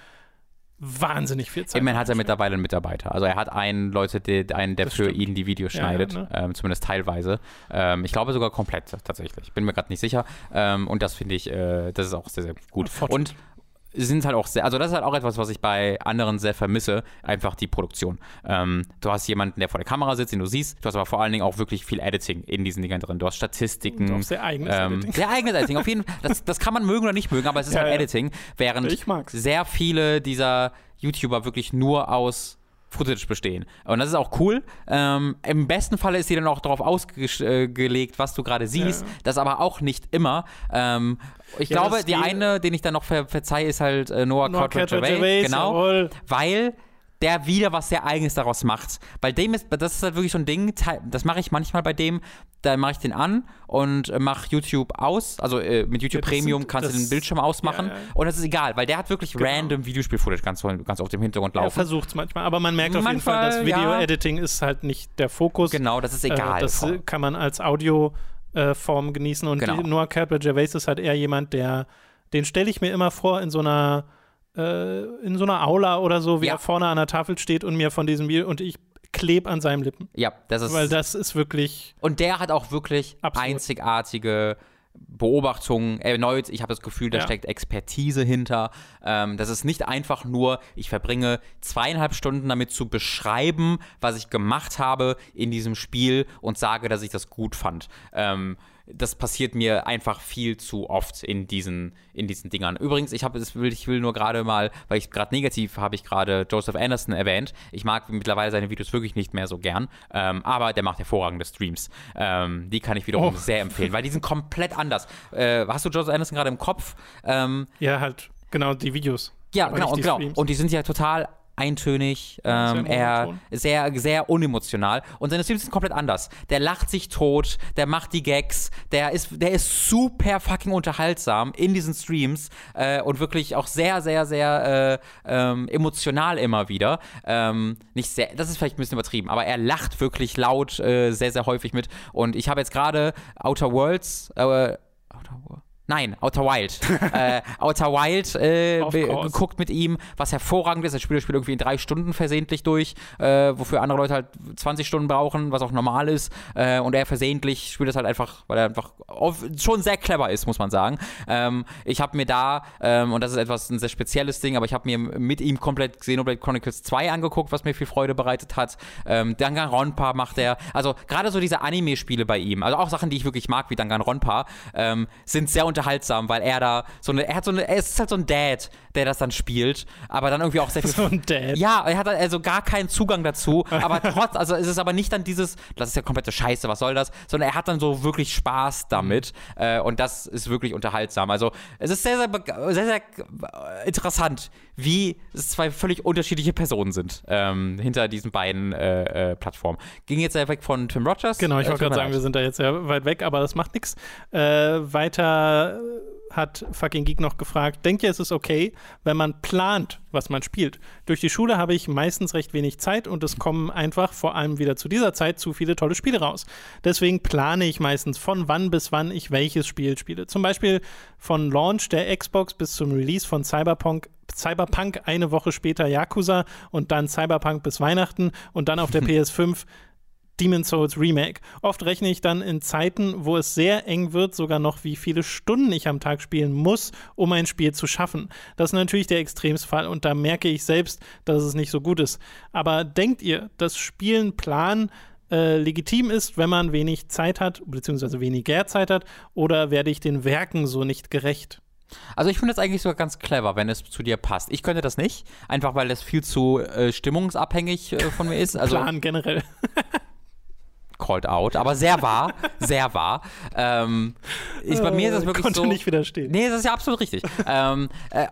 wahnsinnig viel Zeit Immerhin hat er mittlerweile einen Mitarbeiter. Also er hat einen Leute, die, einen, der Das für stimmt. ihn die Videos Ja, schneidet, ja, ne? ähm, zumindest teilweise. Ähm, ich glaube sogar komplett tatsächlich. Bin mir gerade nicht sicher. Ähm, und das finde ich, äh, das ist auch sehr, sehr gut. Und sind halt auch sehr, also das ist halt auch etwas, was ich bei anderen sehr vermisse, einfach die Produktion. Ähm, du hast jemanden, der vor der Kamera sitzt, den du siehst, du hast aber vor allen Dingen auch wirklich viel Editing in diesen Dingern drin. Du hast Statistiken. Und auch sehr eigenes ähm, Editing. Sehr eigenes Editing, auf jeden Fall. Das, das kann man mögen oder nicht mögen, aber es ist Ja, halt ja. Editing. Während sehr viele dieser YouTuber wirklich nur aus Footage bestehen. Und das ist auch cool. Ähm, Im besten Falle ist sie dann auch darauf ausgelegt, was du gerade siehst. Ja. Das aber auch nicht immer. Ähm, ich Ja, glaube, die eine, den ich dann noch ver verzeihe, ist halt äh, Noah, Noah Cartwright Genau. jawohl. Weil der wieder was sehr Eigenes daraus macht. Bei dem ist, das ist halt wirklich so ein Ding, das mache ich manchmal bei dem, da mache ich den an und äh, mache YouTube aus. Also äh, mit YouTube Ja, Premium sind- kannst du das- den Bildschirm ausmachen. ja, ja. Und das ist egal, weil der hat wirklich Genau. random Videospiel-Footage ganz, ganz auf dem Hintergrund Er laufen. versucht es manchmal, aber man merkt auf jeden Fall, Manchmal, das ja. Video-Editing ist halt nicht der Fokus. Genau, das ist egal. Äh, das äh, kann man als Audio-Form genießen. Und Genau. die, Noah Cartwright Gervais ist halt eher jemand, der, den stelle ich mir immer vor in so einer, äh, in so einer Aula oder so, wie Ja. er vorne an der Tafel steht und mir von diesem Video und ich kleb an seinen Lippen. ja, das ist. Weil das ist wirklich. und der hat auch wirklich Absolut. einzigartige Beobachtungen. Erneut, ich habe das Gefühl, da Ja. steckt Expertise hinter. Ähm, das ist nicht einfach nur, ich verbringe zweieinhalb Stunden damit zu beschreiben, was ich gemacht habe in diesem Spiel und sage, dass ich das gut fand. Ähm, das passiert mir einfach viel zu oft in diesen, in diesen Dingern. Übrigens, ich habe das will, ich will nur gerade mal, weil ich gerade negativ habe ich gerade Joseph Anderson erwähnt. Ich mag mittlerweile seine Videos wirklich nicht mehr so gern, ähm, aber der macht hervorragende Streams. Ähm, die kann ich wiederum Oh. sehr empfehlen, weil die sind komplett anders. Äh, hast du Joseph Anderson gerade im Kopf? Ähm, Ja, halt, genau, die Videos. ja, genau, und genau. Und die sind ja total eintönig, ähm, sehr er sehr, sehr unemotional. Und seine Streams sind komplett anders. Der lacht sich tot, der macht die Gags, der ist, der ist super fucking unterhaltsam in diesen Streams äh, und wirklich auch sehr, sehr, sehr äh, ähm, emotional immer wieder. Ähm, nicht sehr, das ist vielleicht ein bisschen übertrieben, aber er lacht wirklich laut, äh, sehr, sehr häufig mit. Und ich habe jetzt gerade Outer Worlds, äh, Outer Worlds? Nein, Outer Wild. äh, Outer Wild äh, geguckt mit ihm, was hervorragend ist. Er spielt das Spiel irgendwie in drei Stunden versehentlich durch, äh, wofür andere Leute halt 20 Stunden brauchen, was auch normal ist. Äh, und er versehentlich spielt das halt einfach, weil er einfach auf, schon sehr clever ist, muss man sagen. Ähm, ich habe mir da, ähm, und das ist etwas ein sehr spezielles Ding, aber ich habe mir mit ihm komplett Xenoblade Chronicles 2 angeguckt, was mir viel Freude bereitet hat. Ähm, Danganronpa macht er. Also gerade so diese Anime-Spiele bei ihm, also auch Sachen, die ich wirklich mag, wie Danganronpa, ähm, sind sehr unterhaltsam unterhaltsam, weil er da so eine, er hat so eine, er ist halt so ein Dad, der das dann spielt, aber dann irgendwie auch sehr viel. So ein Dad. Ja, er hat also gar keinen Zugang dazu, aber trotz, also es ist aber nicht dann dieses, das ist ja komplette Scheiße, was soll das, sondern er hat dann so wirklich Spaß damit äh, und das ist wirklich unterhaltsam. Also es ist sehr, sehr, sehr, sehr interessant, wie es zwei völlig unterschiedliche Personen sind ähm, hinter diesen beiden äh, äh, Plattformen. Ging jetzt sehr weg von Tim Rogers. Genau, ich Äh, wollte gerade sagen, wir sind da jetzt sehr weit weg, aber das macht nichts. Äh, weiter hat Fucking Geek noch gefragt, denkt ihr, es ist okay, wenn man plant, was man spielt? Durch die Schule habe ich meistens recht wenig Zeit und es kommen einfach, vor allem wieder zu dieser Zeit, zu viele tolle Spiele raus. Deswegen plane ich meistens, von wann bis wann ich welches Spiel spiele. Zum Beispiel von Launch der Xbox bis zum Release von Cyberpunk Cyberpunk eine Woche später Yakuza und dann Cyberpunk bis Weihnachten und dann auf der PS5 Demon's Souls Remake. Oft rechne ich dann in Zeiten, wo es sehr eng wird, sogar noch, wie viele Stunden ich am Tag spielen muss, um ein Spiel zu schaffen. Das ist natürlich der Extremsfall und da merke ich selbst, dass es nicht so gut ist. Aber denkt ihr, dass Spielen Plan äh, legitim ist, wenn man wenig Zeit hat, beziehungsweise weniger Zeit hat, oder werde ich den Werken so nicht gerecht? Also ich finde das eigentlich sogar ganz clever, wenn es zu dir passt. Ich könnte das nicht, einfach weil das viel zu äh, stimmungsabhängig äh, von mir ist. Also Plan generell. called out, aber sehr wahr, sehr wahr. Ähm, ich, bei mir ist das wirklich Konnte so. nicht widerstehen. Nee, das ist ja absolut richtig. ähm, äh,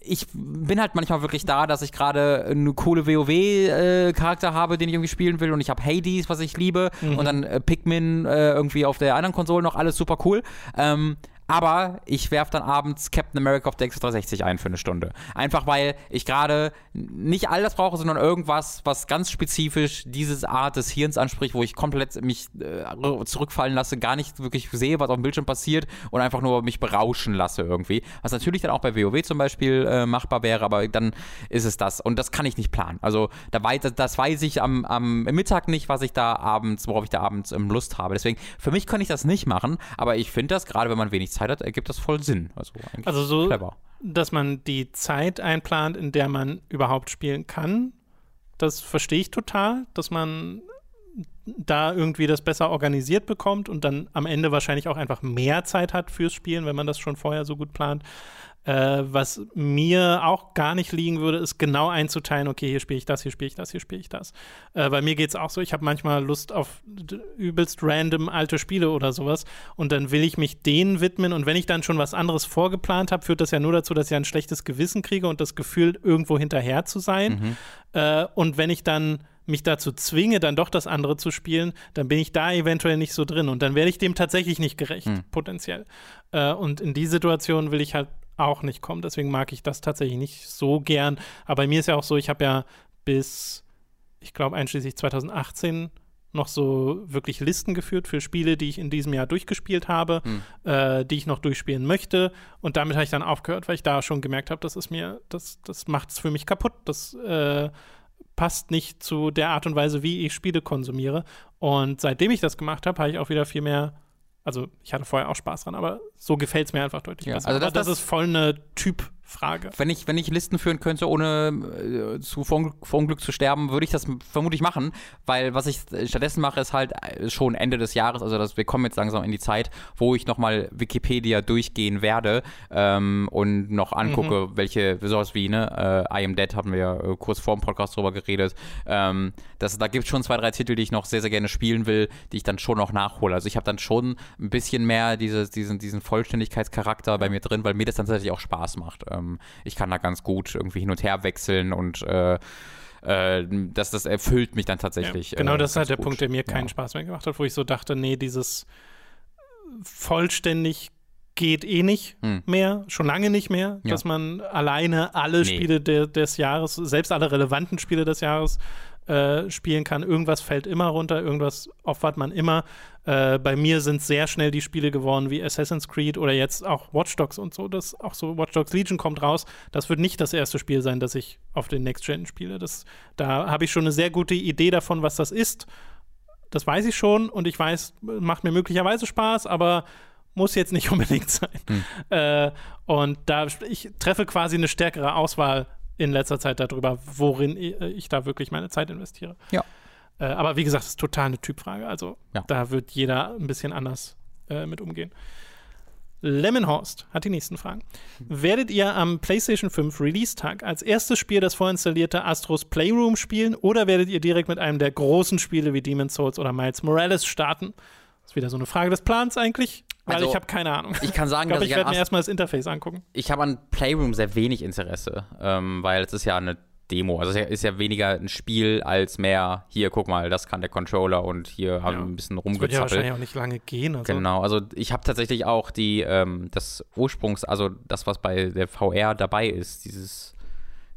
ich bin halt manchmal wirklich da, dass ich gerade eine coole WoW-Charakter habe, den ich irgendwie spielen will und ich habe Hades, was ich liebe und dann äh, Pikmin äh, irgendwie auf der anderen Konsole noch alles super cool. Ähm, aber ich werfe dann abends Captain America auf der X360 ein für eine Stunde. Einfach weil ich gerade nicht all das brauche, sondern irgendwas, was ganz spezifisch dieses Art des Hirns anspricht, wo ich komplett mich äh, zurückfallen lasse, gar nicht wirklich sehe, was auf dem Bildschirm passiert und einfach nur mich berauschen lasse irgendwie. Was natürlich dann auch bei WoW zum Beispiel äh, machbar wäre, aber dann ist es das. Und das kann ich nicht planen. Also da wei das, das weiß ich am, am Mittag nicht, was ich da abends, worauf ich da abends ähm, Lust habe. Deswegen, für mich kann ich das nicht machen, aber ich finde das, gerade wenn man wenig Zeit hat, ergibt das voll Sinn. Also eigentlich Also so, clever. dass man die Zeit einplant, in der man überhaupt spielen kann, das verstehe ich total, dass man da irgendwie das besser organisiert bekommt und dann am Ende wahrscheinlich auch einfach mehr Zeit hat fürs Spielen, wenn man das schon vorher so gut plant. Äh, was mir auch gar nicht liegen würde, ist genau einzuteilen, okay, hier spiele ich das, hier spiele ich das, hier spiele ich das. Äh, bei mir geht es auch so, ich habe manchmal Lust auf übelst random alte Spiele oder sowas und dann will ich mich denen widmen und wenn ich dann schon was anderes vorgeplant habe, führt das ja nur dazu, dass ich ein schlechtes Gewissen kriege und das Gefühl, irgendwo hinterher zu sein. Äh, und wenn ich dann mich dazu zwinge, dann doch das andere zu spielen, dann bin ich da eventuell nicht so drin und dann werde ich dem tatsächlich nicht gerecht, potenziell. Äh, und in die Situation will ich halt auch nicht kommen. Deswegen mag ich das tatsächlich nicht so gern. Aber bei mir ist ja auch so, ich habe ja bis, ich glaube, einschließlich 2018 noch so wirklich Listen geführt für Spiele, die ich in diesem Jahr durchgespielt habe, äh, die ich noch durchspielen möchte. Und damit habe ich dann aufgehört, weil ich da schon gemerkt habe, das ist mir, das, das macht es für mich kaputt. Das äh, passt nicht zu der Art und Weise, wie ich Spiele konsumiere. Und seitdem ich das gemacht habe, habe ich auch wieder viel mehr. Also, ich hatte vorher auch Spaß dran, aber so gefällt es mir einfach deutlich Ja, besser. also aber das- das, ist voll eine Typfrage. Wenn ich, wenn ich Listen führen könnte, ohne äh, zu vor, vor Unglück zu sterben, würde ich das vermutlich machen, weil was ich stattdessen mache, ist halt äh, schon Ende des Jahres, also das, wir kommen jetzt langsam in die Zeit, wo ich nochmal Wikipedia durchgehen werde ähm, und noch angucke, welche, sowas wie, ne, äh, I Am Dead haben wir ja äh, kurz vor dem Podcast drüber geredet, ähm, das, da gibt es schon zwei, drei Titel, die ich noch sehr, sehr gerne spielen will, die ich dann schon noch nachhole. Also ich habe dann schon ein bisschen mehr dieses, diesen, diesen Vollständigkeitscharakter bei mir drin, weil mir das dann tatsächlich auch Spaß macht. Ähm, ich kann da ganz gut irgendwie hin und her wechseln und äh, äh, das, das erfüllt mich dann tatsächlich. Ja, genau, äh, das ist halt der gut. Punkt, der mir keinen Ja. Spaß mehr gemacht hat, wo ich so dachte, nee, dieses vollständig geht eh nicht Hm. mehr, schon lange nicht mehr, Ja. dass man alleine alle Nee. Spiele de des Jahres, selbst alle relevanten Spiele des Jahres äh, spielen kann. Irgendwas fällt immer runter, irgendwas opfert man immer. Äh, bei mir sind sehr schnell die Spiele geworden wie Assassin's Creed oder jetzt auch Watch Dogs und so. Das auch so Watch Dogs Legion kommt raus. Das wird nicht das erste Spiel sein, das ich auf den Next Gen spiele. Das, da habe ich schon eine sehr gute Idee davon, was das ist. Das weiß ich schon und ich weiß, macht mir möglicherweise Spaß, aber muss jetzt nicht unbedingt sein. Äh, und da ich treffe quasi eine stärkere Auswahl in letzter Zeit darüber, worin ich, ich da wirklich meine Zeit investiere. Ja. Äh, aber wie gesagt, das ist total eine Typfrage. Also Ja. da wird jeder ein bisschen anders äh, mit umgehen. Lemonhorst hat die nächsten Fragen. Werdet ihr am PlayStation 5 Release-Tag als erstes Spiel das vorinstallierte Astros Playroom spielen oder werdet ihr direkt mit einem der großen Spiele wie Demon's Souls oder Miles Morales starten? Das ist wieder so eine Frage des Plans eigentlich, weil Also, ich habe keine Ahnung. Ich kann sagen, Ich glaube, dass ich ich, werde mir erstmal das Interface angucken. ich habe an Playroom sehr wenig Interesse, ähm, weil es ist ja eine Demo. Also es ist ja- weniger ein Spiel als mehr, hier, guck mal, das kann der Controller und hier haben wir ein bisschen Das wird ja rumgezappelt. wahrscheinlich auch nicht lange gehen. Also. Genau, also ich habe tatsächlich auch die, ähm, das Ursprungs-, also das, was bei der VR dabei ist, dieses,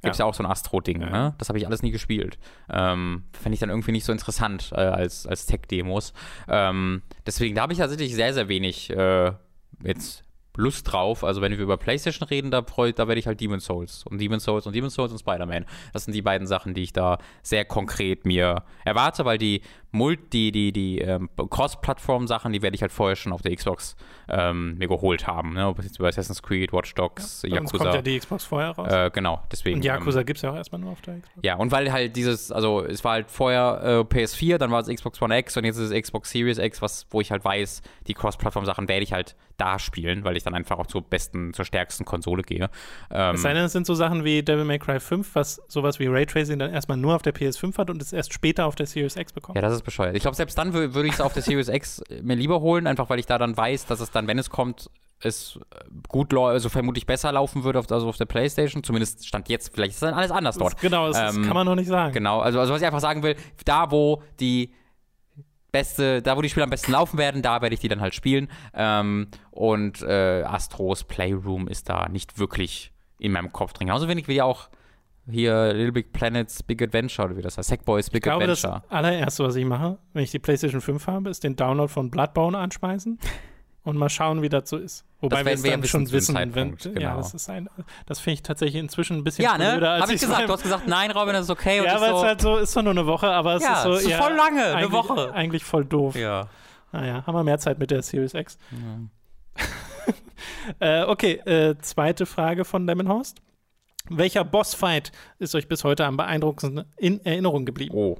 gibt's ja, auch so ein Astro-Ding, Ja. ne? Das habe ich alles nie gespielt. Ähm, Fände ich dann irgendwie nicht so interessant äh, als, als Tech-Demos. Ähm, deswegen, da habe ich tatsächlich sehr, sehr wenig äh, jetzt Lust drauf. Also wenn wir über PlayStation reden, da, da werde ich halt Demon's Souls und Demon's Souls und Demon's Souls und Spider-Man. Das sind die beiden Sachen, die ich da sehr konkret mir erwarte, weil die Multi, die, die ähm, Cross-Plattform-Sachen, die werde ich halt vorher schon auf der Xbox ähm, mir geholt haben. Ne? Ob jetzt über Assassin's Creed, Watch Dogs, uns Yakuza. kommt ja die Xbox vorher raus. äh, genau, deswegen. Und ähm, Yakuza gibt es ja auch erstmal nur auf der Xbox. ja, und weil halt dieses, also es war halt vorher äh, PS4, dann war es Xbox One X und jetzt ist es Xbox Series X, was, wo ich halt weiß, die Cross-Plattform-Sachen werde ich halt da spielen, weil ich dann einfach auch zur besten, zur stärksten Konsole gehe. Ähm, Es sei denn, es sind so Sachen wie Devil May Cry 5, was sowas wie Raytracing dann erstmal nur auf der PS5 hat und es erst später auf der Series X bekommt. ja, das ist bescheuert. Ich glaube, selbst dann wür- würde ich es auf der Series X mir lieber holen, einfach weil ich da dann weiß, dass es dann, wenn es kommt, es äh, gut läuft, also vermutlich besser laufen würde auf, also auf der Playstation. Zumindest stand jetzt, vielleicht ist dann alles anders dort. Das, genau, das, das Ähm, kann man noch nicht sagen. Genau, also, also was ich einfach sagen will, da wo die beste, da wo die Spiele am besten laufen werden, da werde ich die dann halt spielen. Ähm, und äh, Astros Playroom ist da nicht wirklich in meinem Kopf drin. Genauso wenig wie auch hier Little Big Planets Big Adventure, oder wie das heißt, Sackboys Big Ich glaube, das Adventure. allererste, was ich mache, wenn ich die PlayStation 5 habe, ist den Download von Bloodborne anschmeißen und mal schauen, wie das so ist. Wobei wir es ja dann wissen schon wissen, wenn, Zeitpunkt, ja, genau. das ist ein, das finde ich tatsächlich inzwischen ein bisschen Ja, ne? blöder, als Hab ich gesagt. beim- Du hast gesagt, nein, Robin, das ist okay. Ja, weil ich es so, halt so ist zwar nur eine Woche, aber es Ja, ist so es ist ja, voll lange, eine Woche. Eigentlich voll doof. ja. Naja, haben wir mehr Zeit mit der Series X. Äh, okay, äh, zweite Frage von Lemonhorst. Welcher Bossfight ist euch bis heute am beeindruckendsten in Erinnerung geblieben? Oh.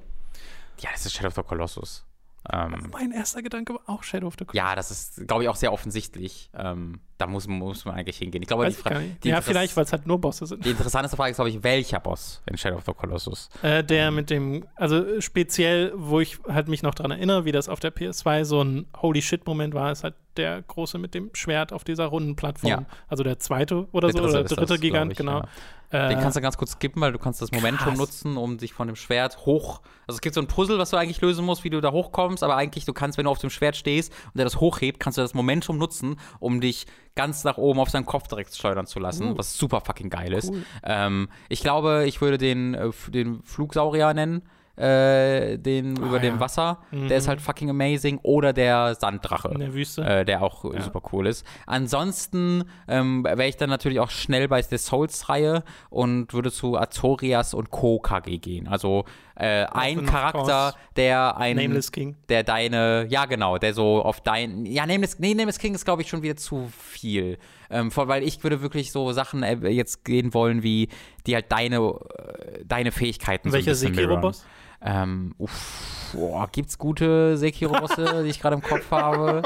Ja, das ist Shadow of the Colossus. Ähm, Mein erster Gedanke war auch Shadow of the Colossus. ja, das ist, glaube ich, auch sehr offensichtlich. Ähm, da muss, muss man eigentlich hingehen. Ich glaube, Weiß die ich gar Fra- nicht. die ja, vielleicht, weil es halt nur Bosse sind. Die interessanteste Frage ist, glaube ich, welcher Boss in Shadow of the Colossus? Äh, der mit dem, also speziell, wo ich halt mich noch dran erinnere, wie das auf der PS2 so ein Holy Shit-Moment war, ist halt der große mit dem Schwert auf dieser runden Plattform. Ja. Also der zweite oder so, dritte oder ist dritte das, Gigant, ich, genau. ja. Äh, Den kannst du ganz kurz skippen, weil du kannst das Momentum krass. nutzen, um dich von dem Schwert hoch. Also es gibt so ein Puzzle, was du eigentlich lösen musst, wie du da hochkommst, aber eigentlich du kannst, wenn du auf dem Schwert stehst und der das hochhebt, kannst du das Momentum nutzen, um dich ganz nach oben auf seinen Kopf direkt schleudern zu lassen, Uh. was super fucking geil ist. Cool. Ähm, ich glaube, ich würde den, äh, den Flugsaurier nennen. Äh, den über Ah, dem ja. Wasser, Mhm. der ist halt fucking amazing. Oder der Sanddrache in der Wüste. äh, der auch Ja. super cool ist. Ansonsten ähm, wäre ich dann natürlich auch schnell bei der Souls-Reihe und würde zu Azorias und Co. KG gehen. Also äh, ein Charakter, der ein Nameless King. der deine, ja genau, der so auf dein, ja, Nameless, nee, Nameless King ist glaube ich schon wieder zu viel, ähm, vor, weil ich würde wirklich so Sachen äh, jetzt gehen wollen, wie die halt deine, äh, deine Fähigkeiten Welcher so mirrorn. Sekiro-Boss? Ähm, uff, boah, gibt's gute Sekiro-Bosse, die ich gerade im Kopf habe?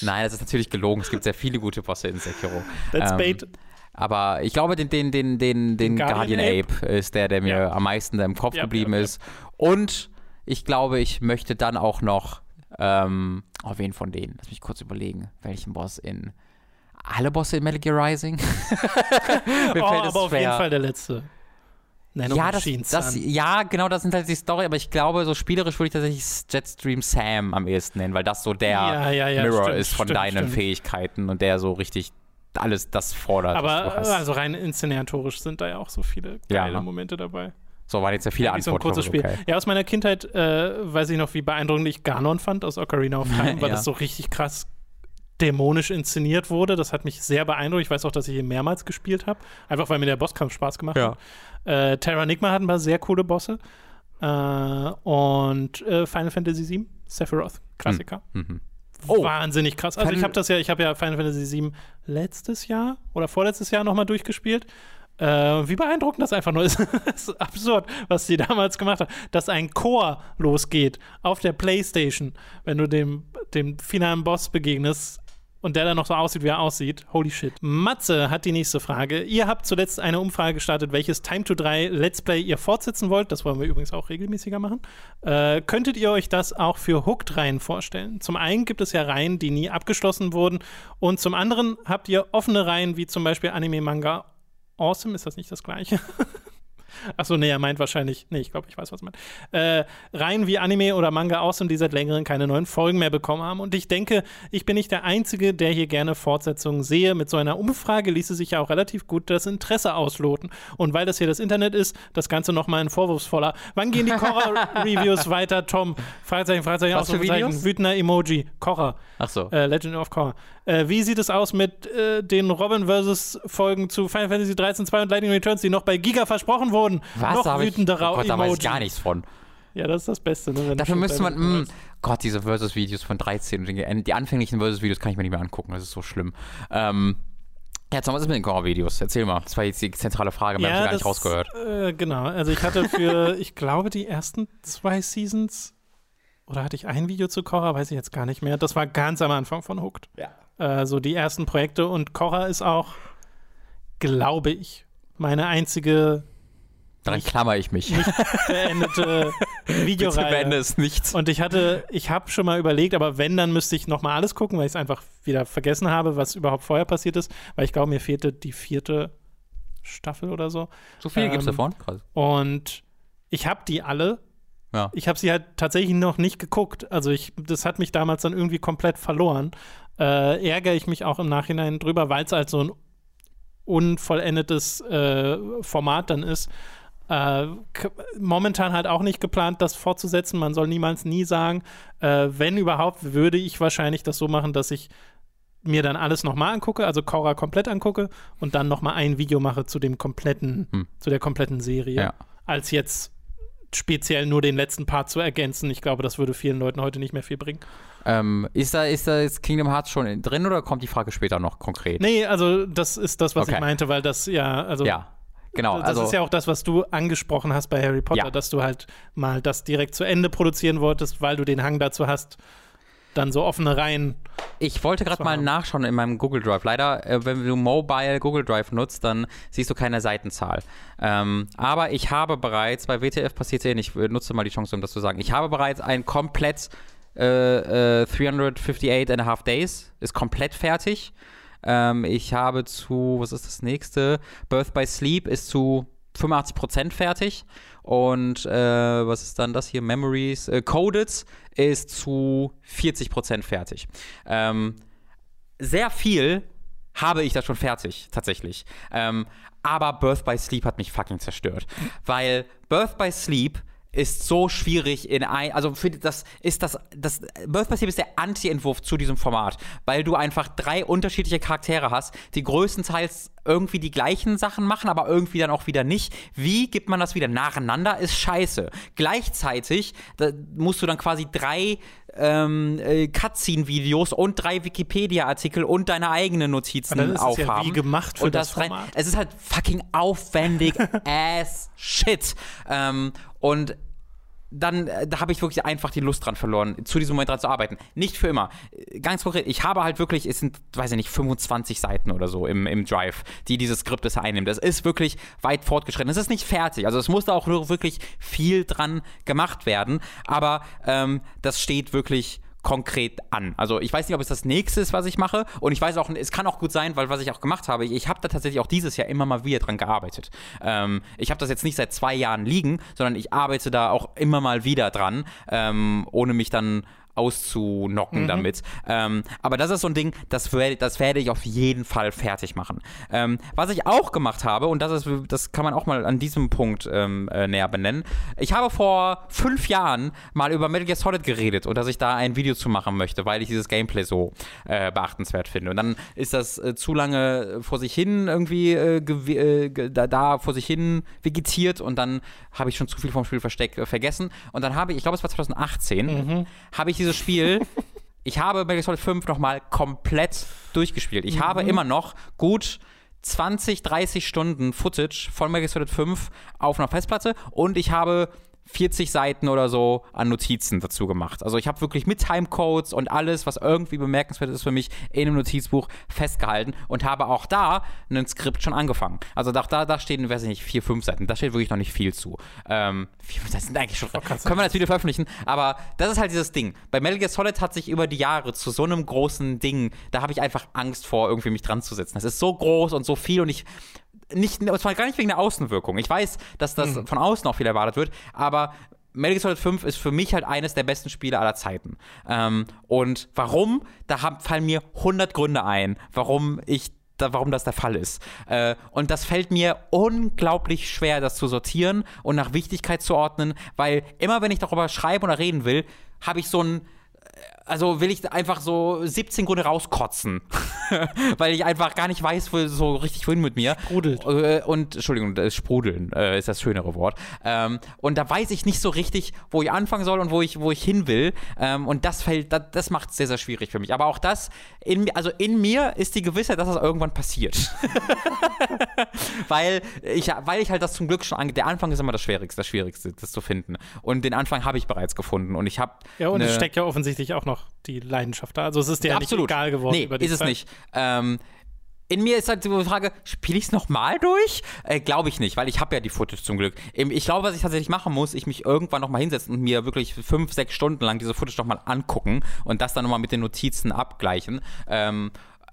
Nein, das ist natürlich gelogen. Es gibt sehr viele gute Bosse in Sekiro. That's Ähm, bait. Aber ich glaube, den, den, den, den, den Guardian Guardian, Ape ist der, der mir Ja. am meisten im Kopf Ja, geblieben ja, ist. Und ich glaube, ich möchte dann auch noch, ähm, oh, wen von denen? Lass mich kurz überlegen, welchen Boss in. Alle Bosse in Metal Gear Rising? Mir Oh, aber auf jeden schwer. Fall der letzte. Nano Ja, das, das, ja, genau, das sind halt die Story, aber ich glaube, so spielerisch würde ich tatsächlich Jetstream Sam am ehesten nennen, weil das so der ja, ja, Mirror stimmt, ist von stimmt, deinen stimmt. Fähigkeiten und der so richtig alles das fordert. Aber also rein inszenatorisch sind da ja auch so viele Ja, geile ne? Momente dabei. so waren jetzt ja viele Wie so ein Antworten. kurzes Spiel. Okay. Ja, aus meiner Kindheit äh, weiß ich noch, wie beeindruckend ich Ganon fand aus Ocarina of Time, weil Ja. das so richtig krass dämonisch inszeniert wurde. Das hat mich sehr beeindruckt. Ich weiß auch, dass ich ihn mehrmals gespielt habe. Einfach weil mir der Bosskampf Spaß gemacht Ja. hat. Äh, Terranigma hat ein paar sehr coole Bosse. Äh, und äh, Final Fantasy VII, Sephiroth, Klassiker. Mhm. Oh. Wahnsinnig krass. Also Kann- ich habe das ja, ich habe ja Final Fantasy VII letztes Jahr oder vorletztes Jahr nochmal durchgespielt. Äh, wie beeindruckend das einfach nur ist. das ist absurd, was die damals gemacht haben. Dass ein Chor losgeht auf der Playstation, wenn du dem, dem finalen Boss begegnest, und der dann noch so aussieht, wie er aussieht. Holy shit. Matze hat die nächste Frage. Ihr habt zuletzt eine Umfrage gestartet, welches Time to 3 Let's Play ihr fortsetzen wollt. Das wollen wir übrigens auch regelmäßiger machen. Äh, könntet ihr euch das auch für Hooked-Reihen vorstellen? Zum einen gibt es ja Reihen, die nie abgeschlossen wurden. Und zum anderen habt ihr offene Reihen, wie zum Beispiel Anime, Manga, Awesome. Ist das nicht das gleiche? Achso, nee, er meint wahrscheinlich, nee, ich glaube, ich weiß, was er meint. Äh, Reihen wie Anime oder Manga aus und die seit längerem keine neuen Folgen mehr bekommen haben. Und ich denke, ich bin nicht der Einzige, der hier gerne Fortsetzungen sehe. Mit so einer Umfrage ließe sich ja auch relativ gut das Interesse ausloten. Und weil das hier das Internet ist, das Ganze nochmal ein vorwurfsvoller. Wann gehen die Korra-Reviews weiter, Tom? Fragezeichen, Fragezeichen, Ausrufezeichen, wütender Emoji. Korra. Ach so. Äh, Legend of Korra. Äh, wie sieht es aus mit äh, den Robin vs. Folgen zu Final Fantasy 13 2 und Lightning Returns, die noch bei Giga versprochen wurden? Was? Noch Da hab ich, oh Gott, da weiß ich gar nichts von. Ja, das ist das Beste. Ne, Dafür müsste man, mh, Gott, diese Versus-Videos von 13, und die, die anfänglichen Versus-Videos kann ich mir nicht mehr angucken, das ist so schlimm. Ähm, ja, Tom, was ist mit den Horror-Videos? Erzähl mal, das war jetzt die zentrale Frage, mehr habe ich gar nicht rausgehört. Äh, genau, also ich hatte für, ich glaube, die ersten zwei Seasons oder hatte ich ein Video zu Korra, weiß ich jetzt gar nicht mehr. Das war ganz am Anfang von Hooked. Ja. Äh, so die ersten Projekte und Korra ist auch, glaube ich, meine einzige Daran klammer ich mich. nicht beendete Videoreihe. beende es nicht. Und ich hatte, ich habe schon mal überlegt, aber wenn, dann müsste ich noch mal alles gucken, weil ich es einfach wieder vergessen habe, was überhaupt vorher passiert ist, weil ich glaube, mir fehlte die vierte Staffel oder so. So viel Ähm, gibt's davon? Krass. Und ich habe die alle. Ja. Ich habe sie halt tatsächlich noch nicht geguckt. Also ich, das hat mich damals dann irgendwie komplett verloren. Äh, ärgere ich mich auch im Nachhinein drüber, weil es halt so ein unvollendetes äh, Format dann ist. Äh, momentan halt auch nicht geplant, das fortzusetzen. Man soll niemals nie sagen. Äh, wenn überhaupt, würde ich wahrscheinlich das so machen, dass ich mir dann alles nochmal angucke, also Korra komplett angucke und dann nochmal ein Video mache zu dem kompletten, Hm. zu der kompletten Serie. Ja. Als jetzt speziell nur den letzten Part zu ergänzen. Ich glaube, das würde vielen Leuten heute nicht mehr viel bringen. Ähm, ist, da, ist da jetzt Kingdom Hearts schon in- drin oder kommt die Frage später noch konkret? Nee, also das ist das, was Okay. ich meinte, weil das ja, also Ja, genau. das also, ist ja auch das, was du angesprochen hast bei Harry Potter, Ja. dass du halt mal das direkt zu Ende produzieren wolltest, weil du den Hang dazu hast, dann so offene Reihen. Ich wollte gerade mal nachschauen in meinem Google Drive. Leider, äh, wenn du Mobile Google Drive nutzt, dann siehst du keine Seitenzahl. Ähm, aber ich habe bereits, bei WTF passiert nicht, ich äh, nutze mal die Chance, um das zu sagen. Ich habe bereits ein komplett äh, äh, 358 and a half Days, ist komplett fertig. Ähm, ich habe zu, was ist das nächste? Birth by Sleep ist zu 85% fertig. Und äh, was ist dann das hier? Memories. Äh, Coded ist zu 40% fertig. Ähm, sehr viel habe ich da schon fertig, tatsächlich. Ähm, aber Birth by Sleep hat mich fucking zerstört. Weil Birth by Sleep ist so schwierig in ein, also für das ist das, das Birth Sleep ist der Anti-Entwurf zu diesem Format, weil du einfach drei unterschiedliche Charaktere hast, die größtenteils irgendwie die gleichen Sachen machen, aber irgendwie dann auch wieder nicht. Wie gibt man das wieder nacheinander? Ist scheiße. Gleichzeitig musst du dann quasi drei ähm, äh, Cutscene-Videos und drei Wikipedia-Artikel und deine eigenen Notizen Aber dann ist es ja aufhaben. wie gemacht für und das, das rein, Format. es ist halt fucking aufwendig as shit. Ähm, und dann äh, da habe ich wirklich einfach die Lust dran verloren, zu diesem Moment dran zu arbeiten. Nicht für immer. Äh, Ganz konkret, ich habe halt wirklich, es sind, weiß ich nicht, 25 Seiten oder so im, im Drive, die dieses Skript es einnimmt. Das ist wirklich weit fortgeschritten. Es ist nicht fertig. Also es muss da auch wirklich viel dran gemacht werden. Aber ähm, das steht wirklich konkret an. Also ich weiß nicht, ob es das nächste ist, was ich mache. Und ich weiß auch, es kann auch gut sein, weil was ich auch gemacht habe, ich, ich habe da tatsächlich auch dieses Jahr immer mal wieder dran gearbeitet. Ähm, ich habe das jetzt nicht seit zwei Jahren liegen, sondern ich arbeite da auch immer mal wieder dran, ähm, ohne mich dann auszunocken damit. Ähm, aber das ist so ein Ding, das, das werde ich auf jeden Fall fertig machen. Ähm, was ich auch gemacht habe, und das, ist, das kann man auch mal an diesem Punkt ähm, äh, näher benennen, ich habe vor fünf Jahren mal über Metal Gear Solid geredet und dass ich da ein Video zu machen möchte, weil ich dieses Gameplay so äh, beachtenswert finde. Und dann ist das äh, zu lange vor sich hin irgendwie äh, äh, da, da vor sich hin vegetiert und dann habe ich schon zu viel vom Spiel versteck, äh, vergessen. Und dann habe ich, ich glaube es war 2018, habe ich dieses Spiel ich habe Metal Gear Solid 5 nochmal komplett durchgespielt. Ich habe immer noch gut 20, 30 Stunden Footage von Metal Gear Solid 5 auf einer Festplatte und ich habe 40 Seiten oder so an Notizen dazu gemacht. Also ich habe wirklich mit Timecodes und alles, was irgendwie bemerkenswert ist für mich, in einem Notizbuch festgehalten und habe auch da ein Skript schon angefangen. Also da, da, da stehen, weiß ich nicht, vier, fünf Seiten. Da steht wirklich noch nicht viel zu. Ähm, das sind eigentlich schon, oh, können wir das Video veröffentlichen, aber das ist halt dieses Ding. Bei Metal Gear Solid hat sich über die Jahre zu so einem großen Ding, da habe ich einfach Angst vor, irgendwie mich dran zu setzen. Das ist so groß und so viel und ich nicht, und zwar gar nicht wegen der Außenwirkung. Ich weiß, dass das mhm. von außen auch viel erwartet wird, aber Metal Gear Solid 5 ist für mich halt eines der besten Spiele aller Zeiten. Ähm, und warum? Da haben, fallen mir 100 Gründe ein, warum ich da, warum das der Fall ist. Äh, und das fällt mir unglaublich schwer, das zu sortieren und nach Wichtigkeit zu ordnen, weil immer wenn ich darüber schreiben oder reden will, habe ich so ein also will ich einfach so 17 Gründe rauskotzen, weil ich einfach gar nicht weiß, wo so richtig wohin mit mir. Sprudelt. Äh, und, Entschuldigung, das sprudeln äh, ist das schönere Wort. Ähm, und da weiß ich nicht so richtig, wo ich anfangen soll und wo ich, wo ich hin will. Ähm, und das fällt, das, das macht es sehr, sehr schwierig für mich. Aber auch das, in, also in mir ist die Gewissheit, dass das irgendwann passiert. weil, ich, weil ich halt das zum Glück schon ange Der Anfang ist immer das Schwierigste, das Schwierigste, das zu finden. Und den Anfang habe ich bereits gefunden. Und ich habe. Ja, und es steckt ja offensichtlich auch noch die Leidenschaft da. Also es ist dir ja, nicht egal geworden. Nee, ist es nicht. Ähm, in mir ist halt die Frage, spiele ich es nochmal durch? Äh, glaube ich nicht, weil ich habe ja die Footage zum Glück. Ich glaube, was ich tatsächlich machen muss, ich mich irgendwann nochmal hinsetzen und mir wirklich fünf, sechs Stunden lang diese Footage nochmal angucken und das dann nochmal mit den Notizen abgleichen. Ähm,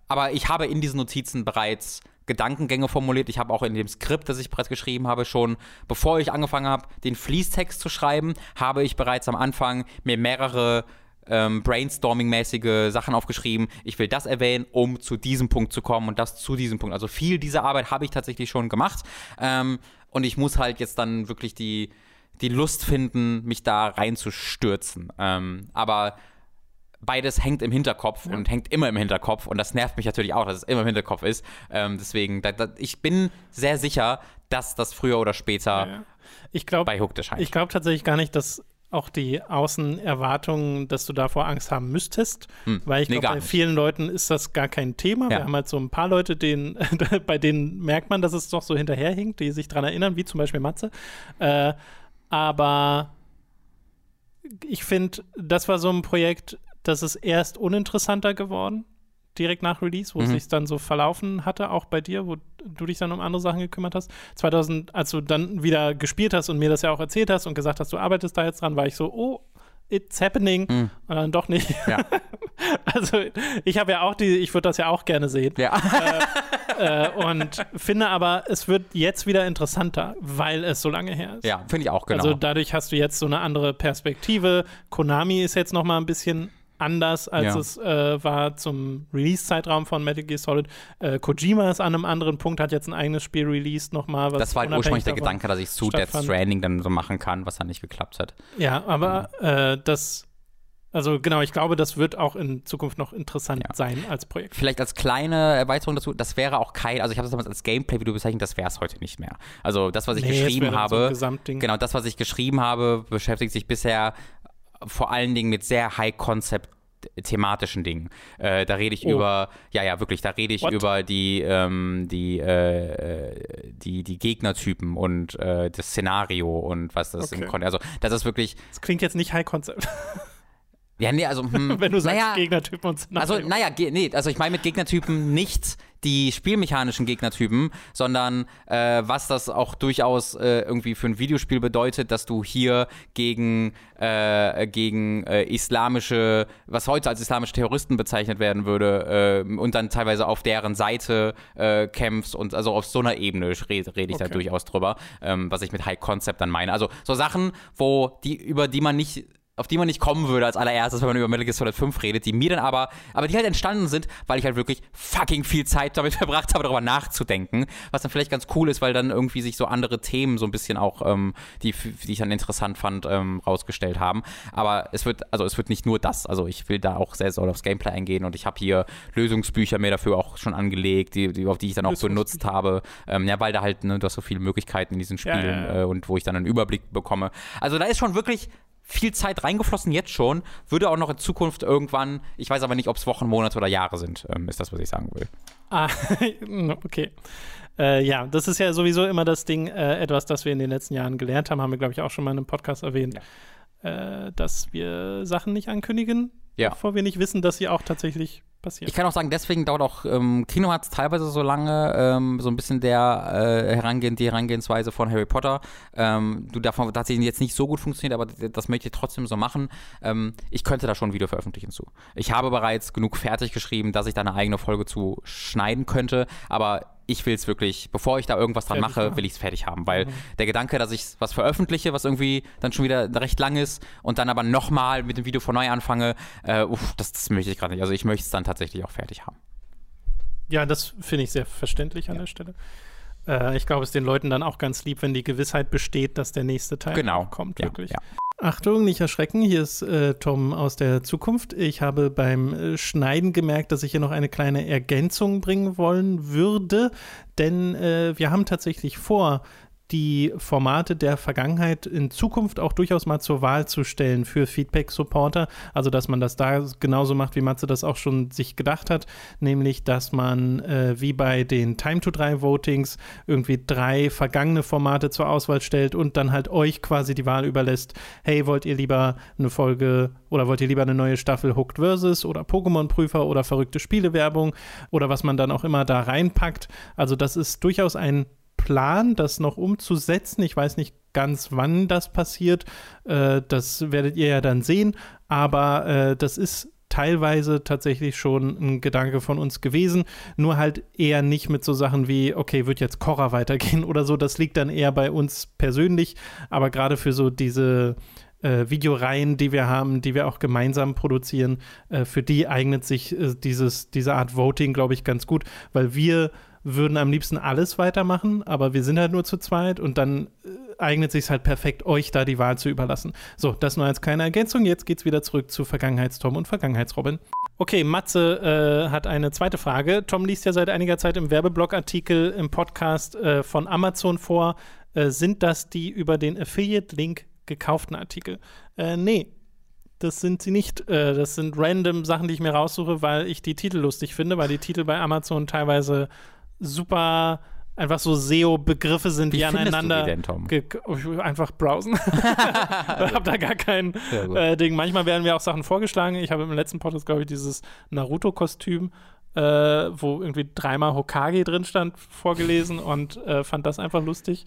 aber ich habe in diesen Notizen bereits Gedankengänge formuliert. Ich habe auch in dem Skript, das ich bereits geschrieben habe, schon, bevor ich angefangen habe, den Fließtext zu schreiben, habe ich bereits am Anfang mir mehrere ähm, Brainstorming-mäßige Sachen aufgeschrieben. Ich will das erwähnen, um zu diesem Punkt zu kommen und das zu diesem Punkt. Also viel dieser Arbeit habe ich tatsächlich schon gemacht. Ähm, und ich muss halt jetzt dann wirklich die, die Lust finden, mich da reinzustürzen. Ähm, aber beides hängt im Hinterkopf ja. und hängt immer im Hinterkopf und das nervt mich natürlich auch, dass es immer im Hinterkopf ist. Ähm, deswegen, da, da, ich bin sehr sicher, dass das früher oder später ja, Ich glaub, bei Hooked erscheint. Ich glaube tatsächlich gar nicht, dass auch die Außenerwartungen, dass du davor Angst haben müsstest, hm, weil ich nee, glaube, bei vielen Leuten ist das gar kein Thema. Ja. Wir haben halt so ein paar Leute, denen, bei denen merkt man, dass es doch so hinterherhinkt, die sich daran erinnern, wie zum Beispiel Matze. Äh, aber ich finde, das war so ein Projekt, das ist erst uninteressanter geworden, direkt nach Release, wo mhm. es sich dann so verlaufen hatte, auch bei dir, wo du dich dann um andere Sachen gekümmert hast. 2000, als du dann wieder gespielt hast und mir das ja auch erzählt hast und gesagt hast, du arbeitest da jetzt dran, war ich so, oh, it's happening mhm. und dann doch nicht. Ja. also ich habe ja auch die, ich würde das ja auch gerne sehen. Ja. Äh, äh, und finde aber, es wird jetzt wieder interessanter, weil es so lange her ist. Ja, finde ich auch genau. Also dadurch hast du jetzt so eine andere Perspektive. Konami ist jetzt noch mal ein bisschen anders, als ja. es äh, war zum Release-Zeitraum von Metal Gear Solid. Äh, Kojima ist an einem anderen Punkt, hat jetzt ein eigenes Spiel released nochmal. das war halt ursprünglich der Gedanke, dass ich zu Death Stranding dann so machen kann, was dann nicht geklappt hat. Ja, aber ja. Äh, das also genau, ich glaube, das wird auch in Zukunft noch interessant ja. sein als Projekt. Vielleicht als kleine Erweiterung dazu, das wäre auch kein, also ich habe das damals als Gameplay-Video bezeichnet, das wäre es heute nicht mehr. Also das, was ich nee, geschrieben habe, so genau, das, was ich geschrieben habe, beschäftigt sich bisher vor allen Dingen mit sehr High-Concept thematischen Dingen. Äh, da rede ich oh. über, ja, ja, wirklich, da rede ich What? über die, ähm, die, äh, die, die Gegnertypen und äh, das Szenario und was das okay. im Kon Also, das ist wirklich. Das klingt jetzt nicht High Concept. Ja, nee, also. Hm, Wenn du sagst naja, Gegnertypen und Szenario. Also, naja, nee, also ich meine mit Gegnertypen nicht die spielmechanischen Gegnertypen, sondern äh, was das auch durchaus äh, irgendwie für ein Videospiel bedeutet, dass du hier gegen, äh, gegen äh, islamische, was heute als islamische Terroristen bezeichnet werden würde, äh, und dann teilweise auf deren Seite äh, kämpfst und also auf so einer Ebene rede, rede ich okay. da durchaus drüber, ähm, was ich mit High Concept dann meine. Also so Sachen, wo die, über die man nicht auf die man nicht kommen würde als allererstes, wenn man über Metal Gear Solid 5 redet, die mir dann aber, aber die halt entstanden sind, weil ich halt wirklich fucking viel Zeit damit verbracht habe, darüber nachzudenken, was dann vielleicht ganz cool ist, weil dann irgendwie sich so andere Themen so ein bisschen auch, ähm, die, die ich dann interessant fand, ähm, rausgestellt haben. Aber es wird, also es wird nicht nur das, also ich will da auch sehr soll aufs Gameplay eingehen und ich habe hier Lösungsbücher mir dafür auch schon angelegt, die, die auf die ich dann auch benutzt habe, ähm, ja, weil da halt, ne, du hast so viele Möglichkeiten in diesen Spielen ja, ja, ja. Äh, und wo ich dann einen Überblick bekomme. Also da ist schon wirklich viel Zeit reingeflossen jetzt schon, würde auch noch in Zukunft irgendwann, ich weiß aber nicht, ob es Wochen, Monate oder Jahre sind, ähm, ist das, was ich sagen will. Ah, okay. Äh, ja, das ist ja sowieso immer das Ding, äh, etwas, das wir in den letzten Jahren gelernt haben, haben wir, glaube ich, auch schon mal in einem Podcast erwähnt, ja. äh, dass wir Sachen nicht ankündigen, ja. bevor wir nicht wissen, dass sie auch tatsächlich passieren. Ich kann auch sagen, deswegen dauert auch ähm, Kino hat teilweise so lange, ähm, so ein bisschen der äh, Herangehen, die Herangehensweise von Harry Potter. Ähm, du davon tatsächlich jetzt nicht so gut funktioniert, aber das möchte ich trotzdem so machen. Ähm, ich könnte da schon ein Video veröffentlichen zu. Ich habe bereits genug fertig geschrieben, dass ich da eine eigene Folge zu schneiden könnte, aber ich will es wirklich, bevor ich da irgendwas dran fertig mache, will ich es fertig haben. Weil mhm. der Gedanke, dass ich was veröffentliche, was irgendwie dann schon wieder recht lang ist und dann aber nochmal mit dem Video von neu anfange, äh, uff, das, das möchte ich gerade nicht. Also ich möchte es dann tatsächlich auch fertig haben. Ja, das finde ich sehr verständlich an ja. der Stelle. Äh, ich glaube, es ist den Leuten dann auch ganz lieb, wenn die Gewissheit besteht, dass der nächste Teil genau. kommt, ja, wirklich. Ja. Achtung, nicht erschrecken, hier ist äh, Tom aus der Zukunft. Ich habe beim äh, Schneiden gemerkt, dass ich hier noch eine kleine Ergänzung bringen wollen würde, denn äh, wir haben tatsächlich vor, die Formate der Vergangenheit in Zukunft auch durchaus mal zur Wahl zu stellen für Feedback-Supporter. Also, dass man das da genauso macht, wie Matze das auch schon sich gedacht hat, nämlich, dass man äh, wie bei den Time-to-3-Votings irgendwie drei vergangene Formate zur Auswahl stellt und dann halt euch quasi die Wahl überlässt. Hey, wollt ihr lieber eine Folge oder wollt ihr lieber eine neue Staffel Hooked Versus oder Pokémon-Prüfer oder verrückte Spielewerbung oder was man dann auch immer da reinpackt? Also, das ist durchaus ein Plan, das noch umzusetzen. Ich weiß nicht ganz, wann das passiert. Äh, das werdet ihr ja dann sehen. Aber äh, das ist teilweise tatsächlich schon ein Gedanke von uns gewesen, nur halt eher nicht mit so Sachen wie, okay, wird jetzt Korra weitergehen oder so, das liegt dann eher bei uns persönlich, aber gerade für so diese äh, Videoreihen, die wir haben, die wir auch gemeinsam produzieren, äh, für die eignet sich äh, dieses, diese Art Voting, glaube ich, ganz gut, weil wir würden am liebsten alles weitermachen, aber wir sind halt nur zu zweit und dann äh, eignet sich halt perfekt, euch da die Wahl zu überlassen. So, das nur als kleine Ergänzung. Jetzt geht's wieder zurück zu Vergangenheitstom und Vergangenheitsrobin. Okay, Matze äh, hat eine zweite Frage. Tom liest ja seit einiger Zeit im Werbeblogartikel im Podcast äh, von Amazon vor. Äh, sind das die über den Affiliate-Link gekauften Artikel? Äh, nee, das sind sie nicht. Äh, das sind random Sachen, die ich mir raussuche, weil ich die Titel lustig finde, weil die Titel bei Amazon teilweise super einfach so SEO-Begriffe sind, Wie die aneinander. Du die denn, Tom? Einfach browsen. ich habe da gar kein äh, Ding. Manchmal werden mir auch Sachen vorgeschlagen. Ich habe im letzten Podcast, glaube ich, dieses Naruto-Kostüm, äh, wo irgendwie dreimal Hokage drin stand, vorgelesen und äh, fand das einfach lustig.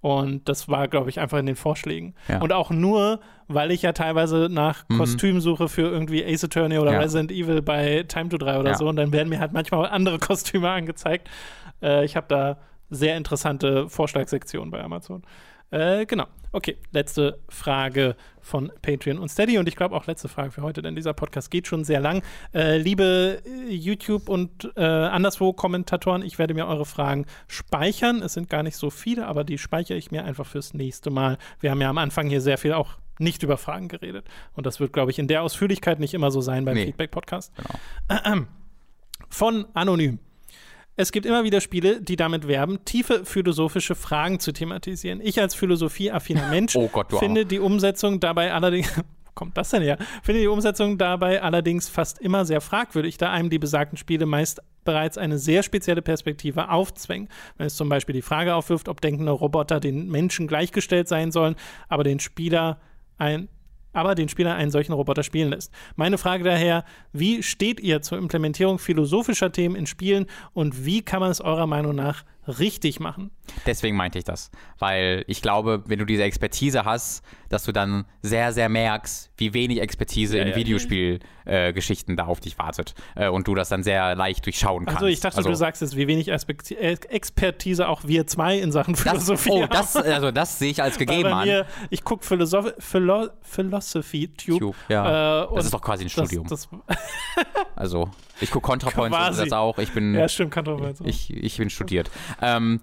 Und das war, glaube ich, einfach in den Vorschlägen. Ja. Und auch nur, weil ich ja teilweise nach mhm. Kostüm suche für irgendwie Ace Attorney oder ja. Resident Evil bei Time to 3 oder ja. so. Und dann werden mir halt manchmal andere Kostüme angezeigt. Äh, ich habe da sehr interessante Vorschlagssektionen bei Amazon. Äh, genau. Okay, letzte Frage von Patreon und Steady und ich glaube auch letzte Frage für heute, denn dieser Podcast geht schon sehr lang. Äh, liebe äh, YouTube und äh, anderswo Kommentatoren, ich werde mir eure Fragen speichern. Es sind gar nicht so viele, aber die speichere ich mir einfach fürs nächste Mal. Wir haben ja am Anfang hier sehr viel auch nicht über Fragen geredet und das wird, glaube ich, in der Ausführlichkeit nicht immer so sein beim nee. Feedback-Podcast. Genau. Von Anonym. Es gibt immer wieder Spiele, die damit werben, tiefe philosophische Fragen zu thematisieren. Ich als philosophieaffiner Mensch oh Gott, finde die Umsetzung dabei allerdings kommt das denn her? Finde die Umsetzung dabei allerdings fast immer sehr fragwürdig, da einem die besagten Spiele meist bereits eine sehr spezielle Perspektive aufzwängen. Wenn es zum Beispiel die Frage aufwirft, ob denkende Roboter den Menschen gleichgestellt sein sollen, aber den Spieler ein aber den Spieler einen solchen Roboter spielen lässt. Meine Frage daher, wie steht ihr zur Implementierung philosophischer Themen in Spielen und wie kann man es eurer Meinung nach richtig machen. Deswegen meinte ich das, weil ich glaube, wenn du diese Expertise hast, dass du dann sehr, sehr merkst, wie wenig Expertise ja, in ja. Videospielgeschichten äh, da auf dich wartet äh, und du das dann sehr leicht durchschauen kannst. Also ich dachte, also, du sagst jetzt, wie wenig Aspekt äh, Expertise auch wir zwei in Sachen Philosophie das, Oh, das, also das sehe ich als gegeben an. Mir, ich gucke Philosoph Philo Philosophy Tube. Tube ja. Äh, das ist doch quasi ein Studium. Das, das also ich gucke ContraPoints und das auch. Ich bin, ja, stimmt, ContraPoints. Ich, ich bin studiert. Ähm,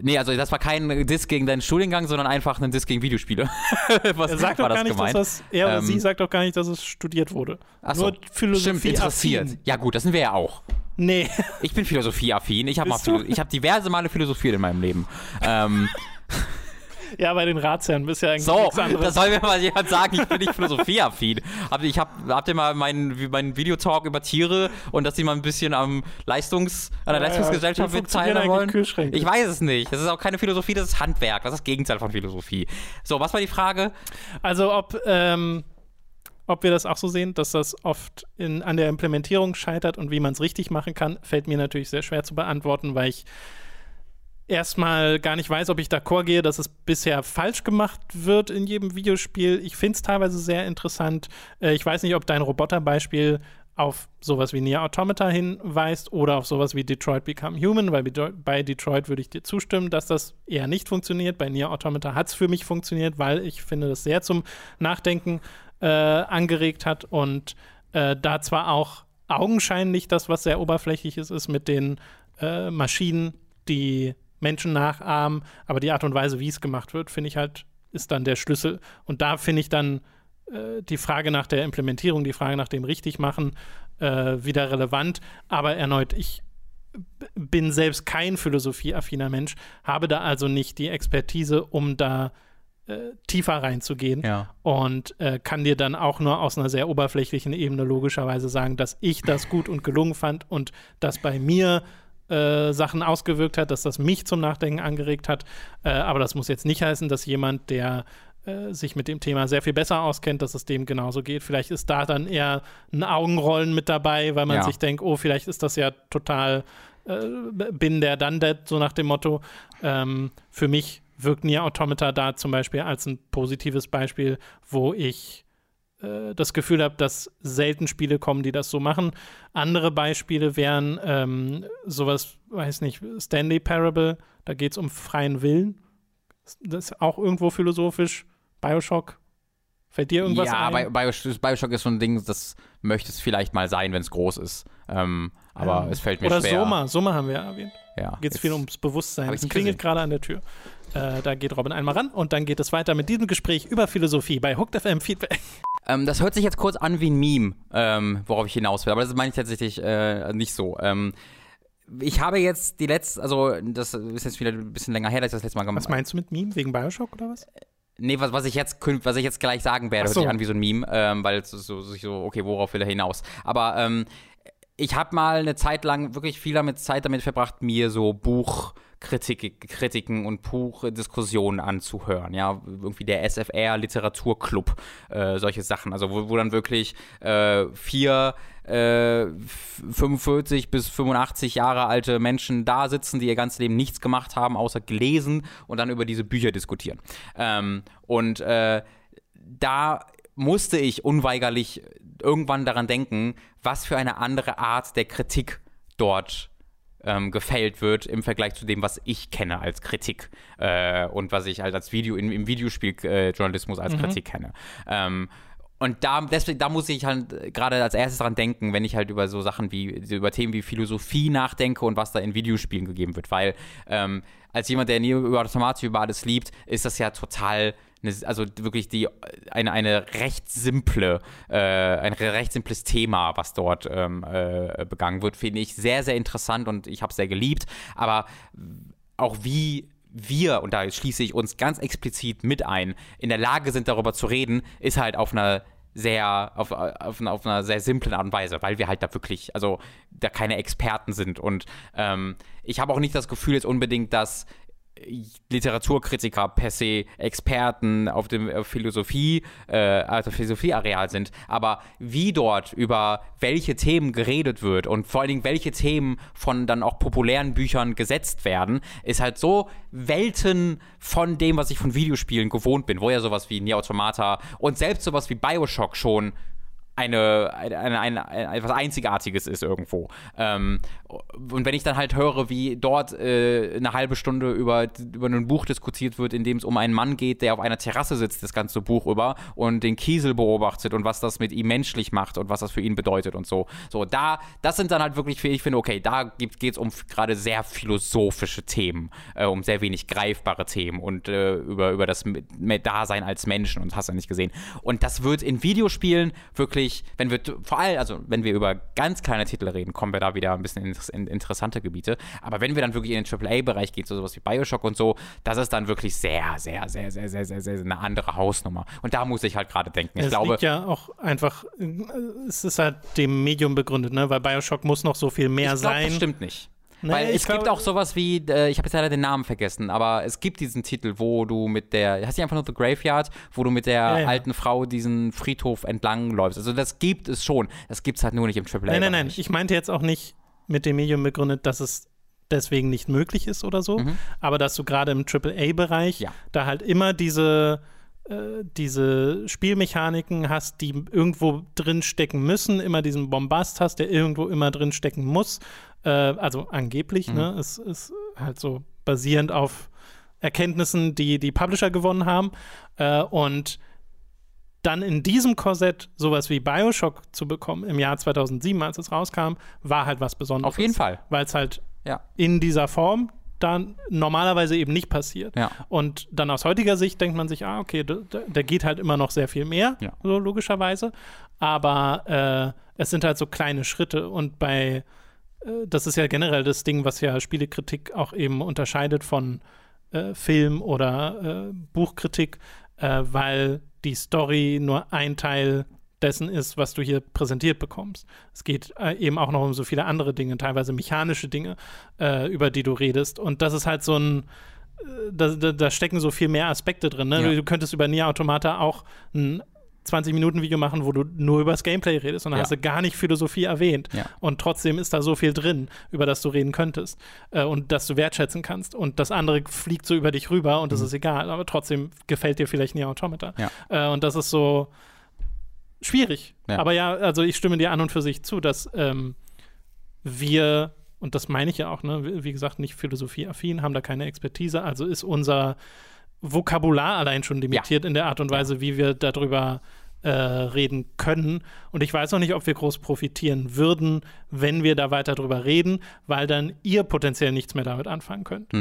Nee, also das war kein Diss gegen deinen Studiengang, sondern einfach ein Diss gegen Videospiele. Was er sagt doch gar nicht, gemeint? dass das, er oder ähm, sie sagt doch gar nicht, dass es studiert wurde. Achso, Nur Philosophie stimmt, interessiert. Affin. Ja gut, das sind wir ja auch. Nee. Ich bin philosophieaffin. Ich habe hab diverse Male philosophiert in meinem Leben. ähm, Ja, bei den Ratsherren bist ja eigentlich So, nichts anderes. da soll mir mal jemand sagen, ich bin nicht philosophieaffin. Habt ihr, ich hab, habt ihr mal meinen, meinen Videotalk über Tiere und dass die mal ein bisschen am Leistungs, an der Ja, ja. Leistungsgesellschaft funktionieren mitteilen wollen? Ich weiß es nicht. Das ist auch keine Philosophie, das ist Handwerk. Das ist das Gegenteil von Philosophie. So, was war die Frage? Also ob, ähm, ob wir das auch so sehen, dass das oft in, an der Implementierung scheitert und wie man es richtig machen kann, fällt mir natürlich sehr schwer zu beantworten, weil ich erstmal gar nicht weiß, ob ich d'accord gehe, dass es bisher falsch gemacht wird in jedem Videospiel. Ich finde es teilweise sehr interessant. Äh, ich weiß nicht, ob dein Roboterbeispiel auf sowas wie Nier Automata hinweist oder auf sowas wie Detroit Become Human, weil bei- Detroit würde ich dir zustimmen, dass das eher nicht funktioniert. Bei Nier Automata hat es für mich funktioniert, weil ich finde, das sehr zum Nachdenken äh, angeregt hat und äh, da zwar auch augenscheinlich das, was sehr oberflächlich ist, ist mit den äh, Maschinen, die Menschen nachahmen, aber die Art und Weise, wie es gemacht wird, finde ich halt, ist dann der Schlüssel. Und da finde ich dann äh, die Frage nach der Implementierung, die Frage nach dem Richtigmachen äh, wieder relevant. Aber erneut, ich bin selbst kein philosophieaffiner Mensch, habe da also nicht die Expertise, um da äh, tiefer reinzugehen Ja. und äh, kann dir dann auch nur aus einer sehr oberflächlichen Ebene logischerweise sagen, dass ich das gut und gelungen fand und dass bei mir äh, Sachen ausgewirkt hat, dass das mich zum Nachdenken angeregt hat. Äh, aber das muss jetzt nicht heißen, dass jemand, der äh, sich mit dem Thema sehr viel besser auskennt, dass es dem genauso geht. Vielleicht ist da dann eher ein Augenrollen mit dabei, weil man Ja. sich denkt, oh, vielleicht ist das ja total äh, bin der dann der, so nach dem Motto. Ähm, für mich wirkt Nier Automata da zum Beispiel als ein positives Beispiel, wo ich äh, das Gefühl habe, dass selten Spiele kommen, die das so machen. Andere Beispiele wären ähm, sowas, weiß nicht, Stanley Parable, da geht es um freien Willen. Das ist auch irgendwo philosophisch. Bioshock. Fällt dir irgendwas ja, ein? Bio- Bioshock, ist so ein Ding, das möchte es vielleicht mal sein, wenn es groß ist. Ähm, aber Ja. es fällt mir Oder schwer. Soma, Soma haben wir erwähnt. Ja, Geht es viel ums Bewusstsein. Es klingelt gerade an der Tür. Äh, da geht Robin einmal ran und dann geht es weiter mit diesem Gespräch über Philosophie bei Hooked FM Feedback. Ähm, das hört sich jetzt kurz an wie ein Meme, ähm, worauf ich hinaus will, aber das meine ich tatsächlich äh, nicht so. Ähm, ich habe jetzt die letzte, also das ist jetzt wieder ein bisschen länger her, dass ich das letzte Mal gemacht Was meinst du mit Meme? Wegen Bioshock oder was? Nee, was, was, ich jetzt, was ich jetzt gleich sagen werde, Ach hört so. sich an wie so ein Meme, ähm, weil es so, so, so, okay, worauf will er hinaus? Aber ähm, ich habe mal eine Zeit lang wirklich viel damit Zeit damit verbracht, mir so Buchkritiken Kritiken und Buchdiskussionen anzuhören. Ja, irgendwie der SFR Literaturclub, äh, solche Sachen. Also wo, wo dann wirklich äh, vier äh, f- 45 bis 85 Jahre alte Menschen da sitzen, die ihr ganzes Leben nichts gemacht haben, außer gelesen und dann über diese Bücher diskutieren. Ähm, und äh, da musste ich unweigerlich irgendwann daran denken, was für eine andere Art der Kritik dort ähm, gefällt wird im Vergleich zu dem, was ich kenne als Kritik äh, und was ich halt als Video im, im Videospieljournalismus äh, als Kritik kenne. Ähm, und da, deswegen, da muss ich halt äh, gerade als erstes dran denken, wenn ich halt über so Sachen wie, über Themen wie Philosophie nachdenke und was da in Videospielen gegeben wird. Weil ähm, als jemand, der nie über Automate über alles liebt, ist das ja total, eine, also wirklich die, eine, eine recht simple, äh, ein recht simples Thema, was dort ähm, äh, begangen wird, finde ich sehr, sehr interessant und ich habe es sehr geliebt. Aber auch wie wir, und da schließe ich uns ganz explizit mit ein, in der Lage sind, darüber zu reden, ist halt auf einer sehr, auf, auf, auf einer sehr simplen Art und Weise, weil wir halt da wirklich, also da keine Experten sind. Und ähm, ich habe auch nicht das Gefühl jetzt unbedingt, dass Literaturkritiker per se Experten auf dem Philosophie, äh, also Philosophieareal sind, aber wie dort über welche Themen geredet wird und vor allen Dingen welche Themen von dann auch populären Büchern gesetzt werden, ist halt so Welten von dem, was ich von Videospielen gewohnt bin, wo ja sowas wie Nier Automata und selbst sowas wie Bioshock schon eine, eine, eine, eine etwas Einzigartiges ist irgendwo. Ähm, und wenn ich dann halt höre, wie dort äh, eine halbe Stunde über, über ein Buch diskutiert wird, in dem es um einen Mann geht, der auf einer Terrasse sitzt, das ganze Buch über und den Kiesel beobachtet und was das mit ihm menschlich macht und was das für ihn bedeutet und so. So, da, das sind dann halt wirklich, ich finde, okay, da geht es um gerade sehr philosophische Themen, äh, um sehr wenig greifbare Themen und äh, über, über das Dasein als Menschen und hast du nicht gesehen. Und das wird in Videospielen wirklich, wenn wir vor allem, also wenn wir über ganz kleine Titel reden, kommen wir da wieder ein bisschen in inter interessante Gebiete. Aber wenn wir dann wirklich in den AAA-Bereich gehen, so sowas wie Bioshock und so, das ist dann wirklich sehr, sehr, sehr, sehr, sehr, sehr, sehr eine andere Hausnummer. Und da muss ich halt gerade denken. Ich es glaube, liegt ja auch einfach, äh, es ist halt dem Medium begründet, ne? weil Bioshock muss noch so viel mehr ich glaub, sein. Das stimmt nicht. Nee, Weil es glaub- gibt auch sowas wie, äh, ich habe jetzt leider den Namen vergessen, aber es gibt diesen Titel, wo du mit der, heißt die einfach nur The Graveyard, wo du mit der Ja, ja. alten Frau diesen Friedhof entlang läufst. Also das gibt es schon. Das gibt es halt nur nicht im AAA. Nein, nein, nein. Ich meinte jetzt auch nicht mit dem Medium begründet, dass es deswegen nicht möglich ist oder so, aber dass du gerade im AAA-Bereich Mhm. Ja. da halt immer diese, äh, diese Spielmechaniken hast, die irgendwo drin stecken müssen, immer diesen Bombast hast, der irgendwo immer drin stecken muss. Äh, also angeblich, Mhm. ne? Es ist halt so basierend auf Erkenntnissen, die die Publisher gewonnen haben. Äh, und dann in diesem Korsett sowas wie Bioshock zu bekommen im Jahr 2007, als es rauskam, war halt was Besonderes. Auf jeden Fall. Weil es halt Ja. in dieser Form dann normalerweise eben nicht passiert. Ja. Und dann aus heutiger Sicht denkt man sich, ah, okay, da, da geht halt immer noch sehr viel mehr, Ja. so logischerweise. Aber äh, es sind halt so kleine Schritte und bei, äh, das ist ja generell das Ding, was ja Spielekritik auch eben unterscheidet von äh, Film oder äh, Buchkritik, äh, weil die Story nur ein Teil dessen ist, was du hier präsentiert bekommst. Es geht äh, eben auch noch um so viele andere Dinge, teilweise mechanische Dinge, äh, über die du redest. Und das ist halt so ein, äh, da, da, da stecken so viel mehr Aspekte drin. Ne? Ja. Du, du könntest über Nier Automata auch ein 20-Minuten-Video machen, wo du nur über das Gameplay redest und dann Ja. hast du gar nicht Philosophie erwähnt. Ja. Und trotzdem ist da so viel drin, über das du reden könntest äh, und das du wertschätzen kannst. Und das andere fliegt so über dich rüber und das ist egal, aber trotzdem gefällt dir vielleicht Nier Automata. Mhm. Ja. Äh, und das ist so schwierig. Aber ja, also ich stimme dir an und für sich zu, dass ähm, wir, und das meine ich ja auch, ne, wie wie gesagt, nicht philosophieaffin, haben da keine Expertise, also ist unser Vokabular allein schon limitiert in der Art und Weise, wie wir darüber äh, reden können. Und ich weiß noch nicht, ob wir groß profitieren würden, wenn wir da weiter drüber reden, weil dann ihr potenziell nichts mehr damit anfangen könnt.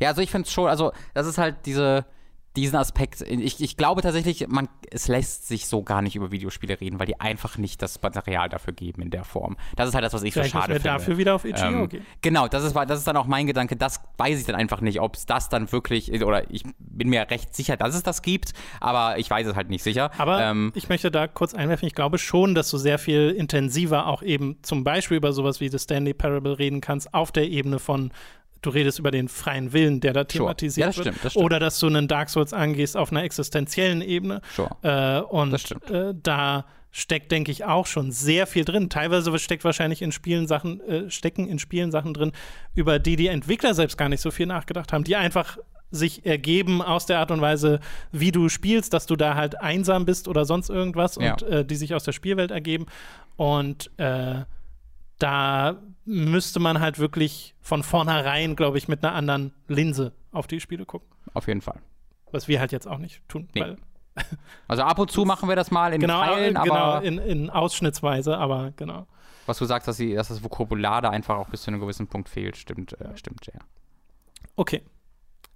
Ja, also ich finde es schon, also das ist halt diese, diesen Aspekt. Ich, ich glaube tatsächlich, man, es lässt sich so gar nicht über Videospiele reden, weil die einfach nicht das Material dafür geben in der Form. Das ist halt das, was ich so Vielleicht müssen schade finde. dafür wieder auf Itch.io Ähm, gehen. genau, das ist, das ist dann auch mein Gedanke. Das weiß ich dann einfach nicht, ob es das dann wirklich, oder ich bin mir recht sicher, dass es das gibt, aber ich weiß es halt nicht sicher. Aber ähm, ich möchte da kurz einwerfen, ich glaube schon, dass du sehr viel intensiver auch eben zum Beispiel über sowas wie The Stanley Parable reden kannst, auf der Ebene von du redest über den freien Willen, der da thematisiert Ja, das wird. stimmt, das stimmt. Oder dass du einen Dark Souls angehst auf einer existenziellen Ebene. Sure. Äh, und. Äh, da steckt, denke ich, auch schon sehr viel drin. Teilweise steckt wahrscheinlich in Spielen Sachen, äh, stecken in Spielen Sachen drin, über die die Entwickler selbst gar nicht so viel nachgedacht haben, die einfach sich ergeben aus der Art und Weise, wie du spielst, dass du da halt einsam bist oder sonst irgendwas Ja. und äh, die sich aus der Spielwelt ergeben. Und äh, da müsste man halt wirklich von vornherein, glaube ich, mit einer anderen Linse auf die Spiele gucken. auf jeden Fall. Was wir halt jetzt auch nicht tun. Nee. Also ab und zu machen wir das mal in genau, Teilen, genau aber in, in Ausschnittsweise, aber genau. was du sagst, dass, die, dass das Vokabular da einfach auch bis zu einem gewissen Punkt fehlt, stimmt, äh, stimmt, ja. Okay.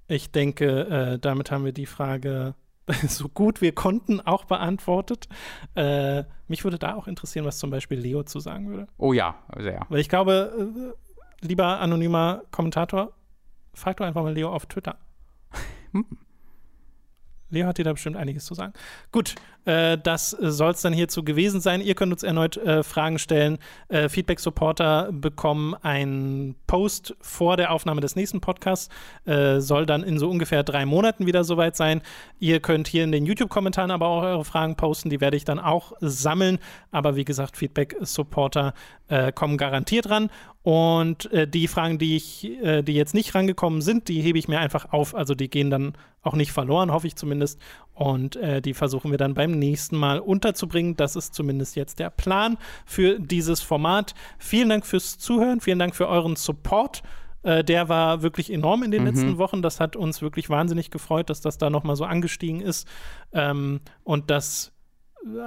Ich denke, äh, damit haben wir die Frage so gut wir konnten auch beantwortet. Äh, mich würde da auch interessieren, was zum Beispiel Leo zu sagen würde. Oh ja, sehr. Weil ich glaube, äh, lieber anonymer Kommentator, frag doch einfach mal Leo auf Twitter. Leo hat dir da bestimmt einiges zu sagen. Gut, äh, das soll es dann hierzu gewesen sein. Ihr könnt uns erneut äh, Fragen stellen. Äh, Feedback-Supporter bekommen einen Post vor der Aufnahme des nächsten Podcasts. Äh, soll dann in so ungefähr drei Monaten wieder soweit sein. Ihr könnt hier in den YouTube-Kommentaren aber auch eure Fragen posten. Die werde ich dann auch sammeln. Aber wie gesagt, Feedback-Supporter äh, kommen garantiert ran. Und äh, die Fragen, die ich, äh, die jetzt nicht rangekommen sind, die hebe ich mir einfach auf. Also die gehen dann auch nicht verloren, hoffe ich zumindest. Und äh, die versuchen wir dann beim nächsten Mal unterzubringen. Das ist zumindest jetzt der Plan für dieses Format. Vielen Dank fürs Zuhören, vielen Dank für euren Support. Äh, der war wirklich enorm in den letzten Wochen. Das hat uns wirklich wahnsinnig gefreut, dass das da nochmal so angestiegen ist. Ähm, und das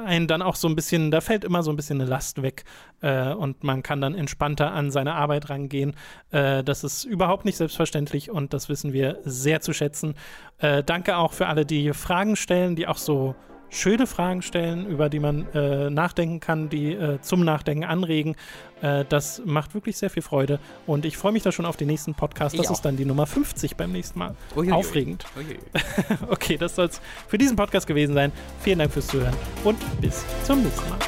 einen dann auch so ein bisschen, da fällt immer so ein bisschen eine Last weg äh, und man kann dann entspannter an seine Arbeit rangehen. Äh, das ist überhaupt nicht selbstverständlich und das wissen wir sehr zu schätzen. Äh, danke auch für alle, die Fragen stellen, die auch so schöne Fragen stellen, über die man äh, nachdenken kann, die äh, zum Nachdenken anregen. Äh, das macht wirklich sehr viel Freude und ich freue mich da schon auf den nächsten Podcast. Das Ich auch. ist dann die Nummer 50 beim nächsten Mal. Uiuiui. Aufregend. Uiuiui. Okay, das soll es für diesen Podcast gewesen sein. Vielen Dank fürs Zuhören und bis zum nächsten Mal.